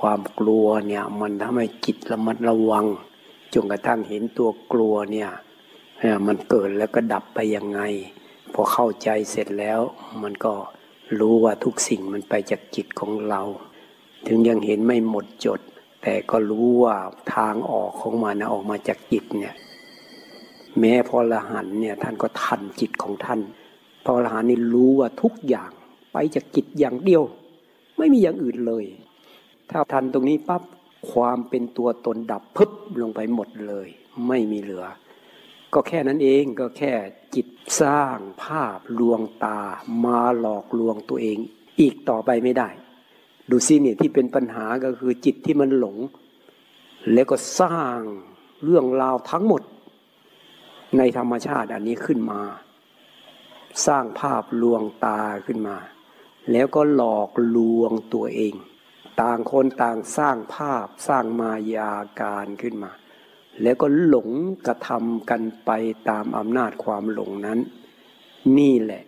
ความกลัวเนี่ยมันทำให้จิตระมัดระวังจนกระทั่งเห็นตัวกลัวเนี่ยมันเกิดแล้วก็ดับไปยังไง พอเข้าใจเสร็จแล้ว มันก็รู้ว่าทุกสิ่งมันไปจากจิตของเรา ถึงยังเห็นไม่หมดจด แต่ก็รู้ว่าทางออกของมันนะออกมาจากจิตเนี่ยแม้พอละหันเนี่ยท่านก็ทันจิตของท่านพอละหันนี่รู้ว่าทุกอย่างไปจากจิตอย่างเดียว ไม่มีอย่างอื่นเลย ถ้าทันตรงนี้ปั๊บความเป็นตัวตนดับพึบลงไปหมดเลย ไม่มีเหลือ ก็แค่นั้นเองก็แค่จิตสร้างภาพลวงตา มาหลอกลวงตัวเอง อีกต่อไปไม่ได้ ดูซิเนี่ยที่เป็นปัญหาก็คือจิตที่มันหลง แล้วก็สร้างเรื่องราวทั้งหมด ในธรรมชาติอันนี้ขึ้นมา สร้างภาพลวงตาขึ้นมา แล้วก็หลอกลวงตัวเอง ต่างคนต่างสร้างภาพสร้างมายาการขึ้นมา แล้วก็หลงกระทำกันไปตามอำนาจความหลงนั้น นี่แหละ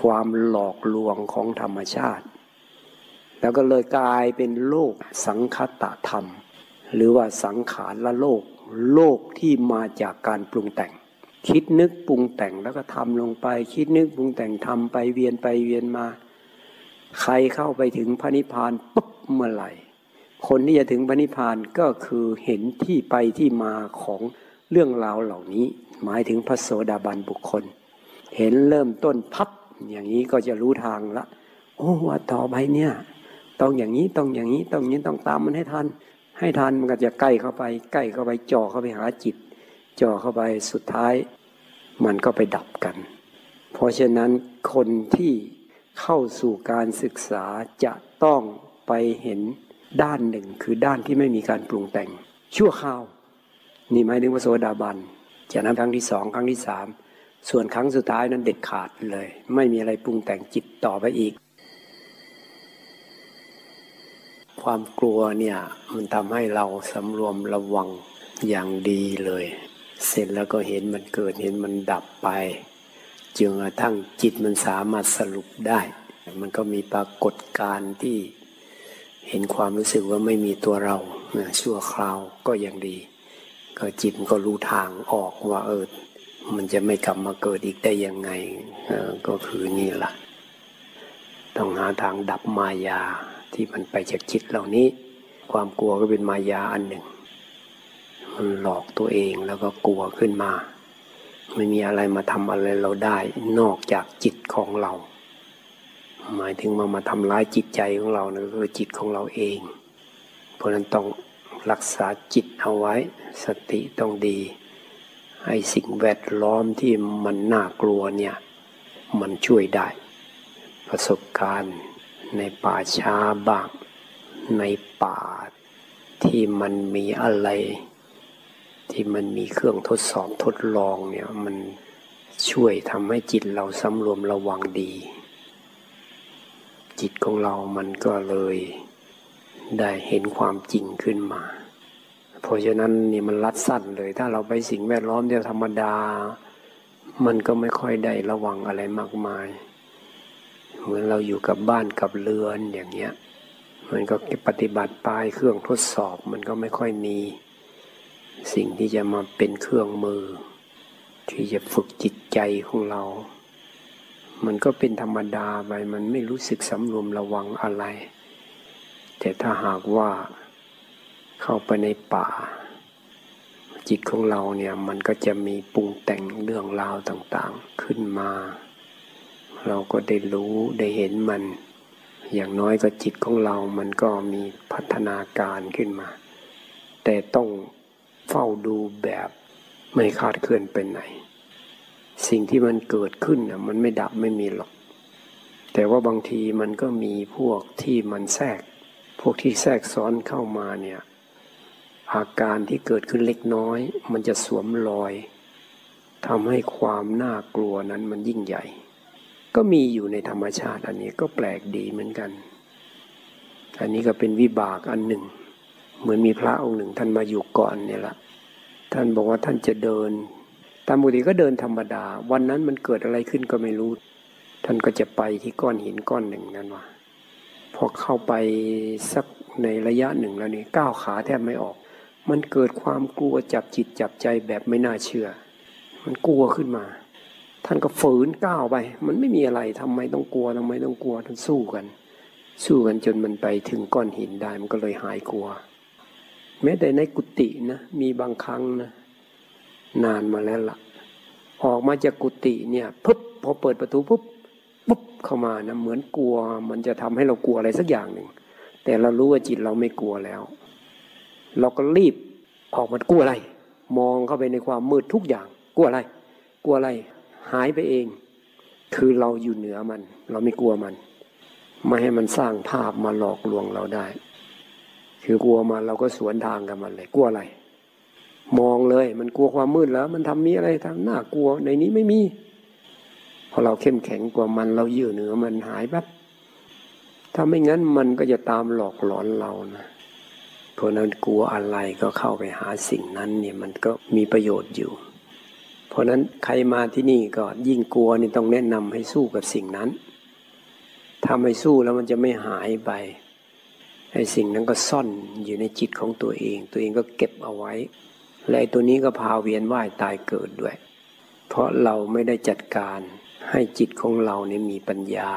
ความหลอกลวงของธรรมชาติ แล้วก็เลยกลายเป็นโลกสังคตธรรม หรือว่าสังขารละโลก โลกที่มาจากการปรุงแต่ง คิดนึกปรุงแต่งแล้วก็ทำลงไป คิดนึกปรุงแต่งทำไปเวียนไปเวียนมา ใครเข้าไปถึงพระนิพพานปุ๊บเมื่อไหร่ คนที่จะถึงพระนิพพานก็คือเห็นที่ไปที่มาของเรื่องราวเหล่านี้ หมายถึงพระโสดาบันบุคคล เห็นเริ่มต้นพับอย่างนี้ก็จะรู้ทางละ โอ้ว่าต่อไปเนี่ย ต้องอย่างนี้ต้องอย่างนี้ต้องนี้ต้องตามมันให้ทันให้ทันมันก็จะใกล้เข้าไป ใกล้เข้าไปจ่อเข้าไปหาจิตจ่อเข้าไปสุดท้าย มันก็ไปดับกัน เพราะฉะนั้นคนที่ เข้าสู่การศึกษาจะต้องไปเห็นด้านหนึ่งคือด้านที่ไม่มีการปรุงแต่ง ชั่วคราว นี่หมายถึงพระโสดาบันจากนั้นครั้งที่สองครั้งที่สามส่วนครั้งสุดท้ายนั้นเด็ดขาดเลย ไม่มีอะไรปรุงแต่งจิตต่อไปอีก ความกลัวเนี่ยมันทำให้เราสำรวมระวังอย่างดีเลย เสร็จแล้วก็เห็นมันเกิดเห็นมันดับไป จนกระทั่งจิตมันสามารถสรุปได้ มันก็มีปรากฏการณ์ที่เห็นความรู้สึกว่าไม่มีตัวเราชั่วคราวก็ยังดี ก็จิตก็รู้ทางออกว่าเออมันจะไม่กลับมาเกิดอีกได้ยังไงก็คือนี่แหละต้องหาทางดับมายาที่มันไปจากจิตเหล่านี้ ความกลัวก็เป็นมายาอันหนึ่ง มันหลอกตัวเองแล้วก็กลัวขึ้นมา ไม่มีอะไรมาทำอะไรเราได้นอกจากจิตของเรา หมายถึงมามาทำร้ายจิตใจของเรานะคือจิตของเราเอง เพราะนั้นต้องรักษาจิตเอาไว้ สติต้องดีให้สิ่งแวดล้อมที่มันน่ากลัวเนี่ยมันช่วยได้ ประสบการณ์ในป่าช้าบ้างในป่าที่มันมีอะไร ที่มันมีเครื่องทดสอบทดลองเนี่ยมันช่วยทำให้จิตเราสำรวมระวังดี จิตของเรามันก็เลยได้เห็นความจริงขึ้นมา เพราะฉะนั้นนี่มันรัดสั้นเลย ถ้าเราไปสิ่งแวดล้อมเดียวธรรมดา มันก็ไม่ค่อยได้ระวังอะไรมากมาย เหมือนเราอยู่กับบ้านกับเรือนอย่างเงี้ย มันก็ปฏิบัติปลายเครื่องทดสอบมันก็ไม่ค่อยมี สิ่งที่จะมาเป็นเครื่องมือ ที่จะฝึกจิตใจของเรา มันก็เป็นธรรมดาไปมันไม่รู้สึกสำรวมระวังอะไร แต่ถ้าหากว่าเข้าไปในป่า จิตของเราเนี่ยมันก็จะมีปรุงแต่งเรื่องราวต่างๆขึ้นมา เราก็ได้รู้ได้เห็นมัน อย่างน้อยก็จิตของเรามันก็มีพัฒนาการขึ้นมา แต่ต้อง เฝ้าดูแบบไม่คาดเคลื่อนไปไหน สิ่งที่มันเกิดขึ้นนะมันไม่ดับไม่มีหรอก แต่ว่าบางทีมันก็มีพวกที่มันแทรก พวกที่แทรกซ้อนเข้ามาเนี่ยอาการที่เกิดขึ้นเล็กน้อย มันจะสวมรอยทำให้ความน่ากลัวนั้นมันยิ่งใหญ่ ก็มีอยู่ในธรรมชาติอันนี้ก็แปลกดีเหมือนกัน อันนี้ก็เป็นวิบากอันหนึ่ง เหมือนมีพระองค์หนึ่งท่านมาอยู่ก่อนเนี่ยละท่านบอกว่าท่านจะเดิน ตามปกติก็เดินธรรมดา วันนั้นมันเกิดอะไรขึ้นก็ไม่รู้ ท่านก็จะไปที่ก้อนหินก้อนหนึ่งนั่นว่าพอเข้าไปสักในระยะหนึ่งแล้วนี่ก้าวขาแทบไม่ออก มันเกิดความกลัวจับจิตจับใจแบบไม่น่าเชื่อ มันกลัวขึ้นมา ท่านก็ฝืนก้าวไป มันไม่มีอะไรทำไมต้องกลัวทำไมต้องกลัวท่านสู้กัน สู้กันจนมันไปถึงก้อนหินได้มันก็เลยหายกลัว แม้แต่ในกุฏินะมีบางครั้งนะนานมาแล้วละ่ะ ออกมาจากกุฏิเนี่ยปุ๊บพอเปิดประตูปุ๊บปุ๊บเข้ามานะเหมือนกลัว มันจะทำให้เรากลัวอะไรสักอย่างหนึ่งแต่เรารู้ว่าจิตเราไม่กลัวแล้ว เราก็รีบออกมากลัวอะไร มองเข้าไปในความมืดทุกอย่าง กลัวอะไร กลัวอะไร หายไปเอง คือเราอยู่เหนือมัน เราไม่กลัวมัน ไม่ให้มันสร้างภาพมาหลอกลวงเราได้ คือกลัวมันเราก็สวนทางกับมันเลย กลัวอะไร มองเลยมันกลัวความมืดแล้ว มันทำมีอะไรทำหน้ากลัวในนี้ไม่มีพอเราเข้มแข็งกว่ามันเรายืดเหนือมันหายปั๊บถ้าไม่งั้นมันก็จะตามหลอกหลอนเรานะเพราะนั้นกลัวอะไรก็เข้าไปหาสิ่งนั้นเนี่ยมันก็มีประโยชน์อยู่ เพราะนั้นใครมาที่นี่ก็ยิ่งกลัวนี่ต้องแนะนำให้สู้กับสิ่งนั้นถ้าไม่สู้แล้วมันจะไม่หายไป ไอ้สิ่งนั้นก็ซ่อนอยู่ในจิตของตัวเอง ตัวเองก็เก็บเอาไว้ และตัวนี้ก็พาเวียนว่ายตายเกิดด้วย เพราะเราไม่ได้จัดการให้จิตของเราเนี่ยมีปัญญา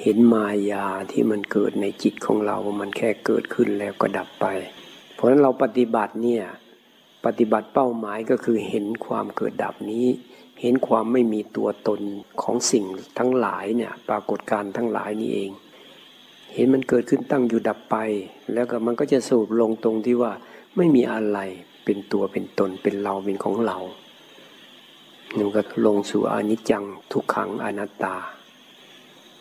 เห็นมายาที่มันเกิดในจิตของเรา มันแค่เกิดขึ้นแล้วก็ดับไป เพราะฉะนั้นเราปฏิบัติเนี่ยปฏิบัติเป้าหมายก็คือเห็นความเกิดดับนี้ เห็นความไม่มีตัวตนของสิ่งทั้งหลายเนี่ยปรากฏการทั้งหลายนี้เอง เห็นมันเกิดขึ้นตั้งอยู่ดับไป แล้วก็มันก็จะสูบลงตรงที่ว่าไม่มีอะไรเป็นตัวเป็นตนเป็นเราเป็นของเรามันก็ลงสู่อนิจจังทุกขังอนัตตา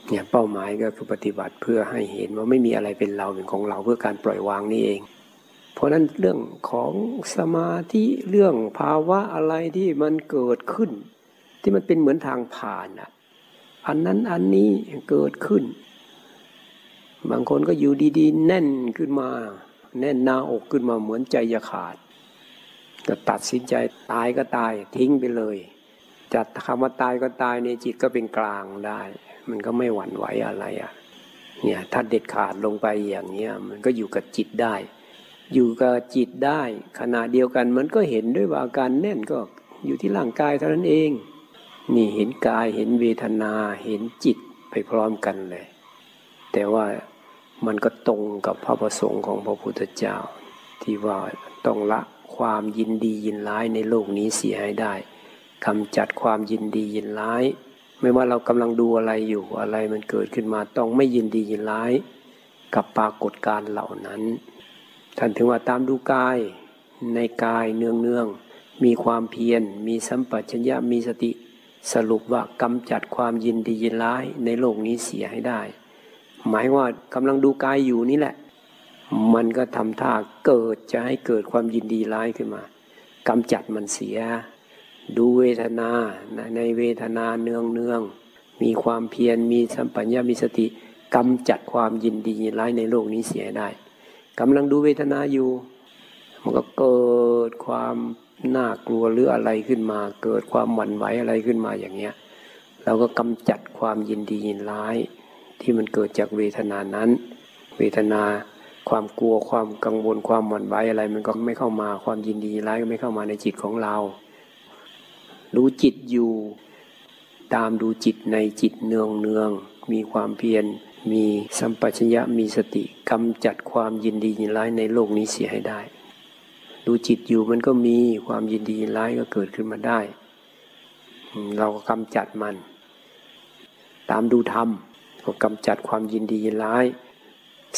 เนี่ยเป้าหมายก็คือปฏิบัติเพื่อให้เห็นว่าไม่มีอะไรเป็นเราเป็นของเราเพื่อการปล่อยวางนี่เอง เพราะนั้นเรื่องของสมาธิเรื่องภาวะอะไรที่มันเกิดขึ้น ที่มันเป็นเหมือนทางผ่านอะอันนั้นอันนี้เกิดขึ้น บางคนก็อยู่ดีๆ แน่นขึ้นมา แน่นหน้าอกขึ้นมาเหมือนใจจะขาดก็ตัดสินใจตายก็ตายทิ้งไปเลยจัดคำว่าตายก็ตายในจิตก็เป็นกลางได้ มันก็ไม่หวั่นไหวอะไรอะเนี่ยถ้าเด็ดขาดลงไปอย่างเนี้ยมันก็อยู่กับจิตได้ อยู่กับจิตได้ ขณะเดียวกันมันก็เห็นด้วยว่าอาการแน่นก็อยู่ที่ร่างกายเท่านั้นเอง นี่เห็นกายเห็นเวทนาเห็นจิตไปพร้อมกันเลย แต่ว่า มันก็ตรงกับพระประสงค์ของพระพุทธเจ้า ที่ว่าต้องละความยินดียินร้ายในโลกนี้เสียให้ได้กำจัดความยินดียินร้าย ไม่ว่าเรากำลังดูอะไรอยู่อะไรมันเกิดขึ้นมาต้องไม่ยินดียินร้าย กับปรากฏการเหล่านั้น ท่านถึงว่าตามดูกายในกายเนืองเนืองมีความเพียร มีสัมปชัญญะมีสติ สรุปว่ากำจัดความยินดียินร้ายในโลกนี้เสียให้ได้ หมายว่ากำลังดูกายอยู่นี่แหละ มันก็ทำท่าเกิดจะให้เกิดความยินดีร้ายขึ้นมากำจัดมันเสีย ดูเวทนาในเวทนาเนืองเนืองมีความเพียรมีสัมปัญญามีสติกำจัดความยินดียินร้ายในโลกนี้เสียได้กำลังดูเวทนาอยู่ มันก็เกิดความน่ากลัวหรืออะไรขึ้นมา เกิดความหวั่นไหวอะไรขึ้นมาอย่างเงี้ยเราก็กำจัดความยินดียินร้าย ที่มันเกิดจากเวทนานั้น เวทนาความกลัวความกังวลความหวั่นไหวอะไร มันก็ไม่เข้ามาความยินดีร้ายก็ไม่เข้ามาในจิตของเรา รู้จิตอยู่ ตามดูจิตในจิตเนืองเนืองมีความเพียรมีสัมปชัญญะมีสติกำจัดความยินดียินร้ายในโลกนี้เสียให้ได้ ดูจิตอยู่มันก็มีความยินดียินร้ายก็เกิดขึ้นมาได้ เราก็กำจัดมัน ตามดูธรรม ก็กำจัดความยินดียินร้าย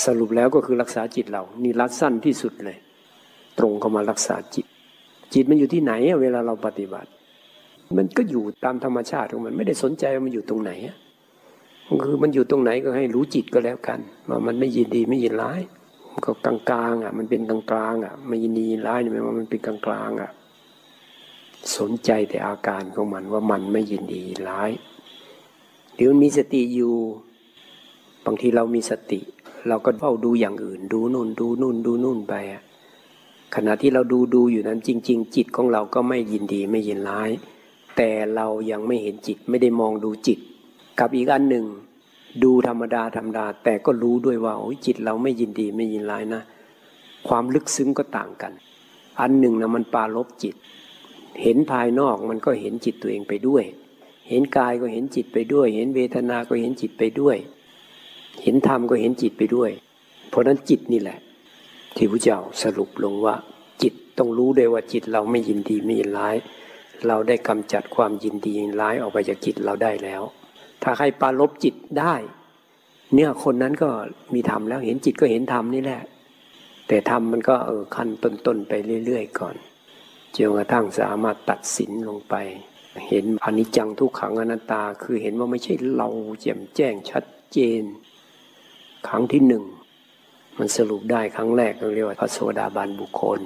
สรุปแล้วก็คือรักษาจิตเรา นี่รัดสั้นที่สุดเลย ตรงเข้ามารักษาจิต จิตมันอยู่ที่ไหนเวลาเราปฏิบัติ มันก็อยู่ตามธรรมชาติของมันไม่ได้สนใจว่ามันอยู่ตรงไหนคือมันอยู่ตรงไหนก็ให้รู้จิตก็แล้วกันว่ามันไม่ยินดีไม่ยินร้ายก็กลางกลางอะ มันเป็นกลางกลางอะ ไม่ยินดีร้ายนี่หมายว่ามันเป็นกลางกลางอะ สนใจแต่อาการของมันว่ามันไม่ยินดีร้ายหรือมันมีสติอยู่ บางทีเรามีสติ เราก็เฝ้าดูอย่างอื่น ดูนู่นดูนู่นดูนู่นไปขณะที่เราดูดูอยู่นั้นจริง ๆ จิตของเราก็ไม่ยินดีไม่ยินร้าย แต่เรายังไม่เห็นจิตไม่ได้มองดูจิต กับอีกอันหนึ่ง ดูธรรมดาธรรมดา แต่ก็รู้ด้วยว่าโอ้ยจิตเราไม่ยินดีไม่ยินร้ายนะ ความลึกซึ้งก็ต่างกัน อันหนึ่งนะมันปาลบจิต เห็นภายนอกมันก็เห็นจิตตัวเองไปด้วย เห็นกายก็เห็นจิตไปด้วย เห็นเวทนาก็เห็นจิตไปด้วย เห็นธรรมก็เห็นจิตไปด้วย เพราะนั้นจิตนี่แหละ ที่พระเจ้าสรุปลงว่า จิตต้องรู้ด้วยว่าจิตเราไม่ยินดีไม่ยินร้าย เราได้กำจัดความยินดียินร้ายออกไปจากจิตเราได้แล้ว ถ้าใครปาลบจิตได้ เนี่ยคนนั้นก็มีธรรมแล้วเห็นจิตก็เห็นธรรมนี่แหละ แต่ธรรมมันก็เออขั้นต้นๆไปเรื่อยๆก่อนจนกระทั่งสามารถตัดสินลงไป เห็นอนิจจังทุกขังอนัตตา คือเห็นว่าไม่ใช่เราแจ่มแจ้งชัดเจน ครั้งที่หนึ่ง มันสรุปได้ครั้งแรกเราเรียกว่าพระโสดาบันบุคคล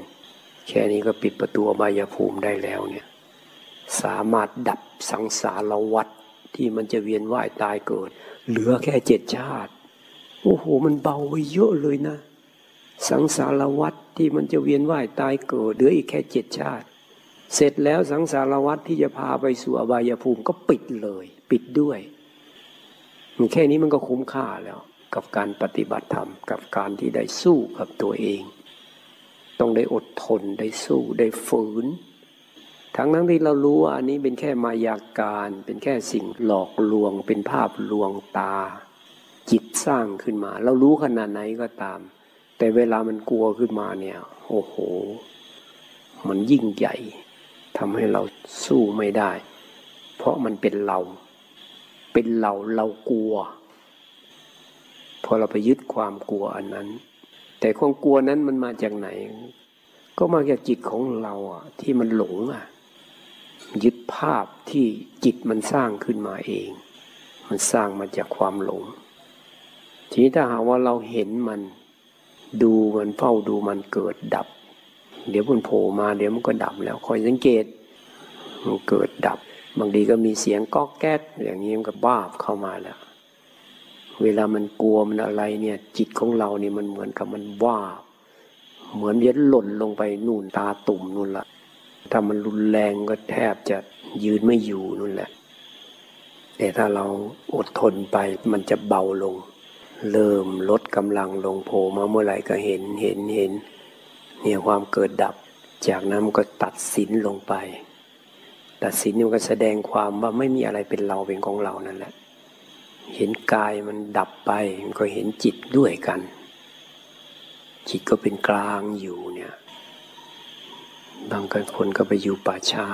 แค่นี้ก็ปิดประตูบายภูมิได้แล้วเนี่ยสามารถดับสังสารวัฏที่มันจะเวียนว่ายตายเกิด เหลือแค่เจ็ดชาติ โอ้โห มันเบาไปเยอะเลยนะ สังสารวัฏที่มันจะเวียนว่ายตายเกิดเหลืออีกแค่เจ็ดชาติ เสร็จแล้วสังสารวัฏที่จะพาไปสู่อบายภูมิก็ปิดเลย ปิดด้วย แค่นี้มันก็คุ้มค่าแล้ว กับการปฏิบัติธรรม กับการที่ได้สู้กับตัวเอง ต้องได้อดทนได้สู้ได้ฝืน ทั้งนั้นที่เรารู้ว่าอันนี้เป็นแค่มายาการ เป็นแค่สิ่งหลอกลวง เป็นภาพลวงตา จิตสร้างขึ้นมา เรารู้ขนาดไหนก็ตาม แต่เวลามันกลัวขึ้นมาเนี่ยโอ้โห มันยิ่งใหญ่ทำให้เราสู้ไม่ได้ เพราะมันเป็นเรา เป็นเราเรากลัว พอเราไปยึดความกลัวอันนั้น แต่ความกลัวนั้นมันมาจากไหน ก็มาจากจิตของเราอะ ที่มันหลงอะ ยึดภาพที่จิตมันสร้างขึ้นมาเอง มันสร้างมาจากความหลง ทีนี้ถ้าหากว่าเราเห็นมัน ดูมันเฝ้าดูมันเกิดดับ เดี๋ยวมันโผล่มาเดี๋ยวมันก็ดับแล้วคอยสังเกต มันเกิดดับ บางทีก็มีเสียงก๊อกแก๊กอย่างนี้มันก็บ้าบเข้ามาแล้ว เวลามันกลัวมันอะไรเนี่ย จิตของเราเนี่ยมันเหมือนกับมันว่าเหมือนยันหล่นลงไปนู่นตาตุ่มนู่นละถ้ามันรุนแรงก็แทบจะยืนไม่อยู่นู่นแหละ แต่ถ้าเราอดทนไปมันจะเบาลง เริ่มลดกำลังลงโผล่มาเมื่อไหร่ก็เห็นเห็นเห็นเนี่ยความเกิดดับ จากนั้นมันก็ตัดสินลงไป ตัดสินมันก็แสดงความว่าไม่มีอะไรเป็นเราเป็นของเรานั่นแหละ เห็นกายมันดับไป มันก็เห็นจิตด้วยกัน จิตก็เป็นกลางอยู่เนี่ยบางคนก็ไปอยู่ป่าช้า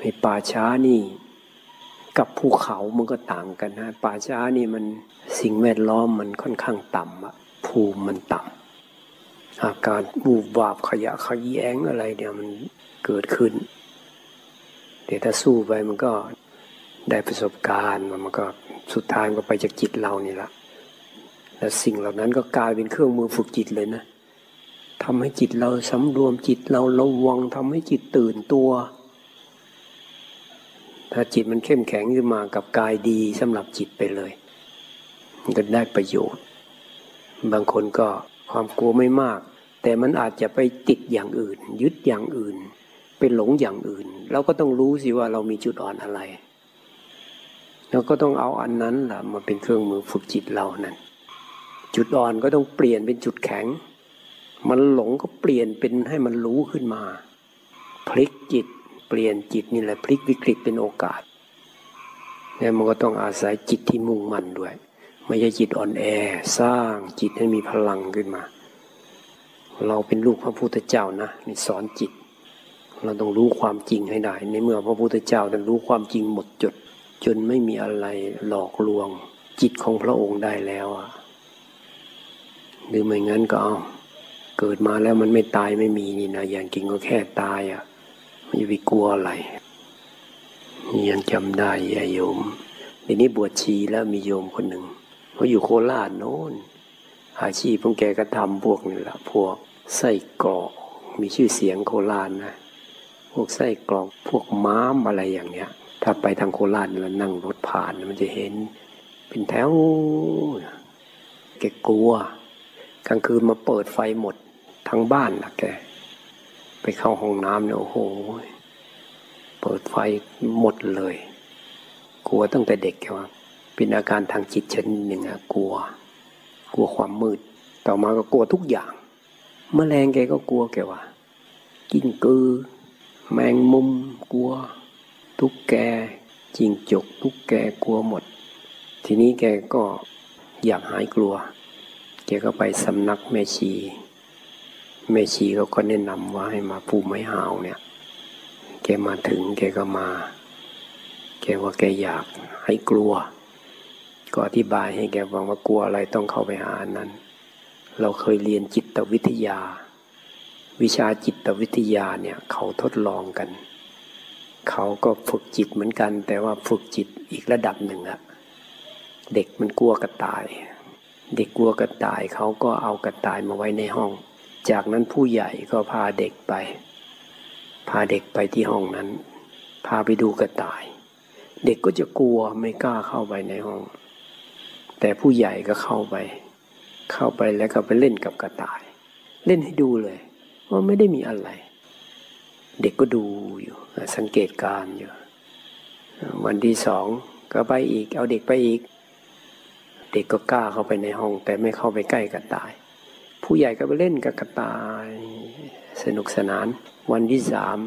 ในป่าช้านี่กับภูเขามันก็ต่างกันนะป่าช้านี่มันสิ่งแวดล้อมมันค่อนข้างต่ำอะภูมิมันต่ำอาการบูบวาบขยะขยแยงอะไรเนี่ยมันเกิดขึ้นแต่ถ้าสู้ไปมันก็ได้ประสบการณ์มันก็ สุดท้ายก็ไปจากจิตเรานี่แหละแล้วสิ่งเหล่านั้นก็กลายเป็นเครื่องมือฝึกจิตเลยนะทำให้จิตเราสำรวมจิตเราระวังทำให้จิตตื่นตัว ถ้าจิตมันเข้มแข็งขึ้นมากับกายดีสำหรับจิตไปเลย มันก็ได้ประโยชน์ บางคนก็ความกลัวไม่มาก แต่มันอาจจะไปติดอย่างอื่น ยึดอย่างอื่น ไปหลงอย่างอื่น เราก็ต้องรู้สิว่าเรามีจุดอ่อนอะไร เราก็ต้องเอาอันนั้นล่ะมาเป็นเครื่องมือฝึกจิตเรานั่นจุดอ่อนก็ต้องเปลี่ยนเป็นจุดแข็ง มันหลงก็เปลี่ยนเป็นให้มันรู้ขึ้นมา พลิกจิต เปลี่ยนจิตนี่แหละพลิกวิกฤตเป็นโอกาสเนี่ยมันก็ต้องอาศัยจิตที่มุ่งมั่นด้วย ไม่ใช่จิตอ่อนแอสร้างจิตให้มีพลังขึ้นมา เราเป็นลูกพระพุทธเจ้านะนี่สอนจิต เราต้องรู้ความจริงให้ได้ ในเมื่อพระพุทธเจ้าได้รู้ความจริงหมดจด จนไม่มีอะไรหลอกลวง จิตของพระองค์ได้แล้วอะหรือไม่งั้นก็เอาเกิดมาแล้วมันไม่ตายไม่มีนี่นะอย่างจริงก็แค่ตายอะไม่ไปกลัวอะไรยังจำได้ยายโยมทีนี้บวชชีแล้วมีโยมคนหนึ่งเขาอยู่โคราชโน้นอาชีพพวกแกก็ทำพวกนี่แหละพวกไส้กรอกมีชื่อเสียงโคราชนะ พวกไส้กรอกพวกม้ามอะไรอย่างเนี้ย ถ้าไปทางโคราชแล้วนั่งรถผ่านมันจะเห็น เป็นแถวแกกลัวกลางคืนมาเปิดไฟหมดทั้งบ้านนะแก ไปเข้าห้องน้ำเนี่ยโอ้โห เปิดไฟหมดเลย กลัวตั้งแต่เด็กแกว่าเป็นอาการทางจิตชนิดหนึ่งอะกลัว กลัวความมืด ต่อมาก็กลัวทุกอย่างมแมลงแกก็กลัวแกว่า กิ้งกือ แมงมุมกลัว ทุกแกจิงจกทุกแกกลัวหมด ทีนี้แกก็อยากหายกลัว แกก็ไปสำนักแม่ชี แม่ชีเขาก็แนะนำว่าให้มาปูไม้หาวเนี่ย แกมาถึงแกก็มา แกว่าแกอยากให้กลัว ก็อธิบายให้แกฟังว่ากลัวอะไรต้องเข้าไปหาอันนั้น เราเคยเรียนจิตวิทยา วิชาจิตวิทยาเนี่ยเขาทดลองกัน เขาก็ฝึกจิตเหมือนกัน แต่ว่าฝึกจิตอีกระดับหนึ่งอะเด็กมันกลัวกระต่าย เด็กกลัวกระต่ายเขาก็เอากระต่ายมาไว้ในห้อง จากนั้นผู้ใหญ่ก็พาเด็กไป พาเด็กไปที่ห้องนั้น พาไปดูกระต่าย เด็กก็จะกลัวไม่กล้าเข้าไปในห้อง แต่ผู้ใหญ่ก็เข้าไป เข้าไปแล้วก็ไปเล่นกับกระต่าย เล่นให้ดูเลยว่าไม่ได้มีอะไร เด็กก็ดูอยู่ สังเกตการอยู่ วันที่สองก็ไปอีก เอาเด็กไปอีก เด็กก็กล้าเข้าไปในห้อง แต่ไม่เข้าไปใกล้กระต่าย ผู้ใหญ่ก็ไปเล่นกับกระต่าย สนุกสนาน วันที่สาม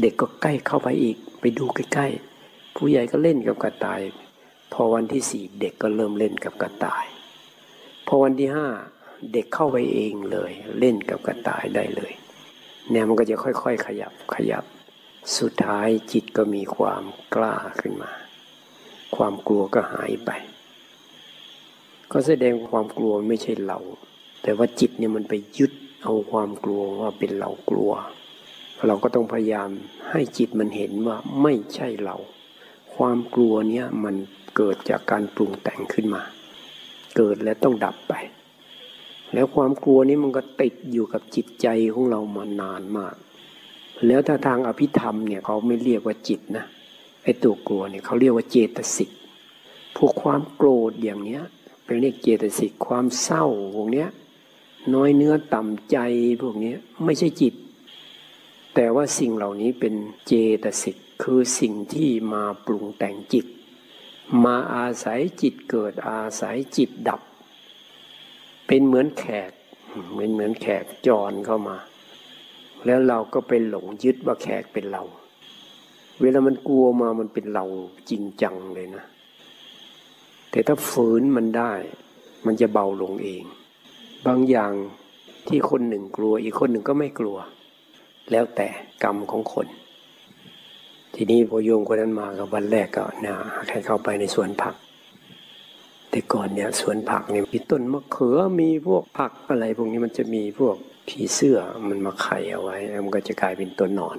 เด็กก็ใกล้เข้าไปอีก ไปดูใกล้ๆ ผู้ใหญ่ก็เล่นกับกระต่าย พอวันที่สี่เด็กก็เริ่มเล่นกับกระต่าย พอวันที่ห้าเด็กเข้าไปเองเลย เล่นกับกระต่ายได้เลย เนี่ยมันก็จะค่อยๆ ขยับขยับ สุดท้ายจิตก็มีความกล้าขึ้นมา ความกลัวก็หายไป ก็แสดงความกลัวไม่ใช่เรา แต่ว่าจิตเนี่ยมันไปยึดเอาความกลัวว่าเป็นเรากลัว เราก็ต้องพยายามให้จิตมันเห็นว่าไม่ใช่เรา ความกลัวเนี่ยมันเกิดจากการปรุงแต่งขึ้นมา เกิดแล้วต้องดับไป แล้วความกลัวนี้มันก็ติดอยู่กับจิตใจของเรามานานมาก แล้วถ้าทางอภิธรรมเนี่ยเขาไม่เรียกว่าจิตนะไอ้ตัวกลัวเนี่ยเขาเรียกว่าเจตสิกพวกความโกรธอย่างเนี้ยเป็นเรียกเจตสิกความเศร้าพวกเนี้ยน้อยเนื้อต่ำใจพวกนี้ไม่ใช่จิต แต่ว่าสิ่งเหล่านี้เป็นเจตสิกคือสิ่งที่มาปรุงแต่งจิต มาอาศัยจิตเกิดอาศัยจิตดับ เป็นเหมือนแขกเหมือนเหมือนแขกจรเข้ามา แล้วเราก็ไปหลงยึดว่าแขกเป็นเรา เวลามันกลัวมามันเป็นเราจริงจังเลยนะ แต่ถ้าฝืนมันได้ มันจะเบาลงเอง บางอย่างที่คนหนึ่งกลัวอีกคนหนึ่งก็ไม่กลัว แล้วแต่กรรมของคน ทีนี้พอโยมคนนั้นมากับวันแรกก็นะให้เข้าไปในสวนผัก แต่ก่อนเนี่ยสวนผักเนี่ยมีต้นมะเขือมีพวกผักอะไรพวกนี้มันจะมีพวกผีเสื้อมันมาไข่เอาไว้แล้วมันก็จะกลายเป็นตัวหนอน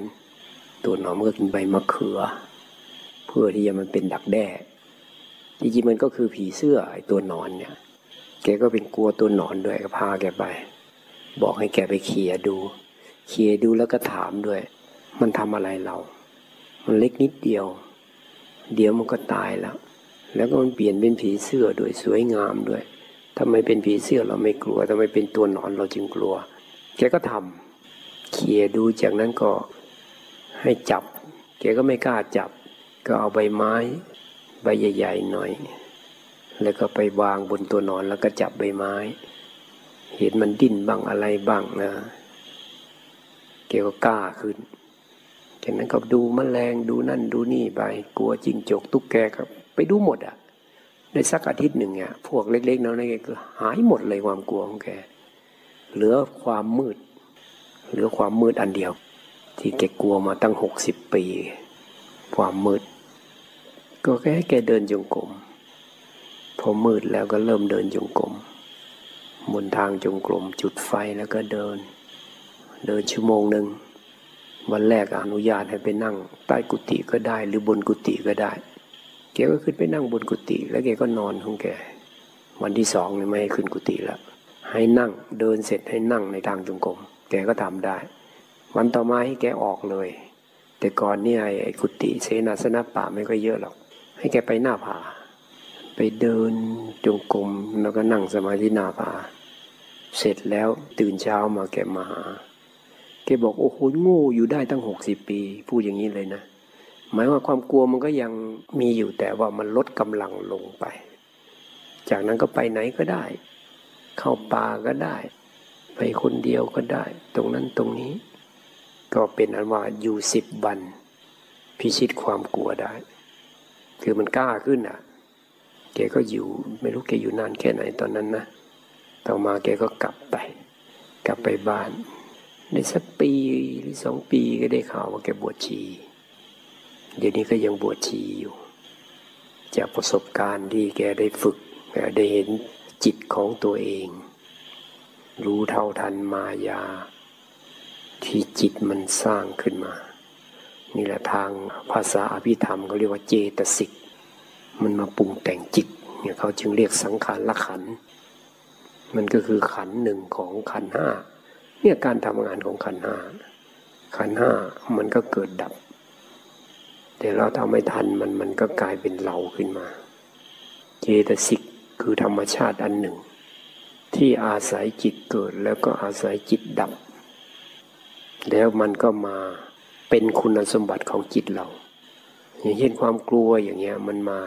ตัวหนอนมันก็กินใบมะเขือ เพื่อที่จะมันเป็นดักแด้จริงๆมันก็คือผีเสื้อไอ้ตัวหนอนเนี่ย แกก็เป็นกลัวตัวหนอนด้วยก็พาแกไป บอกให้แกไปเขี่ยดูเขี่ยดูแล้วก็ถามด้วย มันทำอะไรเรา มันเล็กนิดเดียว เดี๋ยวมันก็ตายแล้ว แล้วก็มันเปลี่ยนเป็นผีเสื้อด้วยสวยงามด้วยทำไมเป็นผีเสื้อเราไม่กลัวทำไมเป็นตัวหนอนเราจึงกลัว แกก็ทำเขี่ยดูจากนั้นก็ให้จับ แกก็ไม่กล้าจับ ก็เอาใบไม้ ใบใหญ่ๆหน่อย แล้วก็ไปวางบนตัวนอนแล้วก็จับใบไม้ เห็นมันดิ้นบ้างอะไรบ้างนะเกก็กล้าขึ้นจากนั้นก็ดูมแมลงดูนั่นดูนี่ไป กลัวจิงจกตุ๊กแกก็ ไปดูหมดอะในสักอาทิตย์หนึ่งเนี่ยพวกเล็ก ๆน้อยๆก็หายหมดเลยความกลัวของแกเหลือความมืด เหลือความมืดอันเดียว ที่แกกลัวมาตั้งหกสิบปี ความมืด ก็แค่แกเดินจงกรมพอมืดแล้วก็เริ่มเดินจงกรมบนทางจงกรมจุดไฟแล้วก็เดิน เดินชั่วโมงหนึ่งวันแรกอนุญาตให้ไปนั่ง ใต้กุฏิก็ได้ หรือบนกุฏิก็ได้ แกก็ขึ้นไปนั่งบนกุฏิแล้วแกก็นอนของแก วันที่สองเนี่ยไม่ให้ขึ้นกุฏิแล้ว ให้นั่งเดินเสร็จให้นั่งในทางจงกรมแกก็ทำได้ วันต่อมาให้แกออกเลย แต่ก่อนเนี่ยไอ้กุฏิเสนาสนะป่าไม่ค่อยเยอะหรอก ให้แกไปหน้าผา ไปเดินจงกรมแล้วก็นั่งสมาธินาผา เสร็จแล้วตื่นเช้ามาแกมาหาแกบอกโอ้โหโง่อยู่ได้ตั้งหกสิบปี พูดอย่างนี้เลยนะ หมายว่าความกลัวมันก็ยังมีอยู่แต่ว่ามันลดกำลังลงไป จากนั้นก็ไปไหนก็ได้ เข้าป่าก็ได้ ไปคนเดียวก็ได้ ตรงนั้นตรงนี้ ก็เป็นอันว่าอยู่สิบวัน พิชิตความกลัวได้ คือมันกล้าขึ้นอะแกก็อยู่ไม่รู้แกอยู่นานแค่ไหนตอนนั้นนะต่อมาแกก็กลับไป กลับไปบ้าน ในสักปีหรือสองปีก็ได้ข่าวว่าแกบวชชี เดี๋ยวนี้ก็ยังบวชชีอยู่ จากประสบการณ์ที่แกได้ฝึกแกได้เห็นจิตของตัวเอง รู้เท่าทันมายา ที่จิตมันสร้างขึ้นมา นี่แหละทางภาษาอภิธรรมเขาเรียกว่าเจตสิก มันมาปรุงแต่งจิตเนี่ยเขาจึงเรียกสังขารละขัน มันก็คือขันหนึ่งของขันห้าเนี่ยการทำงานของขันห้าขันห้ามันก็เกิดดับ แต่เราทำไม่ทันมันมันก็กลายเป็นเราขึ้นมา เจตสิกคือธรรมชาติอันหนึ่ง ที่อาศัยจิตเกิดแล้วก็อาศัยจิตดับ แล้วมันก็มาเป็นคุณสมบัติของจิตเรา อย่างเช่นความกลัวอย่างเงี้ยมันมา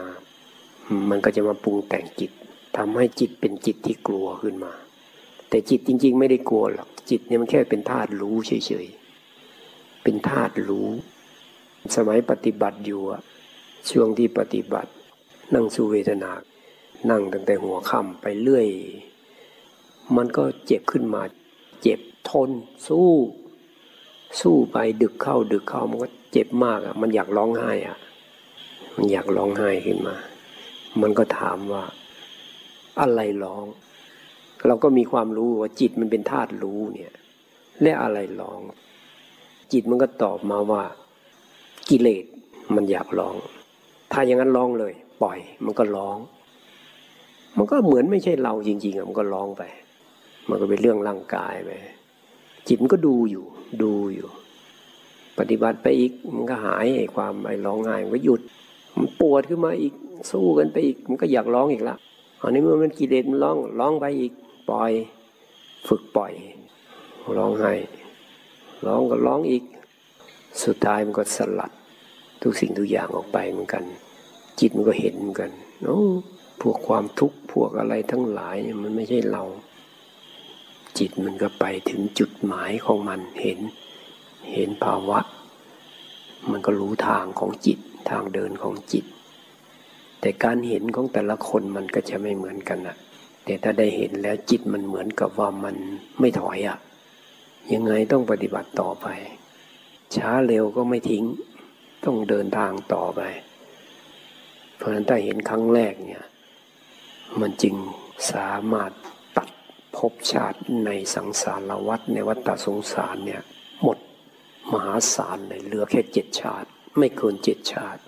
มันก็จะมาปรุงแต่งจิตทำให้จิตเป็นจิตที่กลัวขึ้นมา แต่จิตจริง ๆ ไม่ได้กลัวหรอกจิตเนี่ยมันแค่เป็นธาตุรู้เฉยๆเป็นธาตุรู้ สมัยปฏิบัติอยู่ช่วงที่ปฏิบัติ นั่งสูเวทนา นั่งตั้งแต่หัวค่ำไปเรื่อย มันก็เจ็บขึ้นมา เจ็บทน สู้ สู้ไปดึกเข้า ดึกเข้ามันก็เจ็บมากอะ มันอยากร้องไห้อะ มันอยากร้องไห้ขึ้นมา มันก็ถามว่า อะไรร้อง เราก็มีความรู้ว่าจิตมันเป็นธาตุรู้เนี่ย และอะไรร้อง จิตมันก็ตอบมาว่า กิเลสมันอยากร้อง ถ้าอย่างนั้นร้องเลย ปล่อย มันก็ร้อง มันก็เหมือนไม่ใช่เราจริงๆอะมันก็ร้องไป มันก็เป็นเรื่องร่างกายไปจิตมันก็ดูอยู่ ดูอยู่ ปฏิบัติไปอีกมันก็หายไอ้ความไอ้ร้องไห้มันก็หยุด มันปวดขึ้นมาอีกสู้กันไปอีก มันก็อยากร้องอีกละอันนี้มื่อมันกิเลสมันร้องร้องไปอีก ปล่อย ฝึกปล่อยร้องไห้ร้องก็ร้องอีก สุดท้ายมันก็สลัด ทุกสิ่งทุกอย่างออกไปเหมือนกัน จิตมันก็เห็นเหมือนกันโอ้พวกความทุกข์พวกอะไรทั้งหลายมันไม่ใช่เรา จิตมันก็ไปถึงจุดหมายของมันเห็น เห็นภาวะ มันก็รู้ทางของจิตทางเดินของจิต แต่การเห็นของแต่ละคนมันก็จะไม่เหมือนกันอะแต่ถ้าได้เห็นแล้วจิตมันเหมือนกับว่ามันไม่ถอยอะยังไงต้องปฏิบัติต่อไป ช้าเร็วก็ไม่ทิ้ง ต้องเดินทางต่อไป เพราะฉะนั้นถ้าเห็นครั้งแรกเนี่ย มันจึงสามารถตัดภพชาติในสังสารวัฏในวัฏสงสารเนี่ยหมดมหาศาลเลยเหลือแค่เจ็ดชาติ ไม่เกินเจ็ดชาติ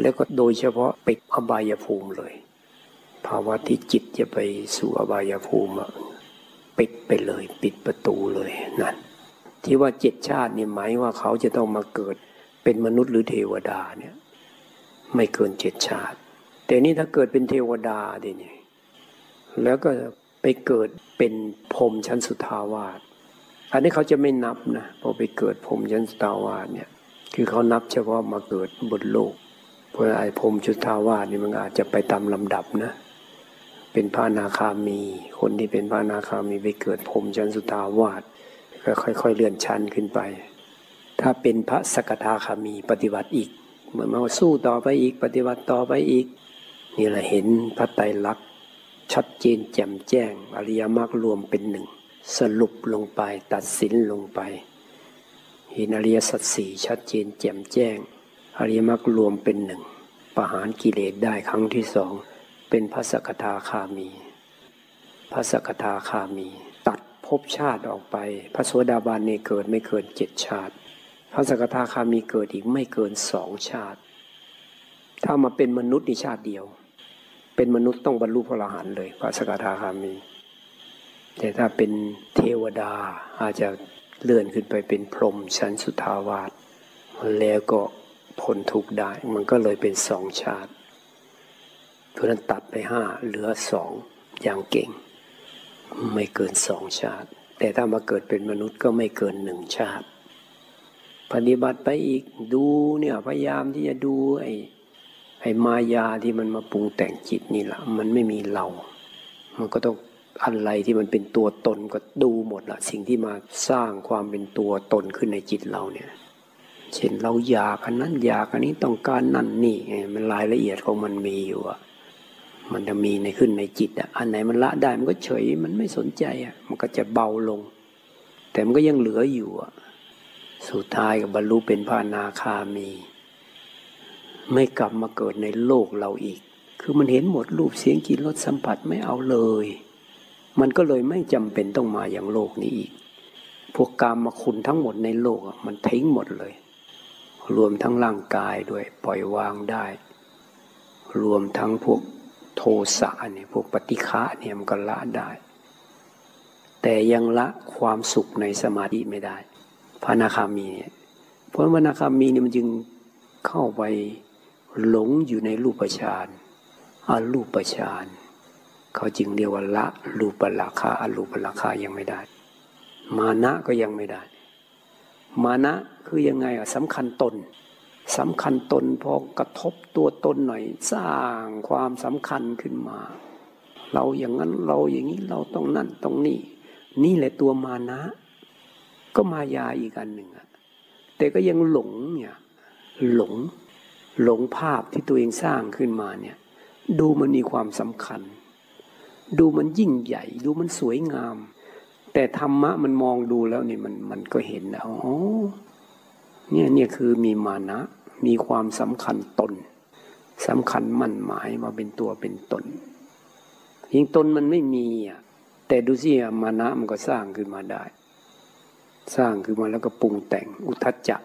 แล้วก็โดยเฉพาะไปอบายภูมิเลย ภาวะที่จิตจะไปสู่อบายภูมิปิดไปเลย ปิดประตูเลยนั่นที่ว่าเจ็ดชาตินี่หมายว่าเขาจะต้องมาเกิด เป็นมนุษย์หรือเทวดาเนี่ยไม่เกินเจ็ดชาติ แต่นี่ถ้าเกิดเป็นเทวดาดิเนี่ยแล้วก็ไปเกิดเป็นพรมชั้นสุทาวาสอันนี้เขาจะไม่นับนะพอไปเกิดพรมชั้นสุทาวาสเนี่ยคือเขานับเฉพาะมาเกิดบนโลกเพราะไอ้พรมชุทาวาสนี่มันอาจจะไปตามลำดับนะเป็นพระนาคามี คนที่เป็นพระนาคามีไปเกิดพรมชั้นสุทาวาสก็ค่อย ๆ เลื่อนชั้นขึ้นไป ถ้าเป็นพระสกทาคามีปฏิบัติอีกเหมือนมาสู้ต่อไปอีก ปฏิบัติต่อไปอีก นี่แหละเห็นพระไตรลักษณ์ชัดเจนแจ่มแจ้ง อริยมรรครวมเป็นหนึ่ง สรุปลงไปตัดสินลงไป เห็นอริยสัจสี่ชัดเจนแจ่มแจ้ง อริยมรรครวมเป็นหนึ่งประหารกิเลสได้ครั้งที่สองเป็นพระสกทาคามี พระสกทาคามี ตัดภพชาติออกไป พระโสดาบันเนี่เกิดไม่เกินเจ็ดชาติ พระสกทาคามีเกิดอีกไม่เกินสองชาติ ถ้ามาเป็นมนุษย์ในชาติเดียว เป็นมนุษย์ต้องบรรลุพระอรหันต์เลย พระสกทาคามี แต่ถ้าเป็นเทวดาอาจจะเลื่อนขึ้นไปเป็นพรหมชั้นสุทาวาสแล้วก็พ้นทุกข์ได้ มันก็เลยเป็นสองชาติเพราะนั้นตัดไปห้าเหลือสองอย่างเก่ง ไม่เกินสองชาติ แต่ถ้ามาเกิดเป็นมนุษย์ก็ไม่เกินหนึ่งชาติ ปฏิบัติไปอีกดูเนี่ยพยายามที่จะดูไอ้ไอ้มายาที่มันมาปรุงแต่งจิตนี่แหละมันไม่มีเรา มันก็ต้องอะไรที่มันเป็นตัวตนก็ดูหมดละสิ่งที่มาสร้างความเป็นตัวตนขึ้นในจิตเราเนี่ย เช่นเราอยากอันนั้นอยากอันนี้ต้องการนั่นนี่ไงมันรายละเอียดของมันมีอยู่อะมันจะมีในขึ้นในจิตอะอันไหนมันละได้มันก็เฉยมันไม่สนใจอะมันก็จะเบาลง แต่มันก็ยังเหลืออยู่อะ สุดท้ายกับบรรลุเป็นพระนาคามี ไม่กลับมาเกิดในโลกเราอีก คือมันเห็นหมดรูปเสียงกลิ่นรสสัมผัสไม่เอาเลย มันก็เลยไม่จำเป็นต้องมาอย่างโลกนี้อีก พวกกามมาคุณทั้งหมดในโลกมันทิ้งหมดเลย รวมทั้งร่างกายด้วยปล่อยวางได้ รวมทั้งพวกโทสะเนี่ยพวกปฏิฆะเนี่ยมันก็ละได้ แต่ยังละความสุขในสมาธิไม่ได้ พระนาคามีเนี่ยเพราะพระนาคามีเนี่ยมันจึงเข้าไปหลงอยู่ในรูปฌานอารูปฌานเขาจึงเรียกว่าละรูปราคาอารูปราคายังไม่ได้ มานะก็ยังไม่ได้ มานะคือยังไงอะสำคัญตนสำคัญตนพอกระทบตัวตนหน่อย สร้างความสำคัญขึ้นมา เราอย่างนั้นเราอย่างนี้เราต้องนั่นต้องนี่ นี่แหละตัวมานะ ก็มายาอีกอันหนึ่งอะแต่ก็ยังหลงเนี่ย หลงหลงภาพที่ตัวเองสร้างขึ้นมาเนี่ย ดูมันมีความสำคัญ ดูมันยิ่งใหญ่ ดูมันสวยงาม แต่ธรรมะมันมองดูแล้วนี่มันมันก็เห็นแล้วอ๋อเนี่ยเนี่ยคือมีมานะ มีความสำคัญตนสำคัญมั่นหมายมาเป็นตัวเป็นตนยิ่งตนมันไม่มีอะแต่ดูสิมานะมันก็สร้างขึ้นมาได้ สร้างขึ้นมาแล้วก็ปรุงแต่งอุทจจะ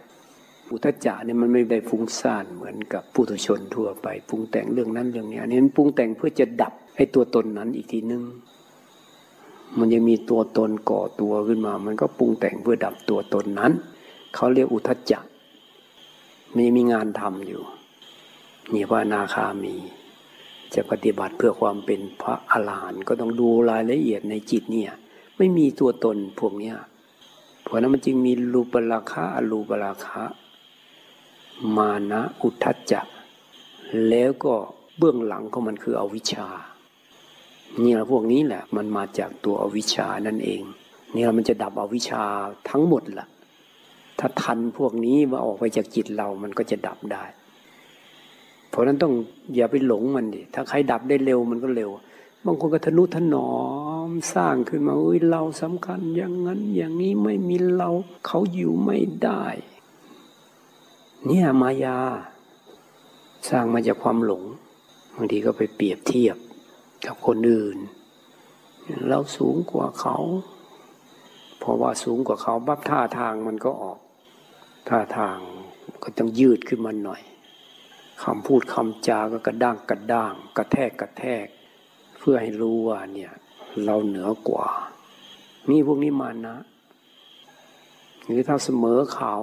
อุทจจะเนี่ยมันไม่ได้ฟุ้งซ่านเหมือนกับผู้ทุชนทั่วไปปรุงแต่งเรื่องนั้นเรื่องนี้อันนี้มันปรุงแต่งเพื่อจะดับให้ตัวตนนั้นอีกทีนึงมันยังมีตัวตนก่อตัวขึ้นมา มันก็ปรุงแต่งเพื่อดับตัวตนนั้น เขาเรียกอุทจจะมีมีงานทำอยู่นี่ว่านาคามี จะปฏิบัติเพื่อความเป็นพระอรหันต์ก็ต้องดูรายละเอียดในจิตเนี่ย ไม่มีตัวตนพวกเนี้ย เพราะนั้นมันจึงมีรูปราคะอรูปราคะ มานะอุทจจะแล้วก็เบื้องหลังของมันคืออวิชชานี่แหละพวกนี้แหละมันมาจากตัวอวิชชานั่นเองนี่เรามันจะดับอวิชชาทั้งหมดละ่ะ ถ้าทันพวกนี้มาออกไปจากจิตเรามันก็จะดับได้ เพราะนั้นต้องอย่าไปหลงมันดิถ้าใครดับได้เร็วมันก็เร็ว บางคนก็ทนุถนอม สร้างขึ้นมาเอ้ยเราสำคัญอย่างนั้นอย่างนี้ไม่มีเราเขาอยู่ไม่ได้ เนี่ยมายา สร้างมาจากความหลงบางทีก็ไปเปรียบเทียบกับคนอื่น เราสูงกว่าเขาเพราะว่าสูงกว่าเขาบับท่าทางมันก็ออก ท่าทางก็ต้องยืดขึ้นมาหน่อยคำพูดคำจาก็กระด้างกระด้าง กระแทกกระแทก เพื่อให้รู้ว่าเนี่ย เราเหนือกว่ามีพวกนี้มานะ หรือถ้าเสมอเขา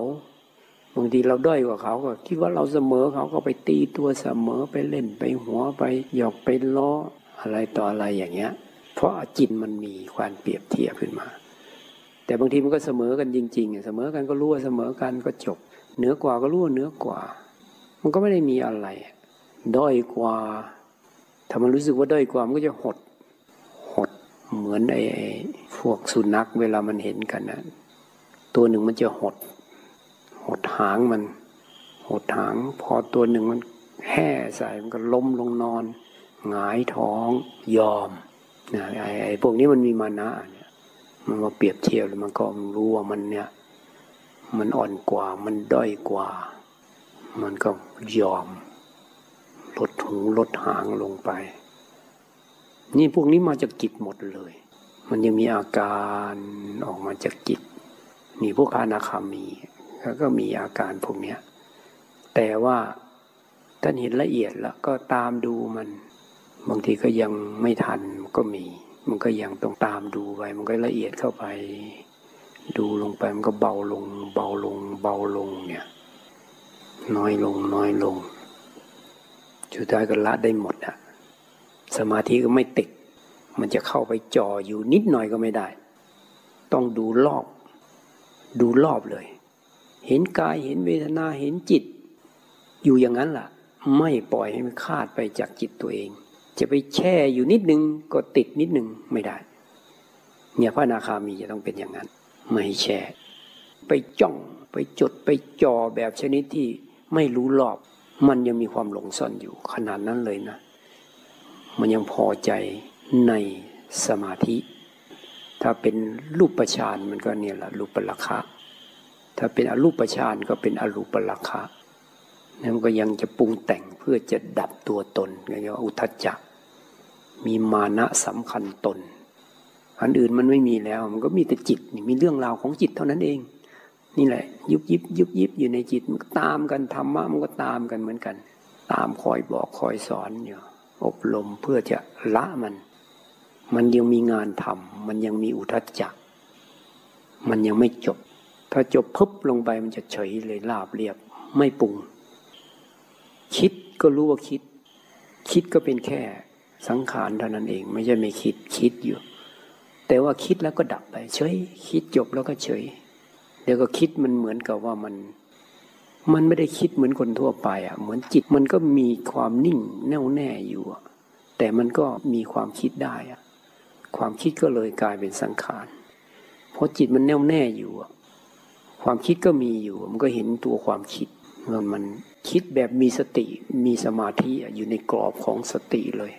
บางทีเราด้อยกว่าเขาก็คิดว่าเราเสมอเขาก็ไปตีตัวเสมอไปเล่นไปหัวไปหยอกไปล้ออะไรต่ออะไรอย่างเงี้ย เพราะจิตมันมีความเปรียบเทียบขึ้นมา แต่บางทีมันก็เสมอกันจริง ๆ เสมอกันก็รู้ว่าเสมอกันก็จบ เหนือกว่าก็รู้ว่าเหนือกว่า มันก็ไม่ได้มีอะไร ด้อยกว่า ถ้ามันรู้สึกว่าด้อยกว่ามันก็จะหดหด เหมือนไอ้พวกสุนัขเวลามันเห็นกันนะตัวหนึ่งมันจะหด หดหางมัน หดหาง พอตัวหนึ่งมันแห่ใส่มันก็ล้มลงนอนหงายท้องยอมนะไอ้ไอ้พวกนี้มันมีมานะเนี่ยมันมาเปรียบเทียบแล้วมันก็รู้ว่ามันเนี่ย มันอ่อนกว่ามันด้อยกว่า มันก็ยอมลดหูลดหางลงไป นี่พวกนี้มาจากจิตหมดเลย มันยังมีอาการออกมาจากจิตมีพวกอนาคามีแล้วก็มีอาการพวกเนี้ยแต่ว่าท่านเห็นละเอียดแล้วก็ตามดูมัน บางทีก็ยังไม่ทันก็มี มันก็ยังต้องตามดูไป มันก็ละเอียดเข้าไป ดูลงไปมันก็เบาลง เบาลง เบาลงเนี่ย น้อยลงน้อยลงสุดท้ายก็ละได้หมดอะ สมาธิก็ไม่ติด มันจะเข้าไปจ่ออยู่นิดหน่อยก็ไม่ได้ ต้องดูรอบ ดูรอบเลย เห็นกายเห็นเวทนาเห็นจิต อยู่อย่างนั้นล่ะ ไม่ปล่อยให้มันคาดไปจากจิตตัวเอง จะไปแช่อยู่นิดนึงก็ติดนิดนึงไม่ได้ เนี่ยพระนาคามีจะต้องเป็นอย่างนั้น ไม่แช่ไปจ้องไปจดไปจ่อแบบชนิดที่ไม่รู้รอบ มันยังมีความหลงซ่อนอยู่ขนาดนั้นเลยนะ มันยังพอใจในสมาธิ ถ้าเป็นรูปประชานมันก็เนี่ยแหละรูปปราคะ ถ้าเป็นอรูปฌานก็เป็นอรูปราคะนั่นก็ยังจะปรุงแต่งเพื่อจะดับตัวตนเรียกว่าอุทจจะมีมานะสำคัญตน อันอื่นมันไม่มีแล้ว มันก็มีแต่จิตมีเรื่องราวของจิตเท่านั้นเอง นี่แหละ ยุบยิบยุบยิบอยู่ในจิตมันก็ตามกันธรรมะมันก็ตามกันเหมือนกัน ตามคอยบอกคอยสอนอยู่ อบรมเพื่อจะละมัน มันยังมีงานทำมันยังมีอุทจจะมันยังไม่จบ ถ้าจบพึบลงไปมันจะเฉยเลยราบเรียบไม่ปรุง คิดก็รู้ว่าคิด คิดก็เป็นแค่สังขารเท่านั้นเอง ไม่ใช่ไม่คิดคิดอยู่ แต่ว่าคิดแล้วก็ดับไป เฉย คิดจบแล้วก็เฉย เดี๋ยวก็คิดมันเหมือนกับว่ามัน มันไม่ได้คิดเหมือนคนทั่วไปอะ เหมือนจิตมันก็มีความนิ่งแน่วแน่อยู่ แต่มันก็มีความคิดได้อะ ความคิดก็เลยกลายเป็นสังขาร เพราะจิตมันแน่วแน่อยู่ ความคิดก็มีอยู่ มันก็เห็นตัวความคิดมันมันคิดแบบมีสติ มีสมาธิอยู่ในกรอบของสติเลย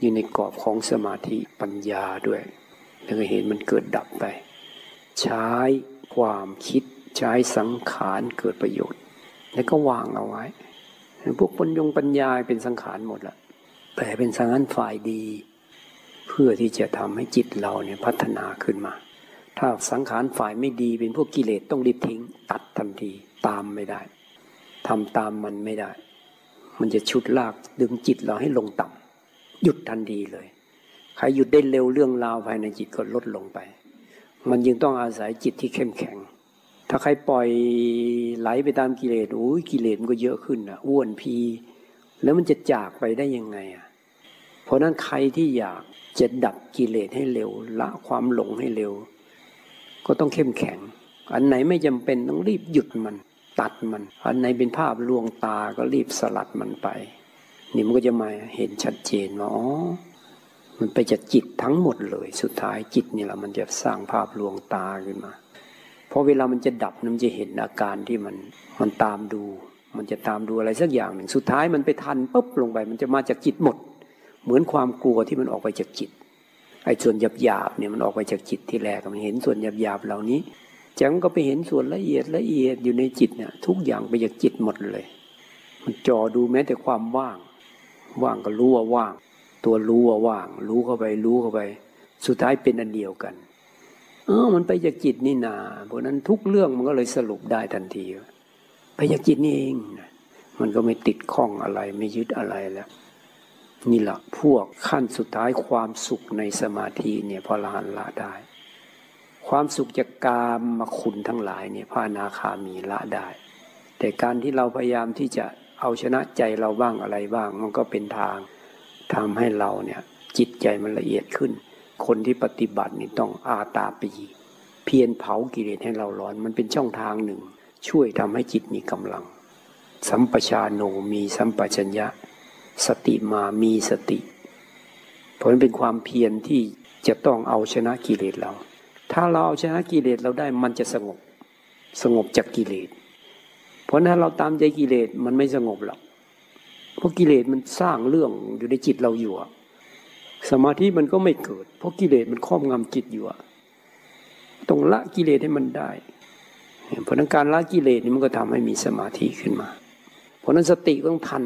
อยู่ในกรอบของสมาธิปัญญาด้วย แล้วก็เห็นมันเกิดดับไป ใช้ความคิดใช้สังขารเกิดประโยชน์ แล้วก็วางเอาไว้ พวกปัญญงปัญญาเป็นสังขารหมดละแต่เป็นสังขารฝ่ายดี เพื่อที่จะทำให้จิตเราเนี่ยพัฒนาขึ้นมา ถ้าสังขารฝ่ายไม่ดีเป็นพวกกิเลสต้องรีบทิ้ง ตัดทันทีตามไม่ได้ทำตามมันไม่ได้ มันจะชุดลากดึงจิตเราให้ลงต่ำหยุดทันทีเลยใครหยุดได้เร็วเรื่องราวภายในจิตก็ลดลงไป มันยังต้องอาศัยจิตที่เข้มแข็ง ถ้าใครปล่อยไหลไปตามกิเลสโอ้ยกิเลสมันก็เยอะขึ้นอะอ้วนพี แล้วมันจะจากไปได้ยังไงอะเพราะนั้นใครที่อยากจะดับกิเลสให้เร็ว ละความหลงให้เร็ว ก็ต้องเข้มแข็ง อันไหนไม่จำเป็นต้องรีบหยุดมัน ตัดมัน อันไหนเป็นภาพลวงตาก็รีบสลัดมันไป นี่มันก็จะมาเห็นชัดเจนว่าอ๋อมันไปจากจิตทั้งหมดเลย สุดท้ายจิตนี่แหละมันจะสร้างภาพลวงตาขึ้นมา พอเวลามันจะดับมันจะเห็นอาการที่มันมันตามดู มันจะตามดูอะไรสักอย่างหนึ่งสุดท้ายมันไปทันปุ๊บลงไป มันจะมาจากจิตหมด เหมือนความกลัวที่มันออกไปจากจิตไอ้ส่วนหยาบหยาบเนี่ยมันออกไปจากจิตที่แรกมันเห็นส่วนหยาบหยาบเหล่านี้จังก็ไปเห็นส่วนละเอียดละเอียดอยู่ในจิตเนี่ยทุกอย่างไปจากจิตหมดเลย มันจอดูแม้แต่ความว่าง ว่างก็รู้ว่าว่าง ตัวรู้ว่าว่าง รู้เข้าไปรู้เข้าไป สุดท้ายเป็นอันเดียวกัน ออมันไปจากจิตนี่นาเพราะนั้นทุกเรื่องมันก็เลยสรุปได้ทันทีไปจากจิตนี่เอง มันก็ไม่ติดข้องอะไรไม่ยึดอะไรแล้วนี่แหละพวกขั้นสุดท้ายความสุขในสมาธิเนี่ยพอละหันละได้ ความสุขจากกามมาคุณทั้งหลายเนี่ยพระนาคามีละได้ แต่การที่เราพยายามที่จะเอาชนะใจเราบ้างอะไรบ้าง มันก็เป็นทางทำให้เราเนี่ยจิตใจมันละเอียดขึ้น คนที่ปฏิบัตินี่ต้องอาตาปีเพียรเผากิเลสให้เราร้อน มันเป็นช่องทางหนึ่ง ช่วยทำให้จิตมีกำลัง สัมปชาโนมีสัมปชัญญะ สติมามีสติ ผลเป็นความเพียรที่จะต้องเอาชนะกิเลสเรา ถ้าเราเอาชนะกิเลสเราได้มันจะสงบ สงบจากกิเลส เพราะนั้นเราตามใจกิเลสมันไม่สงบหรอก เพราะกิเลสมันสร้างเรื่องอยู่ในจิตเราอยู่ สมาธิมันก็ไม่เกิด เพราะกิเลสมันครอบงำจิตอยู่ต้องละกิเลสให้มันได้เพราะนั้นการละกิเลสนี่มันก็ทำให้มีสมาธิขึ้นมา เพราะนั้นสติต้องทัน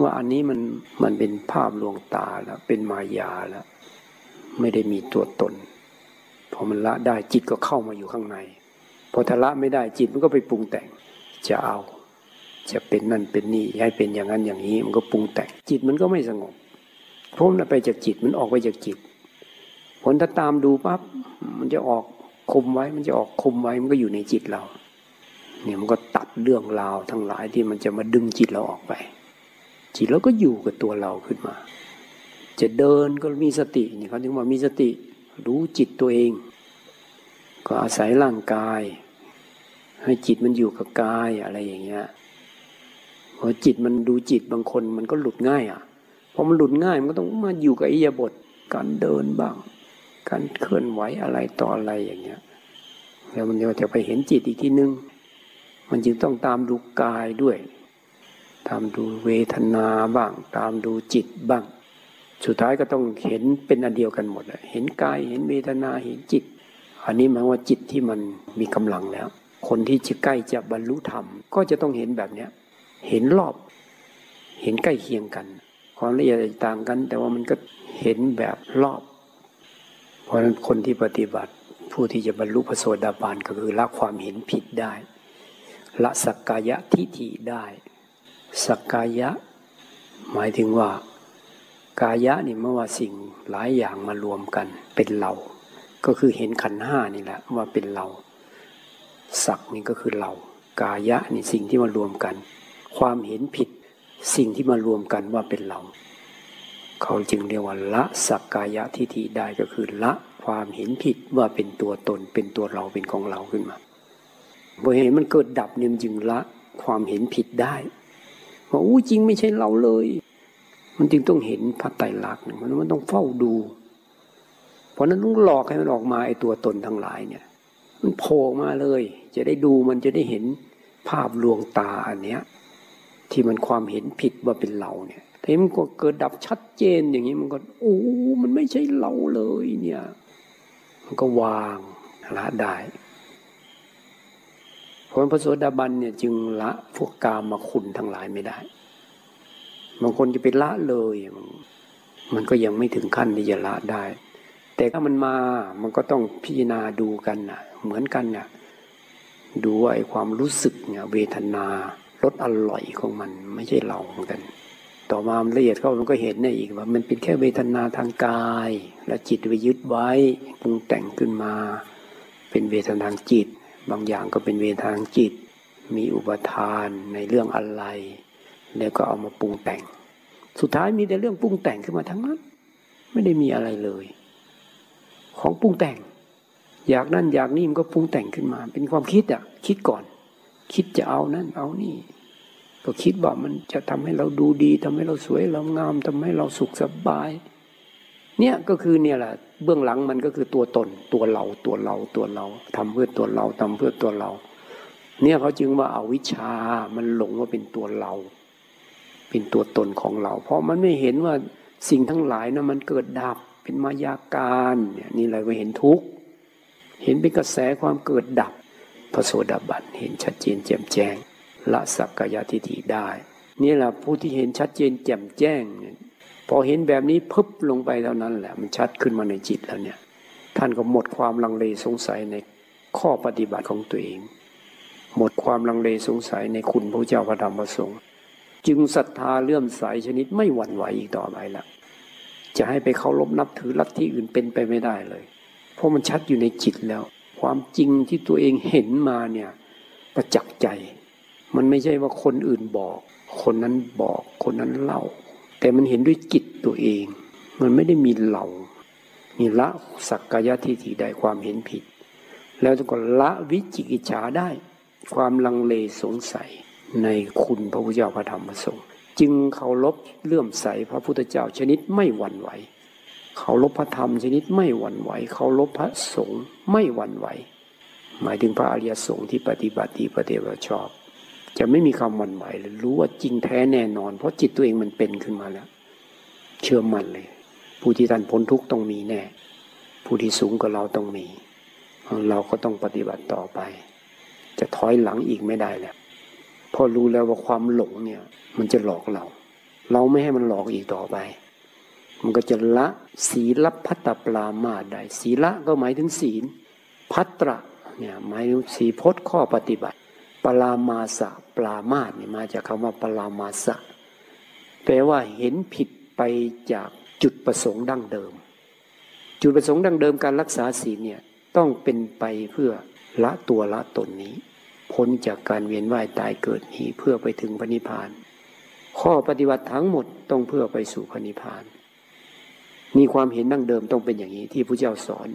ว่าอันนี้มันมันเป็นภาพลวงตาแล้วเป็นมายาแล้ว ไม่ได้มีตัวตนพอมันละได้จิตก็เข้ามาอยู่ข้างในพอทละไม่ได้จิตมันก็ไปปรุงแต่งจะเอา จะเป็นนั่นเป็นนี่ให้เป็นอย่างนั้นอย่างนี้มันก็ปรุงแต่งจิตมันก็ไม่สงบ เพราะมันไปจากจิตมันออกไปจากจิต ผลถ้าตามดูปั๊บมันจะออกคุมไว้ มันจะออกคุมไว้มันก็อยู่ในจิตเรา เนี่ยมันก็ตัดเรื่องราวทั้งหลายที่มันจะมาดึงจิตเราออกไป จิตเราก็อยู่กับตัวเราขึ้นมา จะเดินก็มีสตินี่เขาถึงว่ามีสติรู้จิตตัวเอง ก็อาศัยร่างกาย ให้จิตมันอยู่กับกายอะไรอย่างเงี้ยพอจิตมันดูจิตบางคนมันก็หลุดง่ายอะ อมันหลุดง่ายมันก็ต้องมาอยู่กับอิยาบทการเดินบ้าง การเคลื่อนไหวอะไรต่ออะไรอย่างเงี้ย แล้วมันจะไปเห็นจิตอีกทีนึง มันจึงต้องตามดูกายด้วย ตามดูเวทนาบ้าง ตามดูจิตบ้าง สุดท้ายก็ต้องเห็นเป็นอันเดียวกันหมดเห็นกายเห็นเวทนาเห็นจิต อันนี้หมายว่าจิตที่มันมีกำลังแล้ว คนที่จะใกล้จะบรรลุธรรม ก็จะต้องเห็นแบบเนี้ย เห็นรอบ เห็นใกล้เคียงกัน ความละเอียดต่างกัน แต่ว่ามันก็เห็นแบบรอบ เพราะฉะนั้นคนที่ปฏิบัติผู้ที่จะบรรลุพระโสดาบันก็คือละความเห็นผิดได้ ละสักกายะทิฏฐิได้ สักกายะ หมายถึงว่า กายะนี่เมื่อว่าสิ่งหลายอย่างมารวมกันเป็นเรา ก็คือเห็นขันห้านี่แหละว่าเป็นเรา สักนี่ก็คือเรา กายะนี่สิ่งที่มารวมกัน ความเห็นผิด สิ่งที่มารวมกันว่าเป็นเรา เขาจึงเรียกว่าละสักกายะทิฏฐิได้ก็คือละความเห็นผิดว่าเป็นตัวตนเป็นตัวเราเป็นของเราขึ้นมาพอเห็นมันเกิดดับเนี่ยจึงละความเห็นผิดได้ว่าอู้จริงไม่ใช่เราเลย มันจึงต้องเห็นพระไตรลักษณ์มันมันต้องเฝ้าดู เพราะนั้นต้องหลอกให้มันออกมาไอตัวตนทั้งหลายเนี่ย มันโผล่มาเลย จะได้ดูมันจะได้เห็นภาพลวงตาอันเนี้ย ที่มันความเห็นผิดว่าเป็นเราเนี่ยแต่มันก็เกิดดับชัดเจนอย่างนี้มันก็โอ้มันไม่ใช่เราเลยเนี่ยมันก็วางละได้เพราะพระโสดาบันเนี่ยจึงละพวกกามมาคุณทั้งหลายไม่ได้บางคนจะไปละเลย มันก็ยังไม่ถึงขั้นที่จะละได้ แต่ถ้ามันมามันก็ต้องพิจารณาดูกันนะเหมือนกันนะดูว่าไอ้ความรู้สึกเนี่ยเวทนา รสอร่อยของมันไม่ใช่เราเหมือนกัน ต่อมาละเอียดเข้ามันก็เห็นได้อีกว่า มันเป็นแค่เวทนาทางกาย และจิตไปยึดไว้ปรุงแต่งขึ้นมา เป็นเวทนาทางจิต บางอย่างก็เป็นเวทนาทางจิต มีอุปทานในเรื่องอะไร แล้วก็เอามาปรุงแต่ง สุดท้ายมีแต่เรื่องปรุงแต่งขึ้นมาทั้งนั้น ไม่ได้มีอะไรเลย ของปรุงแต่ง อยากนั่นอยากนี่มันก็ปรุงแต่งขึ้นมา เป็นความคิดอะคิดก่อน คิดจะเอานั่นเอานี่ ก็คิดว่ามันจะทำให้เราดูดีทำให้เราสวยเรางามทำให้เราสุขสบาย เนี่ยก็คือเนี่ยแหละเบื้องหลังมันก็คือตัวตน ตัวเราตัวเราตัวเราทำเพื่อตัวเราทำเพื่อตัวเรา เนี่ยเขาจึงว่าเอาวิชามันหลงว่าเป็นตัวเรา เป็นตัวตนของเรา เพราะมันไม่เห็นว่าสิ่งทั้งหลายนะมันเกิดดับเป็นมายาการเนี่ยนี่อะไรก็เห็นทุกข์เห็นเป็นกระแสความเกิดดับ พระโสดาบันเห็นชัดเจนแจ่มแจ้ง ละสักกายทิฏฐิได้ นี่แหละผู้ที่เห็นชัดเจนแจ่มแจ้ง พอเห็นแบบนี้พึบลงไปเท่านั้นแหละ มันชัดขึ้นมาในจิตแล้วเนี่ย ท่านก็หมดความลังเลสงสัยในข้อปฏิบัติของตัวเอง หมดความลังเลสงสัยในคุณพระเจ้าพระธรรมพระสงฆ์จึงศรัทธาเลื่อมใสชนิดไม่หวั่นไหวอีกต่อไปละจะให้ไปเคารพนับถือลัทธิอื่นเป็นไปไม่ได้เลย เพราะมันชัดอยู่ในจิตแล้ว ความจริงที่ตัวเองเห็นมาเนี่ยประจักษ์ใจ มันไม่ใช่ว่าคนอื่นบอก คนนั้นบอกคนนั้นเล่า แต่มันเห็นด้วยจิตตัวเอง มันไม่ได้มีเหล่ามีละสักกายทิฏฐิได้ความเห็นผิด แล้วก็ละวิจิกิจฉาได้ ความลังเลสงสัยในคุณพระพุทธเจ้าพระธรรมพระสงฆ์จึงเคารพเลื่อมใสพระพุทธเจ้าชนิดไม่หวั่นไหว เขาลบพระธรรมชนิดไม่หวั่นไหว เขาลบพระสงฆ์ไม่หวั่นไหว หมายถึงพระอริยสงฆ์ที่ปฏิบัติดีปฏิบัติชอบ จะไม่มีคำหวั่นไหวเลยรู้ว่าจริงแท้แน่นอน เพราะจิตตัวเองมันเป็นขึ้นมาแล้ว เชื่อมั่นเลย ผู้ที่ท่านพ้นทุกข์ต้องมีแน่ ผู้ที่สูงกว่าเราต้องมี เราก็ต้องปฏิบัติต่อไป จะถอยหลังอีกไม่ได้แล้วพอรู้แล้วว่าความหลงเนี่ย มันจะหลอกเรา เราไม่ให้มันหลอกอีกต่อไป มันก็จะละศีลพัตตปรามาได้ศีละก็หมายถึงศีล พัตระเนี่ยหมายถึงสีพจน์ข้อปฏิบัติ ปรามาสะปรามาสเนี่ยมาจากคำว่าปรามาสะแปลว่าเห็นผิดไปจากจุดประสงค์ดั้งเดิม จุดประสงค์ดั้งเดิมการรักษาศีลเนี่ยต้องเป็นไปเพื่อละตัวละตนนี้ พ้นจากการเวียนว่ายตายเกิดนี้เพื่อไปถึงพระนิพพาน ข้อปฏิบัติทั้งหมดต้องเพื่อไปสู่พระนิพพาน มีความเห็นดั้งเดิมต้องเป็นอย่างนี้ที่พระเจ้าสอน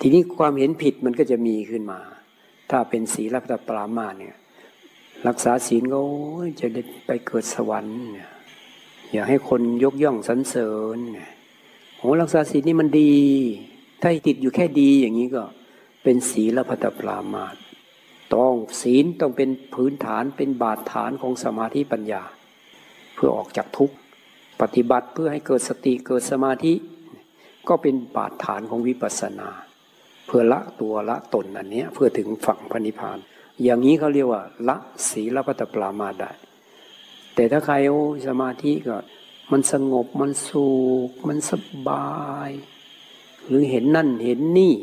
ทีนี้ความเห็นผิดมันก็จะมีขึ้นมา ถ้าเป็นศีลพัตปรามาเนี่ย รักษาศีลก็จะได้ไปเกิดสวรรค์เนี่ยอยากให้คนยกย่องสรรเสริญโอ้รักษาศีลนี่มันดี ถ้าติดอยู่แค่ดีอย่างนี้ก็เป็นศีลพัตปรามาตต้องศีลต้องเป็นพื้นฐานเป็นบาดฐานของสมาธิปัญญา เพื่อออกจากทุกข์ ปฏิบัติเพื่อให้เกิดสติเกิดสมาธิ ก็เป็นบาดฐานของวิปัสสนา เพื่อละตัวละตนอันนี้เพื่อถึงฝั่งพระนิพพาน อย่างนี้เขาเรียกว่า ละศีลพัตปรามาได้ แต่ถ้าใครโอ้สมาธิก็มันสงบมันสุขมันสบาย หรือเห็นนั่นเห็นนี่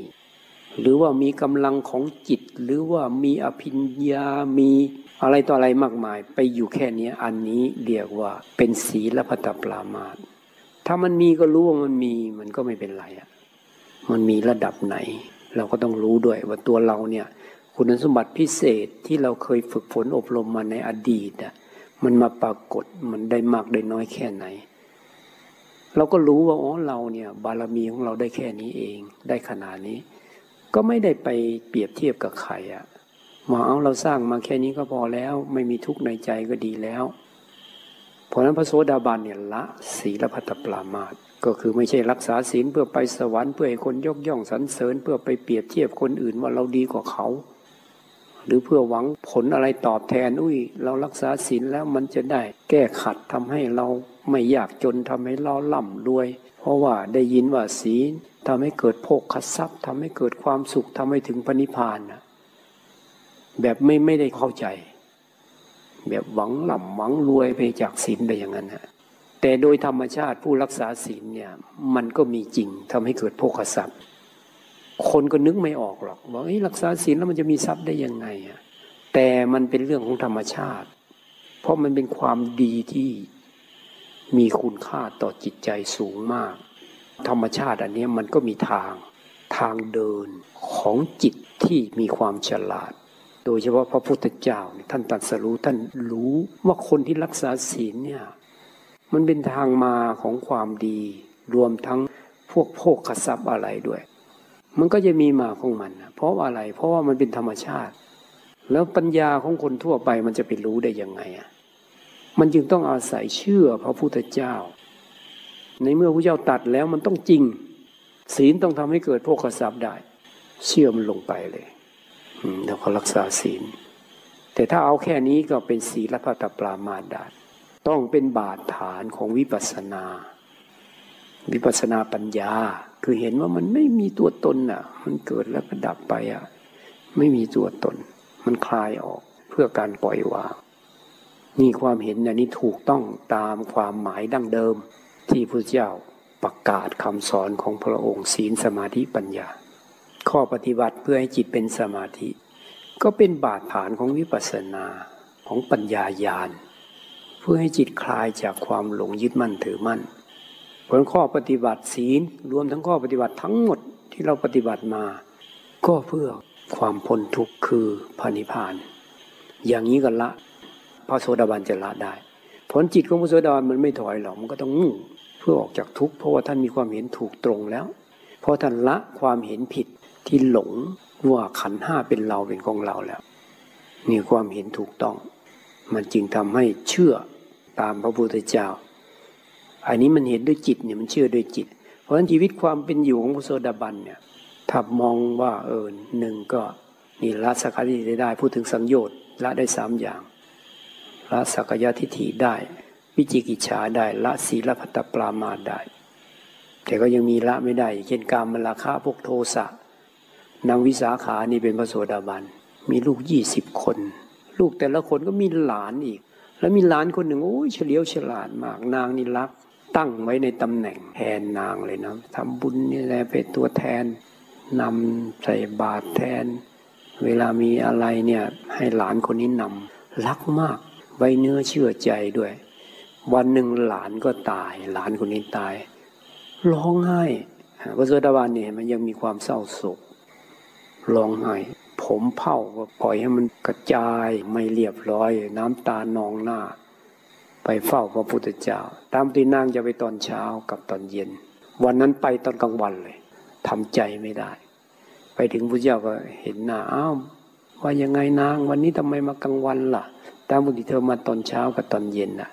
หรือว่ามีกำลังของจิต หรือว่ามีอภิญญามี อะไรต่ออะไรมากมายไปอยู่แค่นี้อันนี้เรียกว่าเป็นศีลพัตปรามาตถ้ามันมีก็รู้ว่ามันมีมันก็ไม่เป็นไรอะมันมีระดับไหน เราก็ต้องรู้ด้วยว่าตัวเราเนี่ย คุณสมบัติพิเศษที่เราเคยฝึกฝนอบรมมาในอดีตอะมันมาปรากฏมันได้มากได้น้อยแค่ไหน เราก็รู้ว่าอ๋อเราเนี่ย บารมีของเราได้แค่นี้เอง ได้ขนาดนี้ ก็ไม่ได้ไปเปรียบเทียบกับใครอะ มาเอาเราสร้างมาแค่นี้ก็พอแล้ว ไม่มีทุกข์ในใจก็ดีแล้วเพราะนั้นพระโสดาบันเนี่ยละศีลพัตปรามาตก็คือไม่ใช่รักษาศีลเพื่อไปสวรรค์เพื่อให้คนยกย่องสรรเสริญ เพื่อไปเปรียบเทียบคนอื่นว่าเราดีกว่าเขา หรือเพื่อหวังผลอะไรตอบแทนอุ้ย เรารักษาศีลแล้วมันจะได้แก้ขัดทำให้เราไม่อยากจนทำให้เราล่ำรวย เพราะว่าได้ยินว่าศีลทำให้เกิดโภคคัทรัพย์ทำให้เกิดความสุขทำให้ถึงพระนิพพานนะ แบบไม่ไม่ได้เข้าใจ แบบหวังหล่ำหวังรวยไปจากศีลไปอย่างนั้นฮะแต่โดยธรรมชาติผู้รักษาศีลเนี่ย มันก็มีจริงทำให้เกิดโภคทรัพย์ คนก็นึกไม่ออกหรอกว่ารักษาศีลแล้วมันจะมีทรัพย์ได้ยังไงอะแต่มันเป็นเรื่องของธรรมชาติ เพราะมันเป็นความดีที่มีคุณค่าต่อจิตใจสูงมาก ธรรมชาติอันนี้มันก็มีทางทางเดินของจิตที่มีความฉลาด โดยเฉพาะพระพุทธเจ้าท่านตรัสรู้ท่านรู้ว่าคนที่รักษาศีลเนี่ยมันเป็นทางมาของความดี รวมทั้งพวกโภคทรัพย์อะไรด้วย มันก็จะมีมาของมัน เพราะอะไร เพราะว่ามันเป็นธรรมชาติ แล้วปัญญาของคนทั่วไปมันจะไปรู้ได้ยังไงอะมันจึงต้องอาศัยเชื่อพระพุทธเจ้า ในเมื่อพระเจ้าตัดแล้วมันต้องจริง ศีลต้องทำให้เกิดโภคทรัพย์ได้ เชื่อมันลงไปเลย แล้วก็รักษาศีล แต่ถ้าเอาแค่นี้ก็เป็นศีลพัตปรามาดาต้องเป็นบาดฐานของวิปัสนา วิปัสสนาปัญญา คือเห็นว่ามันไม่มีตัวตนอะ มันเกิดแล้วก็ดับไปอะ ไม่มีตัวตน มันคลายออกเพื่อการปล่อยวาง นี่ความเห็นอันนี้ถูกต้องตามความหมายดั้งเดิม ที่พระเจ้าประกาศคำสอนของพระองค์ศีลสมาธิปัญญา ข้อปฏิบัติเพื่อให้จิตเป็นสมาธิ ก็เป็นบาดฐานของวิปัสสนาของปัญญาญาณเพื่อให้จิตคลายจากความหลงยึดมั่นถือมั่น ผลข้อปฏิบัติศีลรวมทั้งข้อปฏิบัติทั้งหมดที่เราปฏิบัติมา ก็เพื่อความพ้นทุกข์คือพระนิพพาน อย่างนี้ก็ละพระโสดาบันจะละได้ ผลจิตของพระโสดาบันมันไม่ถอยหรอกมันก็ต้องเพื่อออกจากทุกข์เพราะว่าท่านมีความเห็นถูกตรงแล้ว เพราะท่านละความเห็นผิด ที่หลงว่าขันห้าเป็นเราเป็นของเราแล้วนี่ความเห็นถูกต้อง มันจึงทำให้เชื่อตามพระพุทธเจ้า อันนี้มันเห็นด้วยจิตเนี่ยมันเชื่อด้วยจิต เพราะฉะนั้นชีวิตความเป็นอยู่ของพระโสดาบันเนี่ยถ้ามองว่าเออหนึ่งก็นี่ละสักกายทิฏฐิได้พูดถึงสังโยชน์ละได้สามอย่างละสักกายทิฏฐิได้ วิจิกิจฉาได้ละศีลพัตปรามาได้ แต่ก็ยังมีละไม่ได้ เช่นการมราคะพวกโทสะ นางวิสาขานี่เป็นพระโสดาบัน มีลูกยี่สิบคน ลูกแต่ละคนก็มีหลานอีก แล้วมีหลานคนหนึ่งโอ้ยเฉลียวฉลาดมาก นางนี่รัก ตั้งไว้ในตำแหน่งแทนนางเลยนะทำบุญนี่แหละเป็นตัวแทนนำใส่บาตรแทน เวลามีอะไรเนี่ยให้หลานคนนี้นำรักมาก ไว้เนื้อเชื่อใจด้วย วันหนึ่งหลานก็ตาย หลานคนนี้ตายร้องไห้พระโสดาบันเนี่ยมันยังมีความเศร้าโศก ร้องไห้ผมเผาก็ปล่อยให้มันกระจายไม่เรียบร้อย น้ำตานองหน้า ไปเฝ้าพระพุทธเจ้า ตามที่นางจะไปตอนเช้ากับตอนเย็น วันนั้นไปตอนกลางวันเลยทำใจไม่ได้ ไปถึงพระเจ้าก็เห็นหน้าอ้าวว่ายังไงนางวันนี้ทำไมมากลางวันล่ะ ตามปกติเธอมาตอนเช้ากับตอนเย็นน่ะ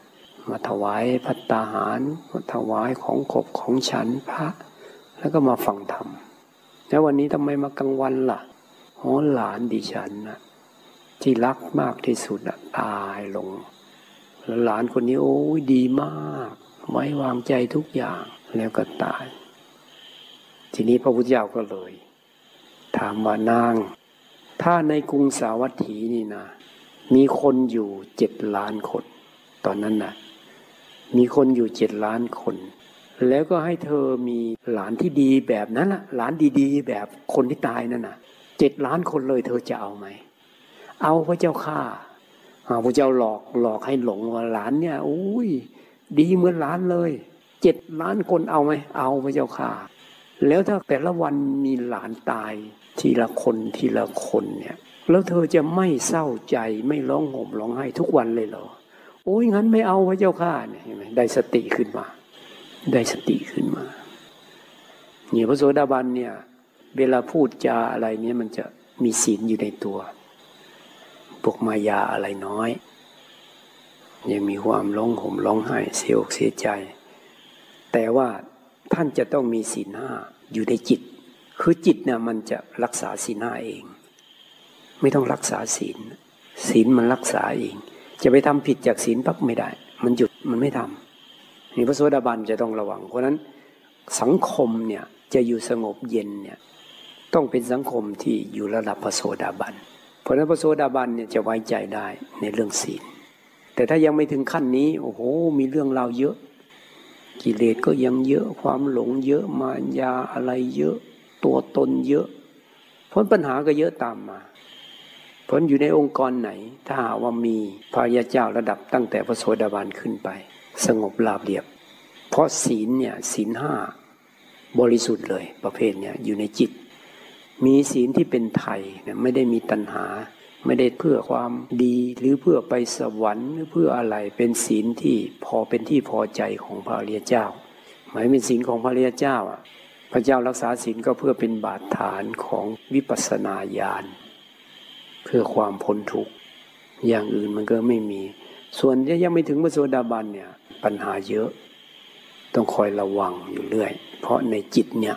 มาถวายพัตตาหารมาถวายของขบของฉันพระ แล้วก็มาฟังธรรม แล้ววันนี้ทำไมมากลางวันล่ะอ๋อหลานดิฉันนะที่รักมากที่สุดอะตายลง แล้วหลานคนนี้โอ้ยดีมากไว้วางใจทุกอย่างแล้วก็ตาย ทีนี้พระพุทธเจ้าก็เลย ถามว่านาง ถ้าในกรุงสาวัตถีนี่นะ มีคนอยู่เจ็ดล้านคน ตอนนั้นนะมีคนอยู่เจ็ดล้านคน แล้วก็ให้เธอมีหลานที่ดีแบบนั้นล่ะ หลานดีๆ แบบคนที่ตายนั่นน่ะเจ็ดล้านคนเลยเธอจะเอาไหม เอาพระเจ้าข้าพระเจ้าหลอกหลอกให้หลงว่าหลานเนี่ยอุ้ยดีเหมือนหลานเลยเจ็ดล้านคนเอาไหมเอาพระเจ้าข้าแล้วถ้าแต่ละวันมีหลานตายทีละคนทีละคนเนี่ย แล้วเธอจะไม่เศร้าใจไม่ร้องห่มร้องไห้ทุกวันเลยเหรอโอ้ยงั้นไม่เอาพระเจ้าข้าเนี่ยเห็นไหมได้สติขึ้นมา ได้สติขึ้นมาเนี่ยพระโสดาบันเนี่ย เวลาพูดจาอะไรเนี่ยมันจะมีศีลอยู่ในตัวพวกมายาอะไรน้อย ยังมีความร้องห่มร้องไห้เสียอกเสียใจ แต่ว่าท่านจะต้องมีศีลห้าอยู่ในจิต คือจิตเนี่ยมันจะรักษาศีลห้าเอง ไม่ต้องรักษาศีลศีลมันรักษาเอง จะไปทำผิดจากศีลปั๊บไม่ได้ มันหยุดมันไม่ทำ นี่พระโสดาบันจะต้องระวัง เพราะนั้นสังคมเนี่ยจะอยู่สงบเย็นเนี่ยต้องเป็นสังคมที่อยู่ระดับพระโสดาบัน เพราะนั้นพระโสดาบันเนี่ยจะไว้ใจได้ในเรื่องศีล แต่ถ้ายังไม่ถึงขั้นนี้โอ้โหมีเรื่องราวเยอะ กิเลสก็ยังเยอะความหลงเยอะมายาอะไรเยอะตัวตนเยอะผลปัญหาก็เยอะตามมาผลอยู่ในองค์กรไหน ถ้าหาว่ามีพระยาเจ้าระดับตั้งแต่พระโสดาบันขึ้นไป สงบราบเรียบ เพราะศีลเนี่ยศีลห้าบริสุทธิ์เลย ประเภทเนี่ยอยู่ในจิต มีศีลที่เป็นไทยเนี่ยไม่ได้มีตัณหา ไม่ได้เพื่อความดีหรือเพื่อไปสวรรค์หรือเพื่ออะไรเป็นศีลที่พอเป็นที่พอใจของพระเรียเจ้า หมายเป็นศีลของพระเรียเจ้าอะพระเจ้ารักษาศีลก็เพื่อเป็นบาดฐานของวิปัสสนาญาณเพื่อความพ้นทุกข์อย่างอื่นมันก็ไม่มี ส่วนที่ยังไม่ถึงพระโสดาบันเนี่ย ปัญหาเยอะ ต้องคอยระวังอยู่เรื่อย เพราะในจิตเนี่ย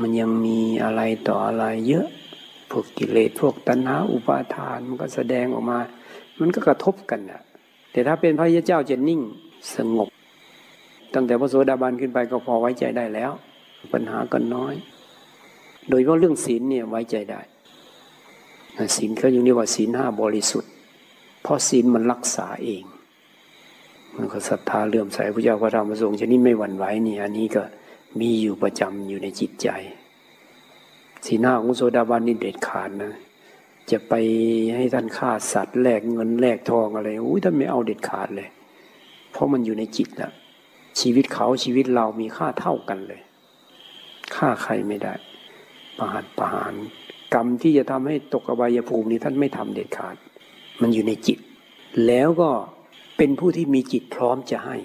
มันยังมีอะไรต่ออะไรเยอะ พวกกิเลสพวกตัณหาอุปาทานมันก็แสดงออกมา มันก็กระทบกันนะแต่ถ้าเป็นพระยาเจ้าจะนิ่งสงบ ตั้งแต่พระโสดาบันขึ้นไปก็พอไว้ใจได้แล้ว ปัญหาก็น้อย โดยเฉพาะเรื่องศีลเนี่ยไว้ใจได้ศีลเขาอยู่นี่ว่าศีลห้าบริสุทธิ์เพราะศีลมันรักษาเอง มันก็ศรัทธาเลื่อมใสพระเจ้าพระธรรมพระสงฆ์ชนิดไม่หวั่นไหวนี่อันนี้ก็มีอยู่ประจำอยู่ในจิตใจ สีหน้าของโซดาบันนี่เด็ดขาดนะ จะไปให้ท่านฆ่าสัตว์แลกเงินแลกทองอะไรอุ้ยท่านไม่เอาเด็ดขาดเลย เพราะมันอยู่ในจิตแล้วชีวิตเขาชีวิตเรามีค่าเท่ากันเลยฆ่าใครไม่ได้ ประหารประหาร กรรมที่จะทำให้ตกอบายภูมินี้ท่านไม่ทำเด็ดขาด มันอยู่ในจิต แล้วก็ เป็นผู้ที่มีจิตพร้อมจะให้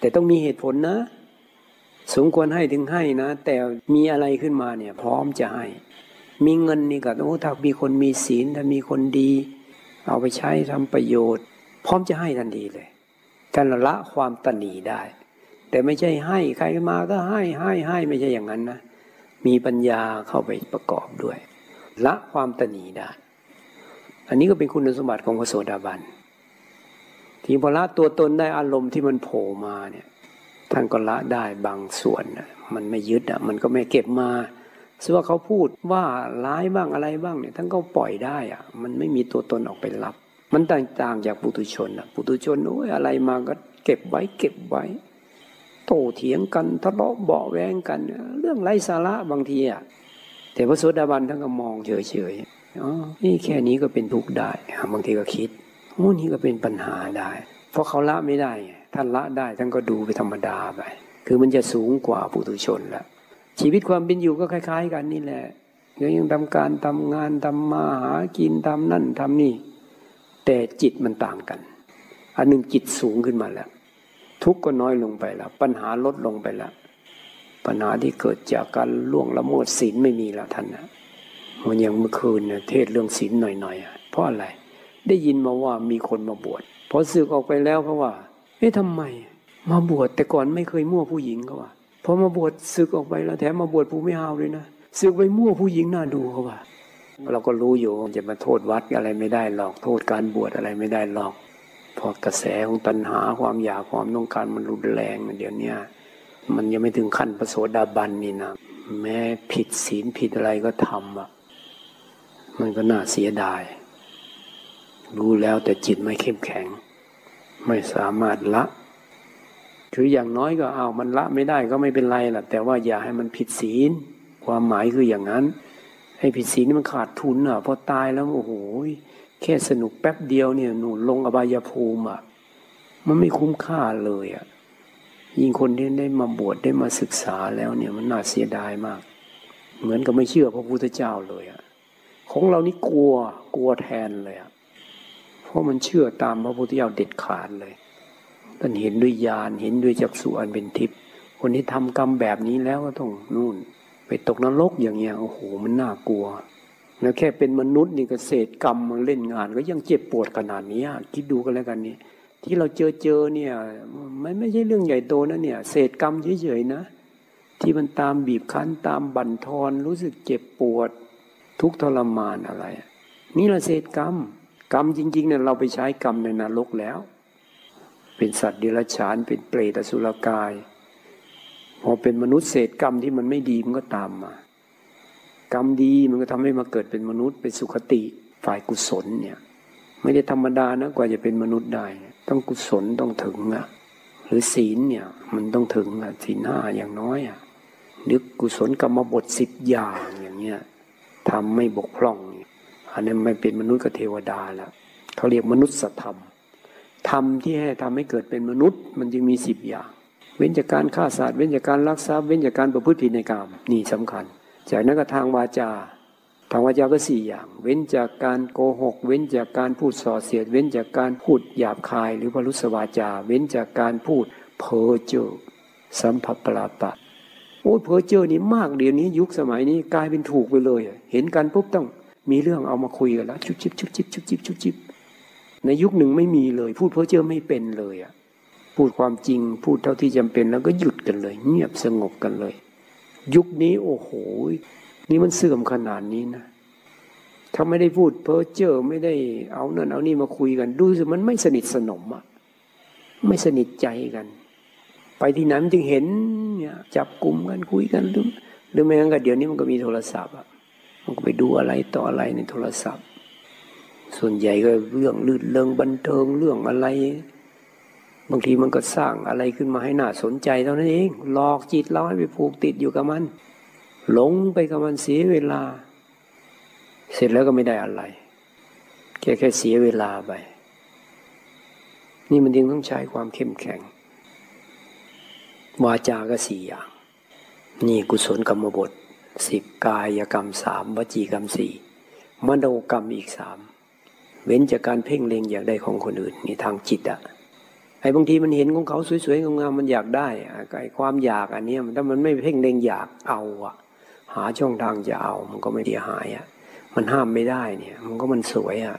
แต่ต้องมีเหตุผลนะ สมควรให้ถึงให้นะ แต่มีอะไรขึ้นมาเนี่ยพร้อมจะให้ มีเงินนี่ก็โอ้ถ้ามีคนมีศีลถ้ามีคนดี เอาไปใช้ทำประโยชน์ พร้อมจะให้ทันทีเลยการละความตนีได้ แต่ไม่ใช่ให้ใครมาก็ให้ให้ให้ไม่ใช่อย่างนั้นนะมีปัญญาเข้าไปประกอบด้วย ละความตนีได้ อันนี้ก็เป็นคุณสมบัติของพระโสดาบัน ทีพอละตัวตนได้อารมณ์ที่มันโผล่มาเนี่ย ท่านก็ละได้บางส่วนมันไม่ยึดอะ มันก็ไม่เก็บมาซึ่งว่าเขาพูดว่าร้ายบ้างอะไรบ้างเนี่ย ท่านก็ปล่อยได้อะ มันไม่มีตัวตนออกไปรับ มันต่างๆจากปุถุชนอะปุถุชนโอ้ยอะไรมาก็เก็บไว้เก็บไว้ โตเถียงกันทะเลาะเบาแวงกัน เรื่องไร้สาระบางทีอะแต่พระโสดาบันท่านก็มองเฉยๆอ๋อนี่แค่นี้ก็เป็นทุกข์ได้บางทีก็คิด โอ้นี่ก็เป็นปัญหาได้ เพราะเขาละไม่ได้ท่านละได้ท่านก็ดูไปธรรมดาไปคือมันจะสูงกว่าปุถุชนละชีวิตความเป็นอยู่ก็คล้าย ๆ กันนี่แหละยังทำการทำงานทำมาหากินทำนั่นทำนี่ แต่จิตมันต่างกัน อันหนึ่งจิตสูงขึ้นมาแล้ว ทุกข์ก็น้อยลงไปแล้ว ปัญหาลดลงไปแล้วปัญหาที่เกิดจากการล่วงละเมิดศีลไม่มีแล้วท่านนะมันย่างเมื่อคืนเนี่ยเทศเรื่องศีลหน่อยๆเพราะอะไร ได้ยินมาว่ามีคนมาบวชพอสึกออกไปแล้วเขาว่าเอ๊ะทำไม มาบวชแต่ก่อนไม่เคยมั่วผู้หญิงเขาว่าพอมาบวชสึกออกไปแล้วแถมมาบวชผู้ไม่เอาเลยนะสึกไปมั่วผู้หญิงน่าดูเขาว่า เราก็รู้อยู่จะมาโทษวัดอะไรไม่ได้หรอกโทษการบวชอะไรไม่ได้หรอกพอกระแสของตัณหาความอยากความต้องการมันรุนแรงเดี๋ยวนี้มันยังไม่ถึงขั้นประโสดาบันนี่นะแม้ผิดศีลผิดอะไรก็ทำอะมันก็น่าเสียดาย รู้แล้วแต่จิตไม่เข้มแข็ง ไม่สามารถละ คืออย่างน้อยก็เอามันละไม่ได้ก็ไม่เป็นไรล่ะ แต่ว่าอย่าให้มันผิดศีล ความหมายคืออย่างนั้น ให้ผิดศีลนี่มันขาดทุนอะพอตายแล้วโอ้โหแค่สนุกแป๊บเดียวเนี่ยหนูลงอบายภูมิอะมันไม่คุ้มค่าเลยอะยิ่งคนที่ได้มาบวชได้มาศึกษาแล้วเนี่ยมันน่าเสียดายมาก เหมือนกับไม่เชื่อพระพุทธเจ้าเลยอะของเรานี่กลัวกลัวแทนเลยอะ ราะมันเชื่อตามพระพุทธเจ้าเด็ดขาดเลยท่านเห็นด้วยญาณเห็นด้วยจักษุอันเป็นทิพย์คนที่ทำกรรมแบบนี้แล้วก็ต้องนู่น ไปตกนรกอย่างเงี้ยโอ้โหมันน่ากลัว แล้วแค่เป็นมนุษย์นี่กเศษกรรมมาเล่นงาน ก็ยังเจ็บปวดขนาดนี้คิดดูกันแล้วกันนี่ที่เราเจอเจอเนี่ยมันไม่ใช่เรื่องใหญ่โตนะเนี่ยเศษกรรมเฉยๆนะ ที่มันตามบีบคั้นตามบั่นทอนรู้สึกเจ็บปวด ทุกทรมานอะไร นี่ละเศษกรรม กรรมจริงๆเนี่ยเราไปใช้กรรมในนรกแล้ว เป็นสัตว์เดรัจฉานเป็นเปรตอสุรกาย พอเป็นมนุษย์เศษกรรมที่มันไม่ดีมันก็ตามมา กรรมดีมันก็ทำให้มาเกิดเป็นมนุษย์เป็นสุขติฝ่ายกุศลเนี่ยไม่ได้ธรรมดานะกว่าจะเป็นมนุษย์ได้ ต้องกุศลต้องถึงอะหรือศีลเนี่ยมันต้องถึงอะศีลห้าอย่างน้อยอะนึกกุศลกรรมบทสิบอย่างอย่างเงี้ยทำไม่บกพร่อง อันนี้ไม่เป็นมนุษย์กับเทวดาแล้วเขาเรียกมนุษยธรรมธรรมที่ให้ทำให้เกิดเป็นมนุษย์ มันจึงมีสิบอย่าง เว้นจากการฆ่าสัตว์เว้นจากการลักทรัพย์เว้นจากการประพฤติผิดในกรรมนี่สำคัญ จากนั้นก็ทางวาจา ทางวาจาก็สี่อย่าง เว้นจากการโกหก เว้นจากการพูดส่อเสียด เว้นจากการพูดหยาบคาย หรือพรุสวาจา เว้นจากการพูดเพ้อเจ้อสัมผัสปลาปะโอ้เพ้อเจ้อนี่มากเดี๋ยวนี้ยุคสมัยนี้กลายเป็นถูกไปเลย เห็นกันปุ๊บต้อง มีเรื่องเอามาคุยกันแล้วชุบชิบชุบชิบชุบชิบชุบชิบในยุคหนึ่งไม่มีเลย พูดเพ้อเจ้อไม่เป็นเลยอะพูดความจริงพูดเท่าที่จำเป็นแล้วก็หยุดกันเลย เงียบสงบกันเลย ยุคนี้โอ้โห นี่มันเสื่อมขนาดนี้นะถ้าไม่ได้พูดเพ้อเจ้อไม่ได้เอานั่นเอานี่มาคุยกัน ดูสิมันไม่สนิทสนมอะไม่สนิทใจกัน ไปที่ไหนมันจึงเห็นเนี่ยจับกลุ่มกันคุยกันหรือหรือไม่งั้นก็เดี๋ยวนี้มันก็มีโทรศัพท์อะ ไปดูอะไรต่ออะไรในโทรศัพท์ ส่วนใหญ่ก็เรื่องลื่นเริงบันเทิงเรื่องอะไร บางทีมันก็สร้างอะไรขึ้นมาให้น่าสนใจเท่านั้นเอง หลอกจิตเราให้ไปผูกติดอยู่กับมัน หลงไปกับมันเสียเวลา เสร็จแล้วก็ไม่ได้อะไรแค่แค่เสียเวลาไป นี่มันจึงต้องใช้ความเข้มแข็ง วาจาก็สี่อย่าง นี่กุศลกรรมบท สิบกายกรรมสามวจีกรรมสี่มโนกรรมอีกสามเว้นจากการเพ่งเล็งอยากได้ของคนอื่นนี่ทางจิตอะไอ้บางทีมันเห็นของเขาสวยๆงามๆมันอยากได้ไอ้ความอยากอันนี้ถ้ามันไม่เพ่งเล็งอยากเอาอะหาช่องทางจะเอา มันก็ไม่เสียหายอะมันห้ามไม่ได้เนี่ย มันก็มันสวยอะ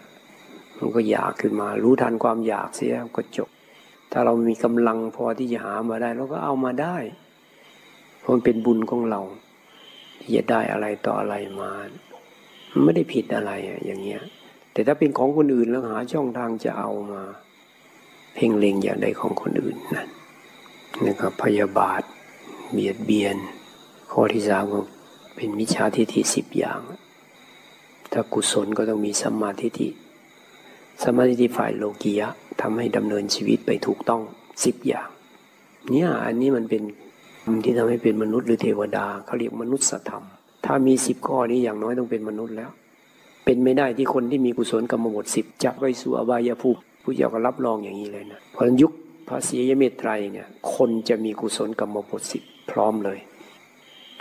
มันก็อยากขึ้นมา รู้ทันความอยากเสียก็จบ ถ้าเรามีกำลังพอที่จะหามาได้เราก็เอามาได้เพราะมันเป็นบุญของเรา ที่จะได้อะไรต่ออะไรมาไม่ได้ผิดอะไรอะอย่างเงี้ย แต่ถ้าเป็นของคนอื่นแล้วหาช่องทางจะเอามา เพ่งเล็งอย่างใดของคนอื่นนั่นนะครับพยาบาท เบียดเบียน ข้อที่สามก็เป็นมิจฉาทิฏฐิสิบอย่าง ถ้ากุศลก็ต้องมีสัมมาทิฏฐิสัมมาทิฏฐิฝ่ายโลกียะทำให้ดำเนินชีวิตไปถูกต้องสิบอย่าง เนี่ยอันนี้มันเป็น ที่ทำให้เป็นมนุษย์หรือเทวดาเขาเรียกมนุษยธรรม ถ้ามีสิบข้อนี้อย่างน้อยต้องเป็นมนุษย์แล้ว เป็นไม่ได้ที่คนที่มีกุศลกรรมบทสิบจะไปสู่อบายภูมิผู้เจ้าก็รับรองอย่างนี้เลยนะเพราะยุคพระศรียเมตไตรเนี่ยคนจะมีกุศลกรรมบทสิบพร้อมเลย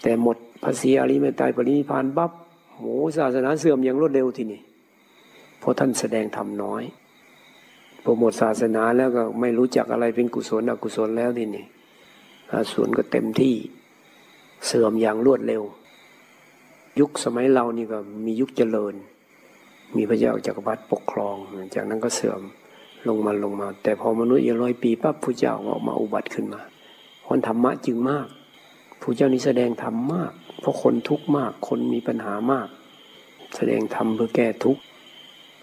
แต่หมดภาษีอริเมตไตรปรินิพานบับโหศาสนาเสื่อมอย่างรวดเร็วทีนี้เพราะท่านแสดงธรรมน้อยโปรโมทศาสนาแล้วก็ไม่รู้จักอะไรเป็นกุศลอกุศลแล้วทีนี้ ส่วนก็เต็มที่เสื่อมอย่างรวดเร็ว ยุคสมัยเรานี่ก็มียุคเจริญ มีพระเจ้าจักรพรรดิปกครอง จากนั้นก็เสื่อมลงมาลงมา แต่พอมนุษย์อีกร้อยปีปั๊บพระเจ้าออกมาอุบัติขึ้นมาคนธรรมะจึงมากพระเจ้านี้แสดงธรรมมาก เพราะคนทุกข์มาก คนมีปัญหามาก แสดงธรรมเพื่อแก้ทุกข์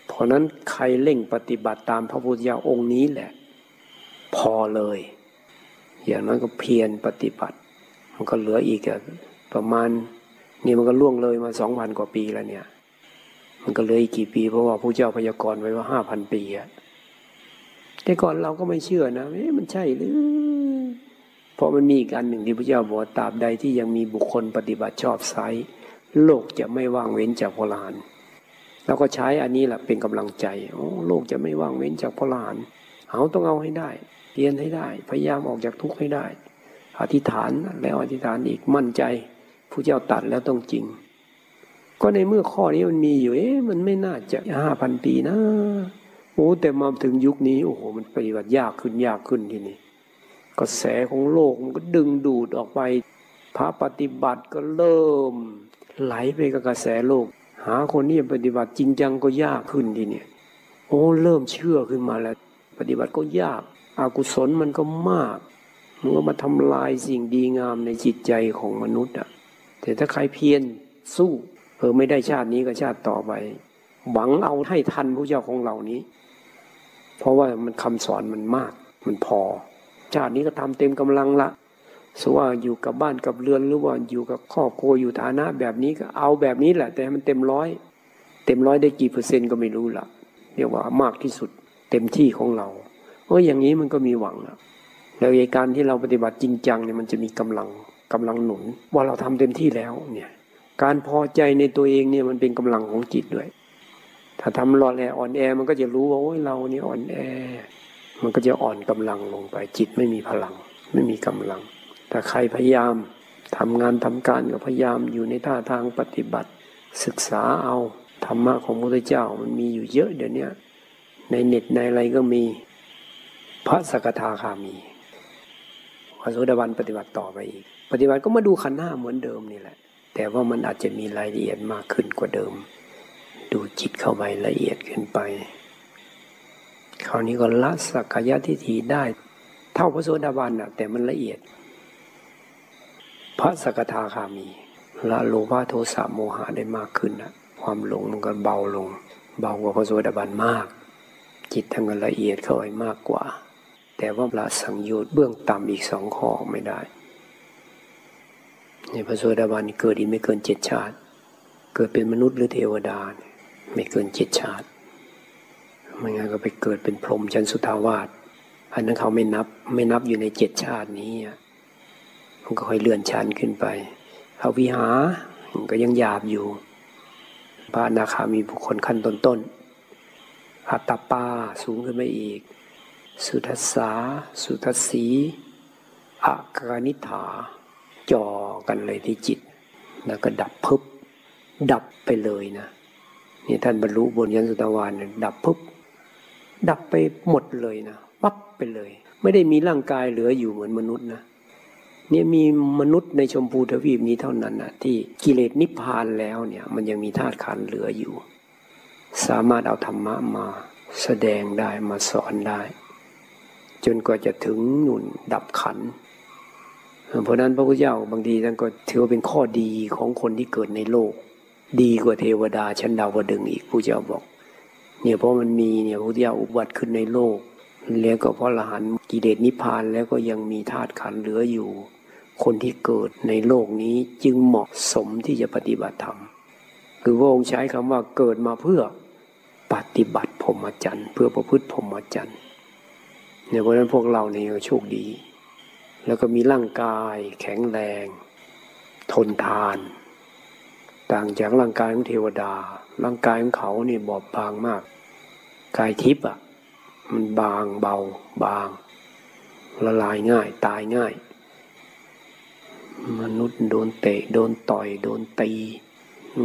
เพราะนั้นใครเล่งปฏิบัติตามพระพุทธเจ้าองค์นี้แหละ พอเลย อย่างนั้นก็เพียรปฏิบัติ มันก็เหลืออีกประมาณนี่มันก็ล่วงเลยมาสองพันกว่าปีแล้วเนี่ย มันก็เลยกี่ปีเพราะว่าพระเจ้าพยากรณ์ไว้ว่าห้าพันปีอะแต่ก่อนเราก็ไม่เชื่อนะเอ๊ะมันใช่หรือเพราะมันมีอีกอันหนึ่งที่พระเจ้าบอกตราบใดที่ยังมีบุคคลปฏิบัติชอบไซโลกจะไม่ว่างเว้นจากพลานเราก็ใช้อันนี้แหละเป็นกำลังใจโอ้โลกจะไม่ว่างเว้นจากพลานเอาต้องเอาให้ได้ เรียนให้ได้ พยายามออกจากทุกข์ให้ได้ อธิษฐานแล้วอธิษฐานอีกมั่นใจผู้เจ้าตัดแล้วต้องจริง ก็ในเมื่อข้อนี้มันมีอยู่ เอ๊ะมันไม่น่าจะห้าพันปีนะโอ้แต่มาถึงยุคนี้โอ้โหมันปฏิบัติยากขึ้นยากขึ้นทีนี้กระแสของโลกมันก็ดึงดูดออกไป พระปฏิบัติก็เริ่ม ไหลไปกับกระแสโลก หาคนที่ปฏิบัติจริงจังก็ยากขึ้นทีนี้โอ้เริ่มเชื่อขึ้นมาแล้ว ปฏิบัติก็ยาก อกุศลมันก็มาก มันก็มาทำลายสิ่งดีงามในจิตใจของมนุษย์อะ แต่ถ้าใครเพียรสู้เออไม่ได้ชาตินี้ก็ชาติต่อไป หวังเอาให้ทันพระเจ้าของเหล่านี้ เพราะว่ามันคำสอนมันมาก มันพอ ชาตินี้ก็ทำเต็มกำลังละสว่าอยู่กับบ้านกับเรือนหรือว่าอยู่กับครอบครัวอยู่ฐานะแบบนี้ก็เอาแบบนี้แหละ แต่มันเต็มร้อย เต็มร้อยได้กี่เปอร์เซ็นต์ก็ไม่รู้ละเรียกว่ามากที่สุดเต็มที่ของเรา เอออย่างนี้มันก็มีหวังแล้วแล้วในการที่เราปฏิบัติจริงจังเนี่ยมันจะมีกำลังกำลังหนุน ว่าเราทำเต็มที่แล้วเนี่ยการพอใจในตัวเองเนี่ยมันเป็นกำลังของจิตด้วย ถ้าทำรอแลอ่อนแอมันก็จะรู้ว่าโอ้ยเราเนี่ยอ่อนแอ มันก็จะอ่อนกำลังลงไปจิตไม่มีพลัง ไม่มีกำลัง แต่ใครพยายามทำงานทำการก็พยายามอยู่ในท่าทางปฏิบัติ ศึกษาเอาธรรมะของพระพุทธเจ้ามันมีอยู่เยอะเดี๋ยวนี้ในเน็ตในอะไรก็มี พระสกทาคามีพระโสดาบันปฏิบัติต่อไปอีก ปฏิบัติก็มาดูขันห้าเหมือนเดิมนี่แหละ แต่ว่ามันอาจจะมีรายละเอียดมากขึ้นกว่าเดิม ดูจิตเข้าไปละเอียดขึ้นไป คราวนี้ก็ละสักกายทิฏฐิได้ เท่าพระโสดาบันนะแต่มันละเอียด พระสกทาคามีละโลภะโทสะโมหะได้มากขึ้นนะความหลงมันก็เบาลง เบากว่าพระโสดาบันมาก จิตทั้งละเอียดเข้าไปมากกว่า แต่ว่าละสังโยชน์เบื้องต่ำอีกสองข้อไม่ได้ ในพระโสดาบันเกิดอีกไม่เกินเจ็ดชาติ เกิดเป็นมนุษย์หรือเทวดา ไม่เกินเจ็ดชาติไม่งั้นก็ไปเกิดเป็นพรหมชั้นสุทาวาสอันนั้นเขาไม่นับไม่นับอยู่ในเจ็ดชาตินี้มันก็ค่อยเลื่อนชั้นขึ้นไปเอาวิหาก็ยังหยาบอยู่พระนาคามีบุคคลขั้นต้นๆอัตตาปาสูงขึ้นไปอีก สุทัสสา สุทัสสีอากานิฐาจ่อกันเลยที่จิต แล้วก็ดับพึบ ดับไปเลยนะ นี่ท่านบรรลุบนยันสุตวานดับพึบ ดับไปหมดเลยนะปั๊บไปเลย ไม่ได้มีร่างกายเหลืออยู่เหมือนมนุษย์นะเนี่ยมีมนุษย์ในชมพูทวีปนี้เท่านั้นนะที่กิเลสนิพพานแล้วเนี่ย มันยังมีธาตุขันเหลืออยู่ สามารถเอาธรรมะมาแสดงได้มาสอนได้ จนกว่าจะถึงนุนดับขัน เพราะนั้นพระพุทธเจ้าบางทีท่านก็ถือว่าเป็นข้อดีของคนที่เกิดในโลก ดีกว่าเทวดาชั้นดาวดึงอีกผู้เจ้าบอก เนี่ยเพราะมันมีเนี่ยพระพุทธเจ้าอุบัติขึ้นในโลก แล้วก็เพราะละหันกิเลสนิพพานแล้วก็ยังมีธาตุขันเหลืออยู่ คนที่เกิดในโลกนี้จึงเหมาะสมที่จะปฏิบัติธรรมคือพระองค์ใช้คำว่าเกิดมาเพื่อปฏิบัติพรหมจรรย์เพื่อประพฤติพรหมจรรย์ เนี่ยเพราะนั้นพวกเราเนี่ยโชคดี แล้วก็มีร่างกายแข็งแรง ทนทาน ต่างจากร่างกายของเทวดา ร่างกายของเขาเนี่ยบอบบางมาก กายทิพย์อะ มันบางเบาบาง ละลายง่าย ตายง่าย มนุษย์โดนเตะ โดนต่อย โดนตี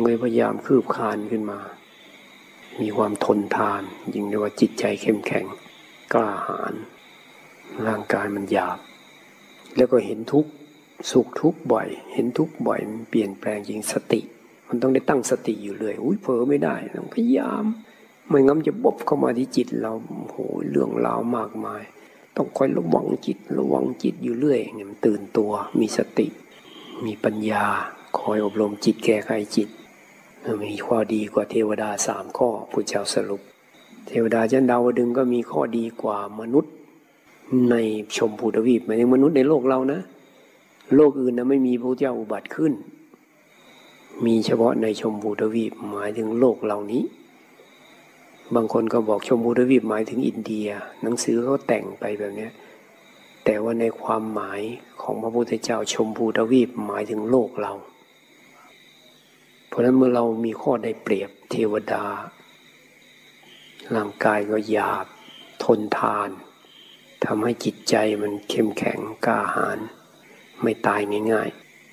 เลยพยายามคืบคานขึ้นมา มีความทนทานยิ่งเรียกว่าจิตใจเข้มแข็งกล้าหาญ ร่างกายมันหยาบ แล้วก็เห็นทุกสุขทุกบ่อย เห็นทุกบ่อยมันเปลี่ยนแปลงจริงสติ มันต้องได้ตั้งสติอยู่เลยอุ้ยเผลอไม่ได้ต้องพยายามไม่งั้นจะบบเข้ามาที่จิตเราโหเรื่องราวมากมาย ต้องคอยระวังจิตระวังจิตอยู่เรื่อยเนี่ยมันตื่นตัวมีสติ มีปัญญาคอยอบรมจิตแก้ไขจิตมีข้อดีกว่าเทวดาสามข้อผู้เจ้าสรุป เทวดาชั้นดาวดึงก็มีข้อดีกว่ามนุษย์ ในชมพูทวีปหมายถึงมนุษย์ในโลกเรานะ โลกอื่นนะไม่มีพระเจ้าอุบัติขึ้น มีเฉพาะในชมพูทวีปหมายถึงโลกเหล่านี้ บางคนก็บอกชมพูทวีปหมายถึงอินเดีย หนังสือเขาแต่งไปแบบนี้แต่ว่าในความหมายของพระพุทธเจ้าชมพูทวีปหมายถึงโลกเรา เพราะนั้นเมื่อเรามีข้อได้เปรียบเทวดาร่างกายก็หยาบทนทาน ทำให้จิตใจมันเข้มแข็งกล้าหาญไม่ตายง่าย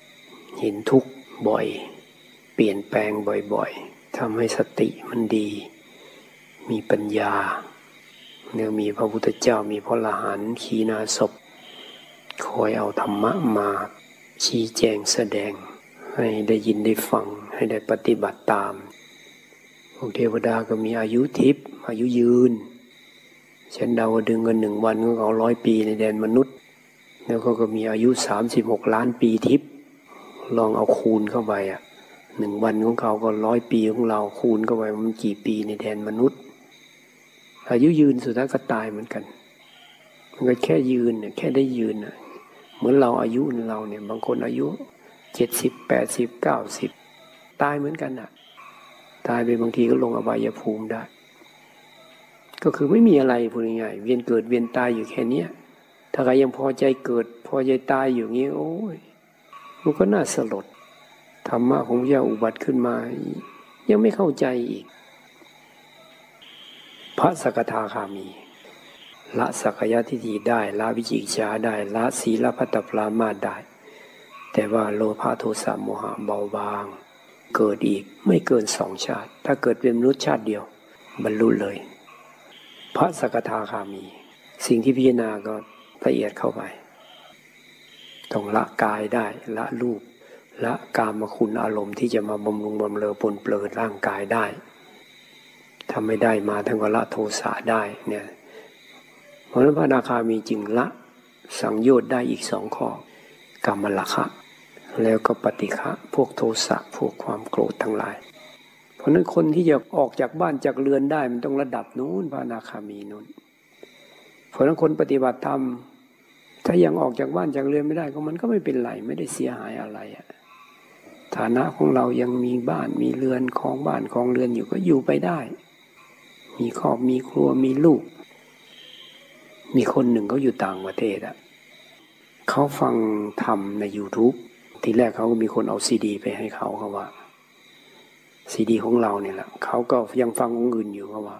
ๆ เห็นทุกข์บ่อย เปลี่ยนแปลงบ่อยๆทำให้สติมันดี มีปัญญาเนี่ยมีพระพุทธเจ้ามีพระอรหันขีณาศพคอยเอาธรรมะมา ชี้แจงแสดง ให้ได้ยินได้ฟังให้ได้ปฏิบัติตาม พวกเทวดาก็มีอายุทิพย์อายุยืน ฉันเดาดึงเงินหนึ่งวันก็เอาร้อยปีในแดนมนุษย์ แล้วก็ก็มีอายุสามสิบหกล้านปีทิพย์ลองเอาคูณเข้าไปอะหนึ่งวันของเขาก็ร้อยปีของเราคูณเข้าไปมันกี่ปีในแดนมนุษย์ อายุยืนสุดท้ายก็ตายเหมือนกัน มันก็แค่ยืนเนี่ยแค่ได้ยืนอะเหมือนเราอายุเราเนี่ยบางคนอายุเจ็ดสิบแปดสิบเก้าสิบตายเหมือนกันอะ ตายไปบางทีก็ลงอบายภูมิได้ ก็คือไม่มีอะไรพูดง่ายๆเวียนเกิดเวียนตายอยู่แค่นี้ถ้าใครยังพอใจเกิด พอใจตายอยู่งี้โอ้ยมันก็น่าสลดธรรมะของพระเจ้าอุบัติขึ้นมา ยังไม่เข้าใจอีก พระสกทาคามี ละสักยะทิฏฐิได้ ละวิจิกิจาได้ ละศีลพัตปรามาได้ แต่ว่าโลภะโทสะโมหะเบาบาง เกิดอีกไม่เกินสองชาติ ถ้าเกิดเป็นมนุษย์ชาติเดียว บรรลุเลย พระสกทาคามี สิ่งที่พิจารณาก็ละเอียดเข้าไปต้องละกายได้ละรูปละกามคุณอารมณ์ที่จะมาบำรุงบำเรอปนเปลือร่างกายได้ทำไม่ได้มาทั้งก็ละโทสะได้เนี่ยเพราะนั้นพระนาคามีจึงละสังโยชน์ได้อีกสองข้อกรรมละคะ แล้วก็ปฏิฆะพวกโทสะพวกความโกรธทั้งหลาย เพราะนั้นคนที่จะออกจากบ้านจากเรือนได้ มันต้องระดับนู้นพระนาคามีนู้นเพราะนั้นคนปฏิบัติธรรมถ้ายังออกจากบ้านจากเรือนไม่ได้ก็มันก็ไม่เป็นไรไม่ได้เสียหายอะไรอะฐานะของเรายังมีบ้านมีเรือนของบ้านของเรือนอยู่ก็อยู่ไปได้ มีครอบมีครัวมีลูก มีคนหนึ่งเขาอยู่ต่างประเทศอะเขาฟังธรรมใน YouTube ทีแรกเขาก็มีคนเอาซีดี ไปให้เขาเขาว่า ซีดีของเราเนี่ยแหละเขาก็ยังฟังองค์อื่นอยู่ก็ว่า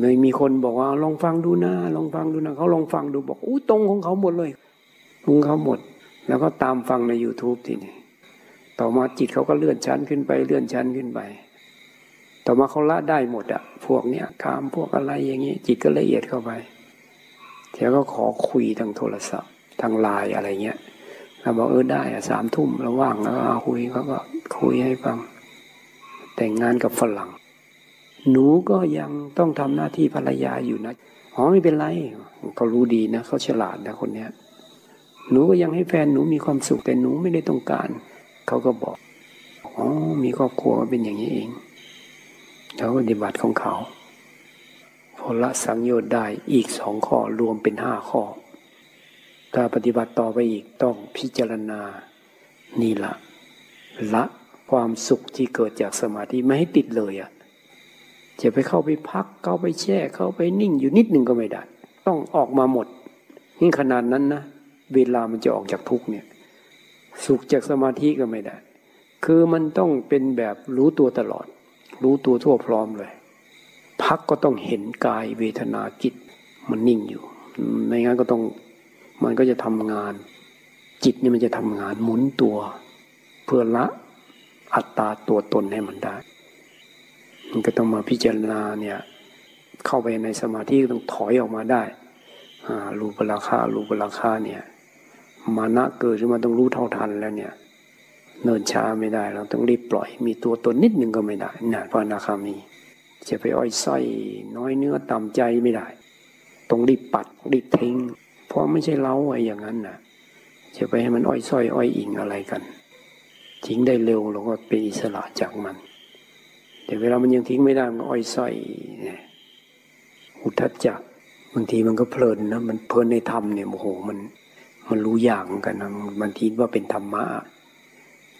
เลยมีคนบอกว่าลองฟังดูนะลองฟังดูนะเขาลองฟังดูบอกอู้ตรงของเขาหมดเลยตรงเขาหมด แล้วก็ตามฟังใน YouTube ทีนี้ต่อมาจิตเขาก็เลื่อนชั้นขึ้นไปเลื่อนชั้นขึ้นไป ต่อมาเขาละได้หมดอะพวกเนี้ยคามพวกอะไรอย่างนี้จิตก็ละเอียดเข้าไปเดี๋ยวก็ขอคุยทางโทรศัพท์ทางไลน์อะไรเงี้ยเราบอกเออได้อะสามทุ่มเราว่างแล้วคุยเขาก็คุยให้ฟัง แต่งงานกับฝรั่ง หนูก็ยังต้องทำหน้าที่ภรรยาอยู่นะอ๋อไม่เป็นไรเขารู้ดีนะเขาฉลาดนะคนเนี้ยหนูก็ยังให้แฟนหนูมีความสุขแต่หนูไม่ได้ต้องการ เขาก็บอกอ๋อมีครอบครัวเป็นอย่างนี้เองเขาปฏิบัติของเขาพอละสังโยชน์ได้อีกสองข้อรวมเป็นห้าข้อ ถ้าปฏิบัติต่อไปอีกต้องพิจารณานี่ละละ ความสุขที่เกิดจากสมาธิไม่ให้ติดเลยอะ่ะจะไปเข้าไปพักเข้าไปแช่เข้าไปนิ่งอยู่นิดหนึ่งก็ไม่ได้ ต้องออกมาหมดนี่ขนาดนั้นนะเวลามันจะออกจากทุกเนี่ยสุขจากสมาธิก็ไม่ได้ คือมันต้องเป็นแบบรู้ตัวตลอด รู้ตัวทั่วพร้อมเลย พักก็ต้องเห็นกายเวทนาจิตมันนิ่งอยู่ไม่งั้นก็ต้องมันก็จะทำงาน จิตนี่มันจะทำงานหมุนตัว เพื่อละ อัตตาตัวตนให้มันได้ มันก็ต้องมาพิจารณาเนี่ยเข้าไปในสมาธิต้องถอยออกมาได้รูปราคารูปราคาเนี่ยมานะเกิดขึ้นมาต้องรู้เท่าทันแล้วเนี่ย เนินช้าไม่ได้เราต้องรีบปล่อย มีตัวตนนิดหนึ่งก็ไม่ได้นะพระอนาคามีจะไปอ้อยส้อยน้อยเนื้อต่ำใจไม่ได้ ต้องรีบปัดรีบทิ้ง เพราะไม่ใช่เล้าไว้อย่างนั้นนะจะไปให้มันอ้อยส้อยอ้อยอิงอะไรกัน ทิ้งได้เร็วเราก็เป็นอิสระจากมัน แต่เวลามันยังทิ้งไม่ได้มันอ้อยส้อยอุทจจะบางทีมันก็เพลินนะมันเพลินในธรรมเนี่ยโอ้โหมันมันรู้อย่างกันนะมันคิดว่าเป็นธรรมะ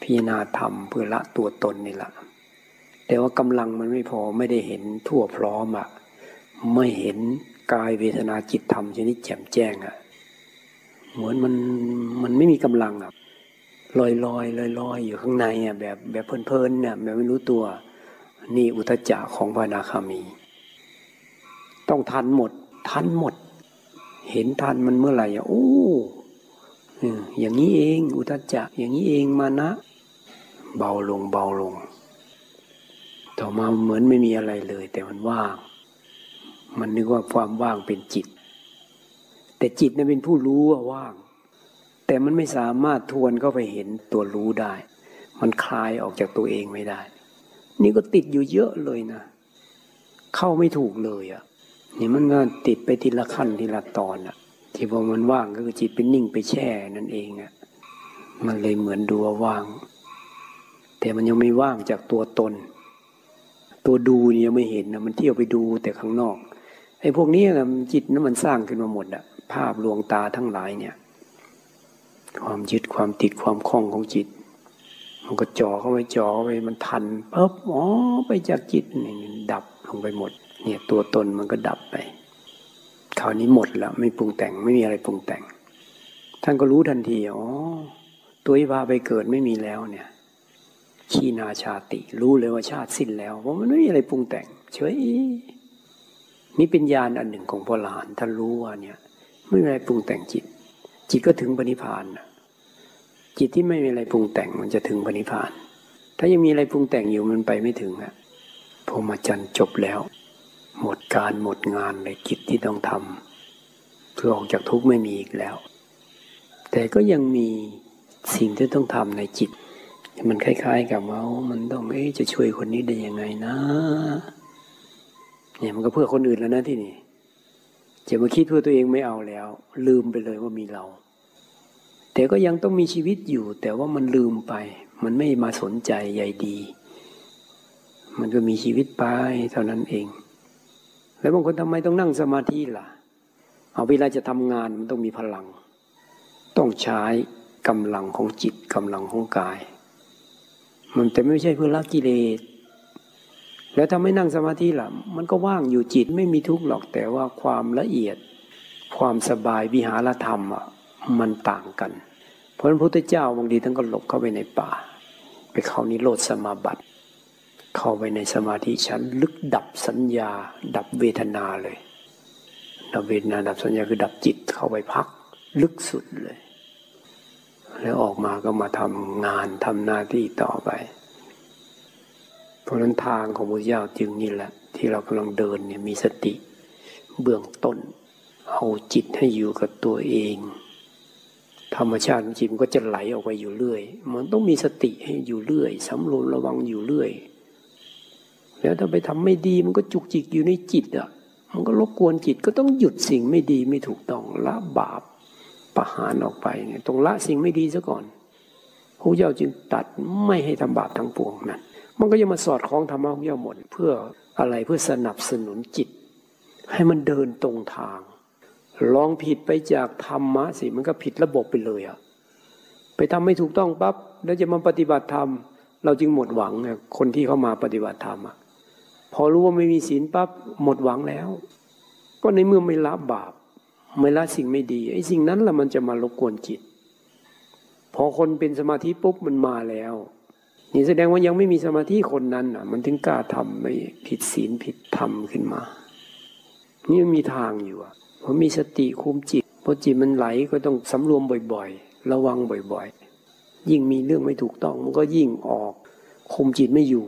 พิจารณาธรรมเพื่อละตัวตนนี่แหละแต่ว่ากำลังมันไม่พอไม่ได้เห็นทั่วพร้อมอะไม่เห็นกายเวทนาจิตธรรมชนิดแจ่มแจ้งอะเหมือนมันมันไม่มีกำลังอะ ลอยลอยลอยลอยอยู่ข้างในอะแบบแบบเพลินๆเนี่ยแบบไม่รู้ตัว นี่อุทจจะของพระนาคามี ต้องทันหมด ทันหมด เห็นทันมันเมื่อไหร่อะโอ้อย่างนี้เอง อุทจจะอย่างนี้เองมานะ เบาลงเบาลง ต่อมาเหมือนไม่มีอะไรเลย แต่มันว่าง มันนึกว่าความว่างเป็นจิต แต่จิตนั้นเป็นผู้รู้ว่าว่าง แต่มันไม่สามารถทวนเข้าไปเห็นตัวรู้ได้ มันคลายออกจากตัวเองไม่ได้ นี่ก็ติดอยู่เยอะเลยนะ เข้าไม่ถูกเลยอะ่ะนี่มันก็ติดไปทีละขั้นทีละตอนอะ่ะ ที่พอมันว่างก็คือจิตเป็นนิ่งไปแช่นั่นเองอะ่ะ มันเลยเหมือนดูว่าว่างแต่มันยังไม่ว่างจากตัวตน ตัวดูนี่ยังไม่เห็นนะมันเที่ยวไปดูแต่ข้างนอกไอ้พวกนี้นะจิตนั้นมันสร้างขึ้นมาหมดอะภาพลวงตาทั้งหลายเนี่ย ความยึดความติดความคล้องของจิต มันก็จ่อเข้าไปจ่อเข้าไปมันทันปั๊บอ๋อไปจากจิตนี่ดับลงไปหมด เนี่ยตัวตนมันก็ดับไปคราวนี้หมดแล้วไม่ปรุงแต่งไม่มีอะไรปรุงแต่ง ท่านก็รู้ทันทีอ๋อตัวที่พาไปเกิดไม่มีแล้วเนี่ยขีนาชาติ รู้เลยว่าชาติสิ้นแล้วเพราะมันไม่มีอะไรปรุงแต่ง เฉยนี่เป็นญาณอันหนึ่งของพระหลานท่านรู้ว่าเนี่ยไม่มีอะไรปรุงแต่งจิต จิตก็ถึงปณิพานจิตที่ไม่มีอะไรปรุงแต่งมันจะถึงปณิพาน ถ้ายังมีอะไรปรุงแต่งอยู่มันไปไม่ถึงอะพรหมจรรย์จบแล้ว หมดการหมดงานในกิจที่ต้องทำเพื่อออกจากทุกข์ไม่มีอีกแล้ว แต่ก็ยังมีสิ่งที่ต้องทำในจิต มันคล้าย ๆ กับว่ามันต้องเอ๊จะช่วยคนนี้ได้ยังไงนะเนี่ยมันก็เพื่อคนอื่นแล้วนะที่นี่จะมาคิดเพื่อตัวเองไม่เอาแล้ว ลืมไปเลยว่ามีเรา แต่ก็ยังต้องมีชีวิตอยู่ แต่ว่ามันลืมไป มันไม่มาสนใจใยดี มันก็มีชีวิตไปเท่านั้นเอง แล้วบางคนทำไมต้องนั่งสมาธิล่ะ เอาเวลาจะทำงานมันต้องมีพลัง ต้องใช้กำลังของจิตกำลังของกาย มันแต่ไม่ใช่เพื่อละกิเลสแล้วถ้าไม่นั่งสมาธิล่ะ มันก็ว่างอยู่จิตไม่มีทุกข์หรอกแต่ว่าความละเอียด ความสบายวิหารธรรมอะ มันต่างกัน เพราะพระพุทธเจ้าบางทีท่านก็หลบเข้าไปในป่า ไปเข้านิโรธสมาบัติ เข้าไปในสมาธิชั้นลึกดับสัญญา ดับเวทนาเลย ดับเวทนาดับสัญญาคือดับจิตเข้าไปพัก ลึกสุดเลย แล้วออกมาก็มาทำงานทำหน้าที่ต่อไป เพราะนั้นทางของพระเจ้าจึงนี่แหละ ที่เรากำลังเดินเนี่ยมีสติเบื้องต้นเอาจิตให้อยู่กับตัวเอง ธรรมชาติของจิตมันก็จะไหลออกไปอยู่เรื่อย มันต้องมีสติให้อยู่เรื่อยสำรวมระวังอยู่เรื่อย แล้วถ้าไปทำไม่ดีมันก็จุกจิกอยู่ในจิตอะ มันก็รบกวนจิตก็ต้องหยุดสิ่งไม่ดีไม่ถูกต้องละบาปประหารออกไปเนี่ยต้องละสิ่งไม่ดีซะก่อนพระเจ้าจึงตัดไม่ให้ทำบาปทั้งปวงนั้นมันก็ยังมาสอดคล้องธรรมะของเจ้าหมดเพื่ออะไรเพื่อสนับสนุนจิต ให้มันเดินตรงทาง ลองผิดไปจากธรรมะสิมันก็ผิดระบบไปเลยอะไปทำไม่ถูกต้องปั๊บแล้วจะมาปฏิบัติธรรม เราจึงหมดหวังเนี่ยคนที่เข้ามาปฏิบัติธรรมอะพอรู้ว่าไม่มีศีลปั๊บหมดหวังแล้ว ก็ในเมื่อไม่ละบาป ไม่ละสิ่งไม่ดีไอ้สิ่งนั้นละมันจะมารบกวนจิต พอคนเป็นสมาธิปุ๊บมันมาแล้วนี่แสดงว่ายังไม่มีสมาธิคนนั้นอะ มันถึงกล้าทำไม่ผิดศีลผิดธรรมขึ้นมา นี่มันมีทางอยู่อะ พราะมีสติคุมจิตพอจิตมันไหลก็ต้องสำรวมบ่อยๆ ระวังบ่อยๆ ยิ่งมีเรื่องไม่ถูกต้องมันก็ยิ่งออก คุมจิตไม่อยู่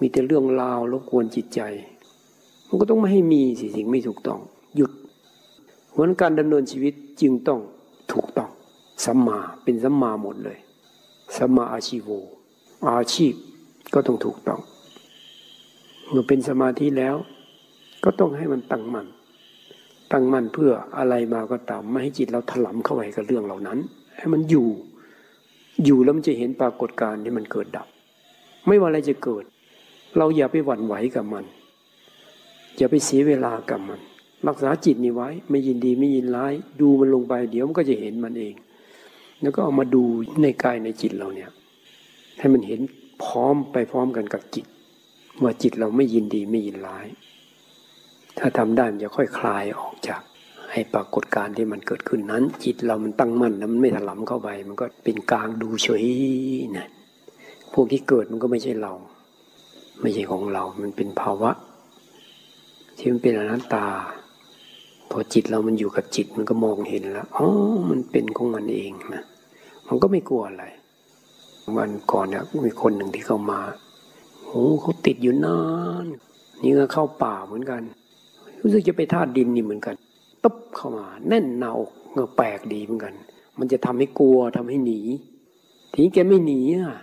มีแต่เรื่องราวรบกวนจิตใจ มันก็ต้องไม่ให้มีสิสิ่งไม่ถูกต้อง หยุดเพราะการดำเนินชีวิตจึงต้องถูกต้องสัมมาเป็นสัมมาหมดเลยสัมาอาชีโว อาชีพก็ต้องถูกต้องเมื่อเป็นสมาธิแล้ว ก็ต้องให้มันตั้งมัน่น ตั้งมั่นเพื่ออะไรมาก็ตาม ไม่ให้จิตเราถลำเข้าไปกับเรื่องเหล่านั้น ให้มันอยู่ อยู่แล้วมันจะเห็นปรากฏการณ์ที่มันเกิดดับ ไม่ว่าอะไรจะเกิด เราอย่าไปหวั่นไหวกับมัน อย่าไปเสียเวลากับมัน รักษาจิตนี่ไว้ ไม่ยินดีไม่ยินร้าย ดูมันลงไป เดี๋ยวมันก็จะเห็นมันเอง แล้วก็เอามาดูในกายในจิตเราเนี่ย ให้มันเห็นพร้อมไปพร้อมกันกับจิต ว่าจิตเราไม่ยินดีไม่ยินร้าย ถ้าทำได้มันจะค่อยคลายออกจากให้ปรากฏการที่มันเกิดขึ้นนั้น จิตเรามันตั้งมั่นแล้วมันไม่ถลำเข้าไป มันก็เป็นกลางดูเฉยนะพวกที่เกิดมันก็ไม่ใช่เรา ไม่ใช่ของเรา มันเป็นภาวะ ที่มันเป็นอนัตตา พอจิตเรามันอยู่กับจิตมันก็มองเห็นแล้วอ๋อมันเป็นของมันเองนะมันก็ไม่กลัวอะไรวันก่อนเนี่ยมีคนหนึ่งที่เข้ามาโอ้เขาติดอยู่นานนี่ก็เข้าป่าเหมือนกัน รู้สึกจะไปธาตุดินนี่เหมือนกันตุ๊บเข้ามา แน่นหนาอกเงาแปลกดีเหมือนกัน มันจะทำให้กลัวทำให้หนีทีนี้แกไม่หนีอะ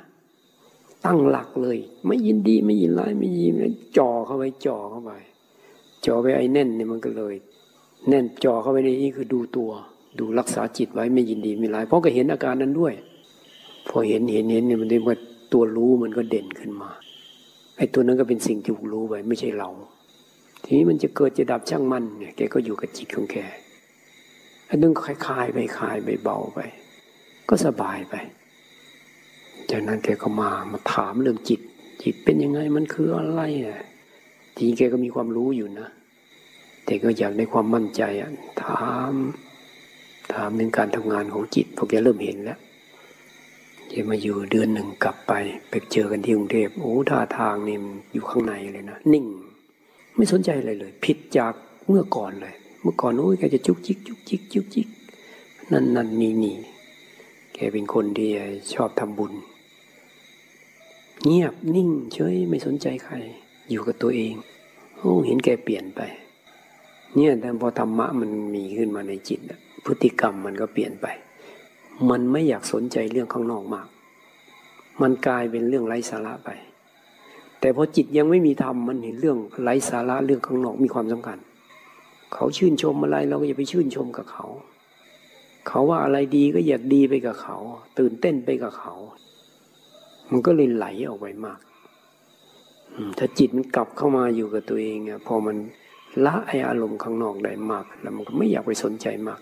ตั้งหลักเลย ไม่ยินดีไม่ยินร้ายไม่ยินจ่อเข้าไปจ่อเข้าไปจ่อไปไอ้แน่นเนี่ยมันก็เลย แน่นจ่อเข้าไปในนี้คือดูตัว ดูรักษาจิตไว้ไม่ยินดีไม่ร้าย เพราะก็เห็นอาการนั้นด้วย พอเห็นเห็นเห็นเนี่ยมันเรียกว่าตัวรู้มันก็เด่นขึ้นมาไอ้ตัวนั้นก็เป็นสิ่งที่รู้ไปไม่ใช่เรา ทีนี้มันจะเกิดจะดับช่างมันเนี่ยแกก็อยู่กับจิตของแกอันนึงคลายไปคลายไปเบาไป ก็สบายไป จากนั้นแกก็มามาถามเรื่องจิต จิตเป็นยังไงมันคืออะไรอะทีแกก็มีความรู้อยู่นะ แต่ก็อยากได้ความมั่นใจอะถาม ถามเรื่องการทำงานของจิตพอแกเริ่มเห็นแล้วแกมาอยู่เดือนหนึ่งกลับไป ไปเจอกันที่กรุงเทพโอ้ท่าทางนี่อยู่ข้างในเลยนะนิ่ง ไม่สนใจอะไรเลย ผิดจากเมื่อก่อนเลย เมื่อก่อนโอ้ยแกจะจุกจิกจุกจิกจุกจิกนั่นนั่นนี่นี่แกเป็นคนที่ชอบทำบุญ เงียบนิ่งเฉยไม่สนใจใคร อยู่กับตัวเองโอ้เห็นแกเปลี่ยนไป เนี่ยแต่พอธรรมะมันมีขึ้นมาในจิตพฤติกรรมมันก็เปลี่ยนไป มันไม่อยากสนใจเรื่องข้างนอกมาก มันกลายเป็นเรื่องไร้สาระไป แต่พอจิตยังไม่มีธรรมมันเห็นเรื่องไร้สาระเรื่องข้างนอกมีความสำคัญ เขาชื่นชมอะไรเราก็อย่าไปชื่นชมกับเขา เขาว่าอะไรดีก็อยากดีไปกับเขา ตื่นเต้นไปกับเขา มันก็เลยไหลออกไปมากถ้าจิตมันกลับเข้ามาอยู่กับตัวเองอะพอมันละไออารมณ์ข้างนอกได้มาก แล้วมันก็ไม่อยากไปสนใจมาก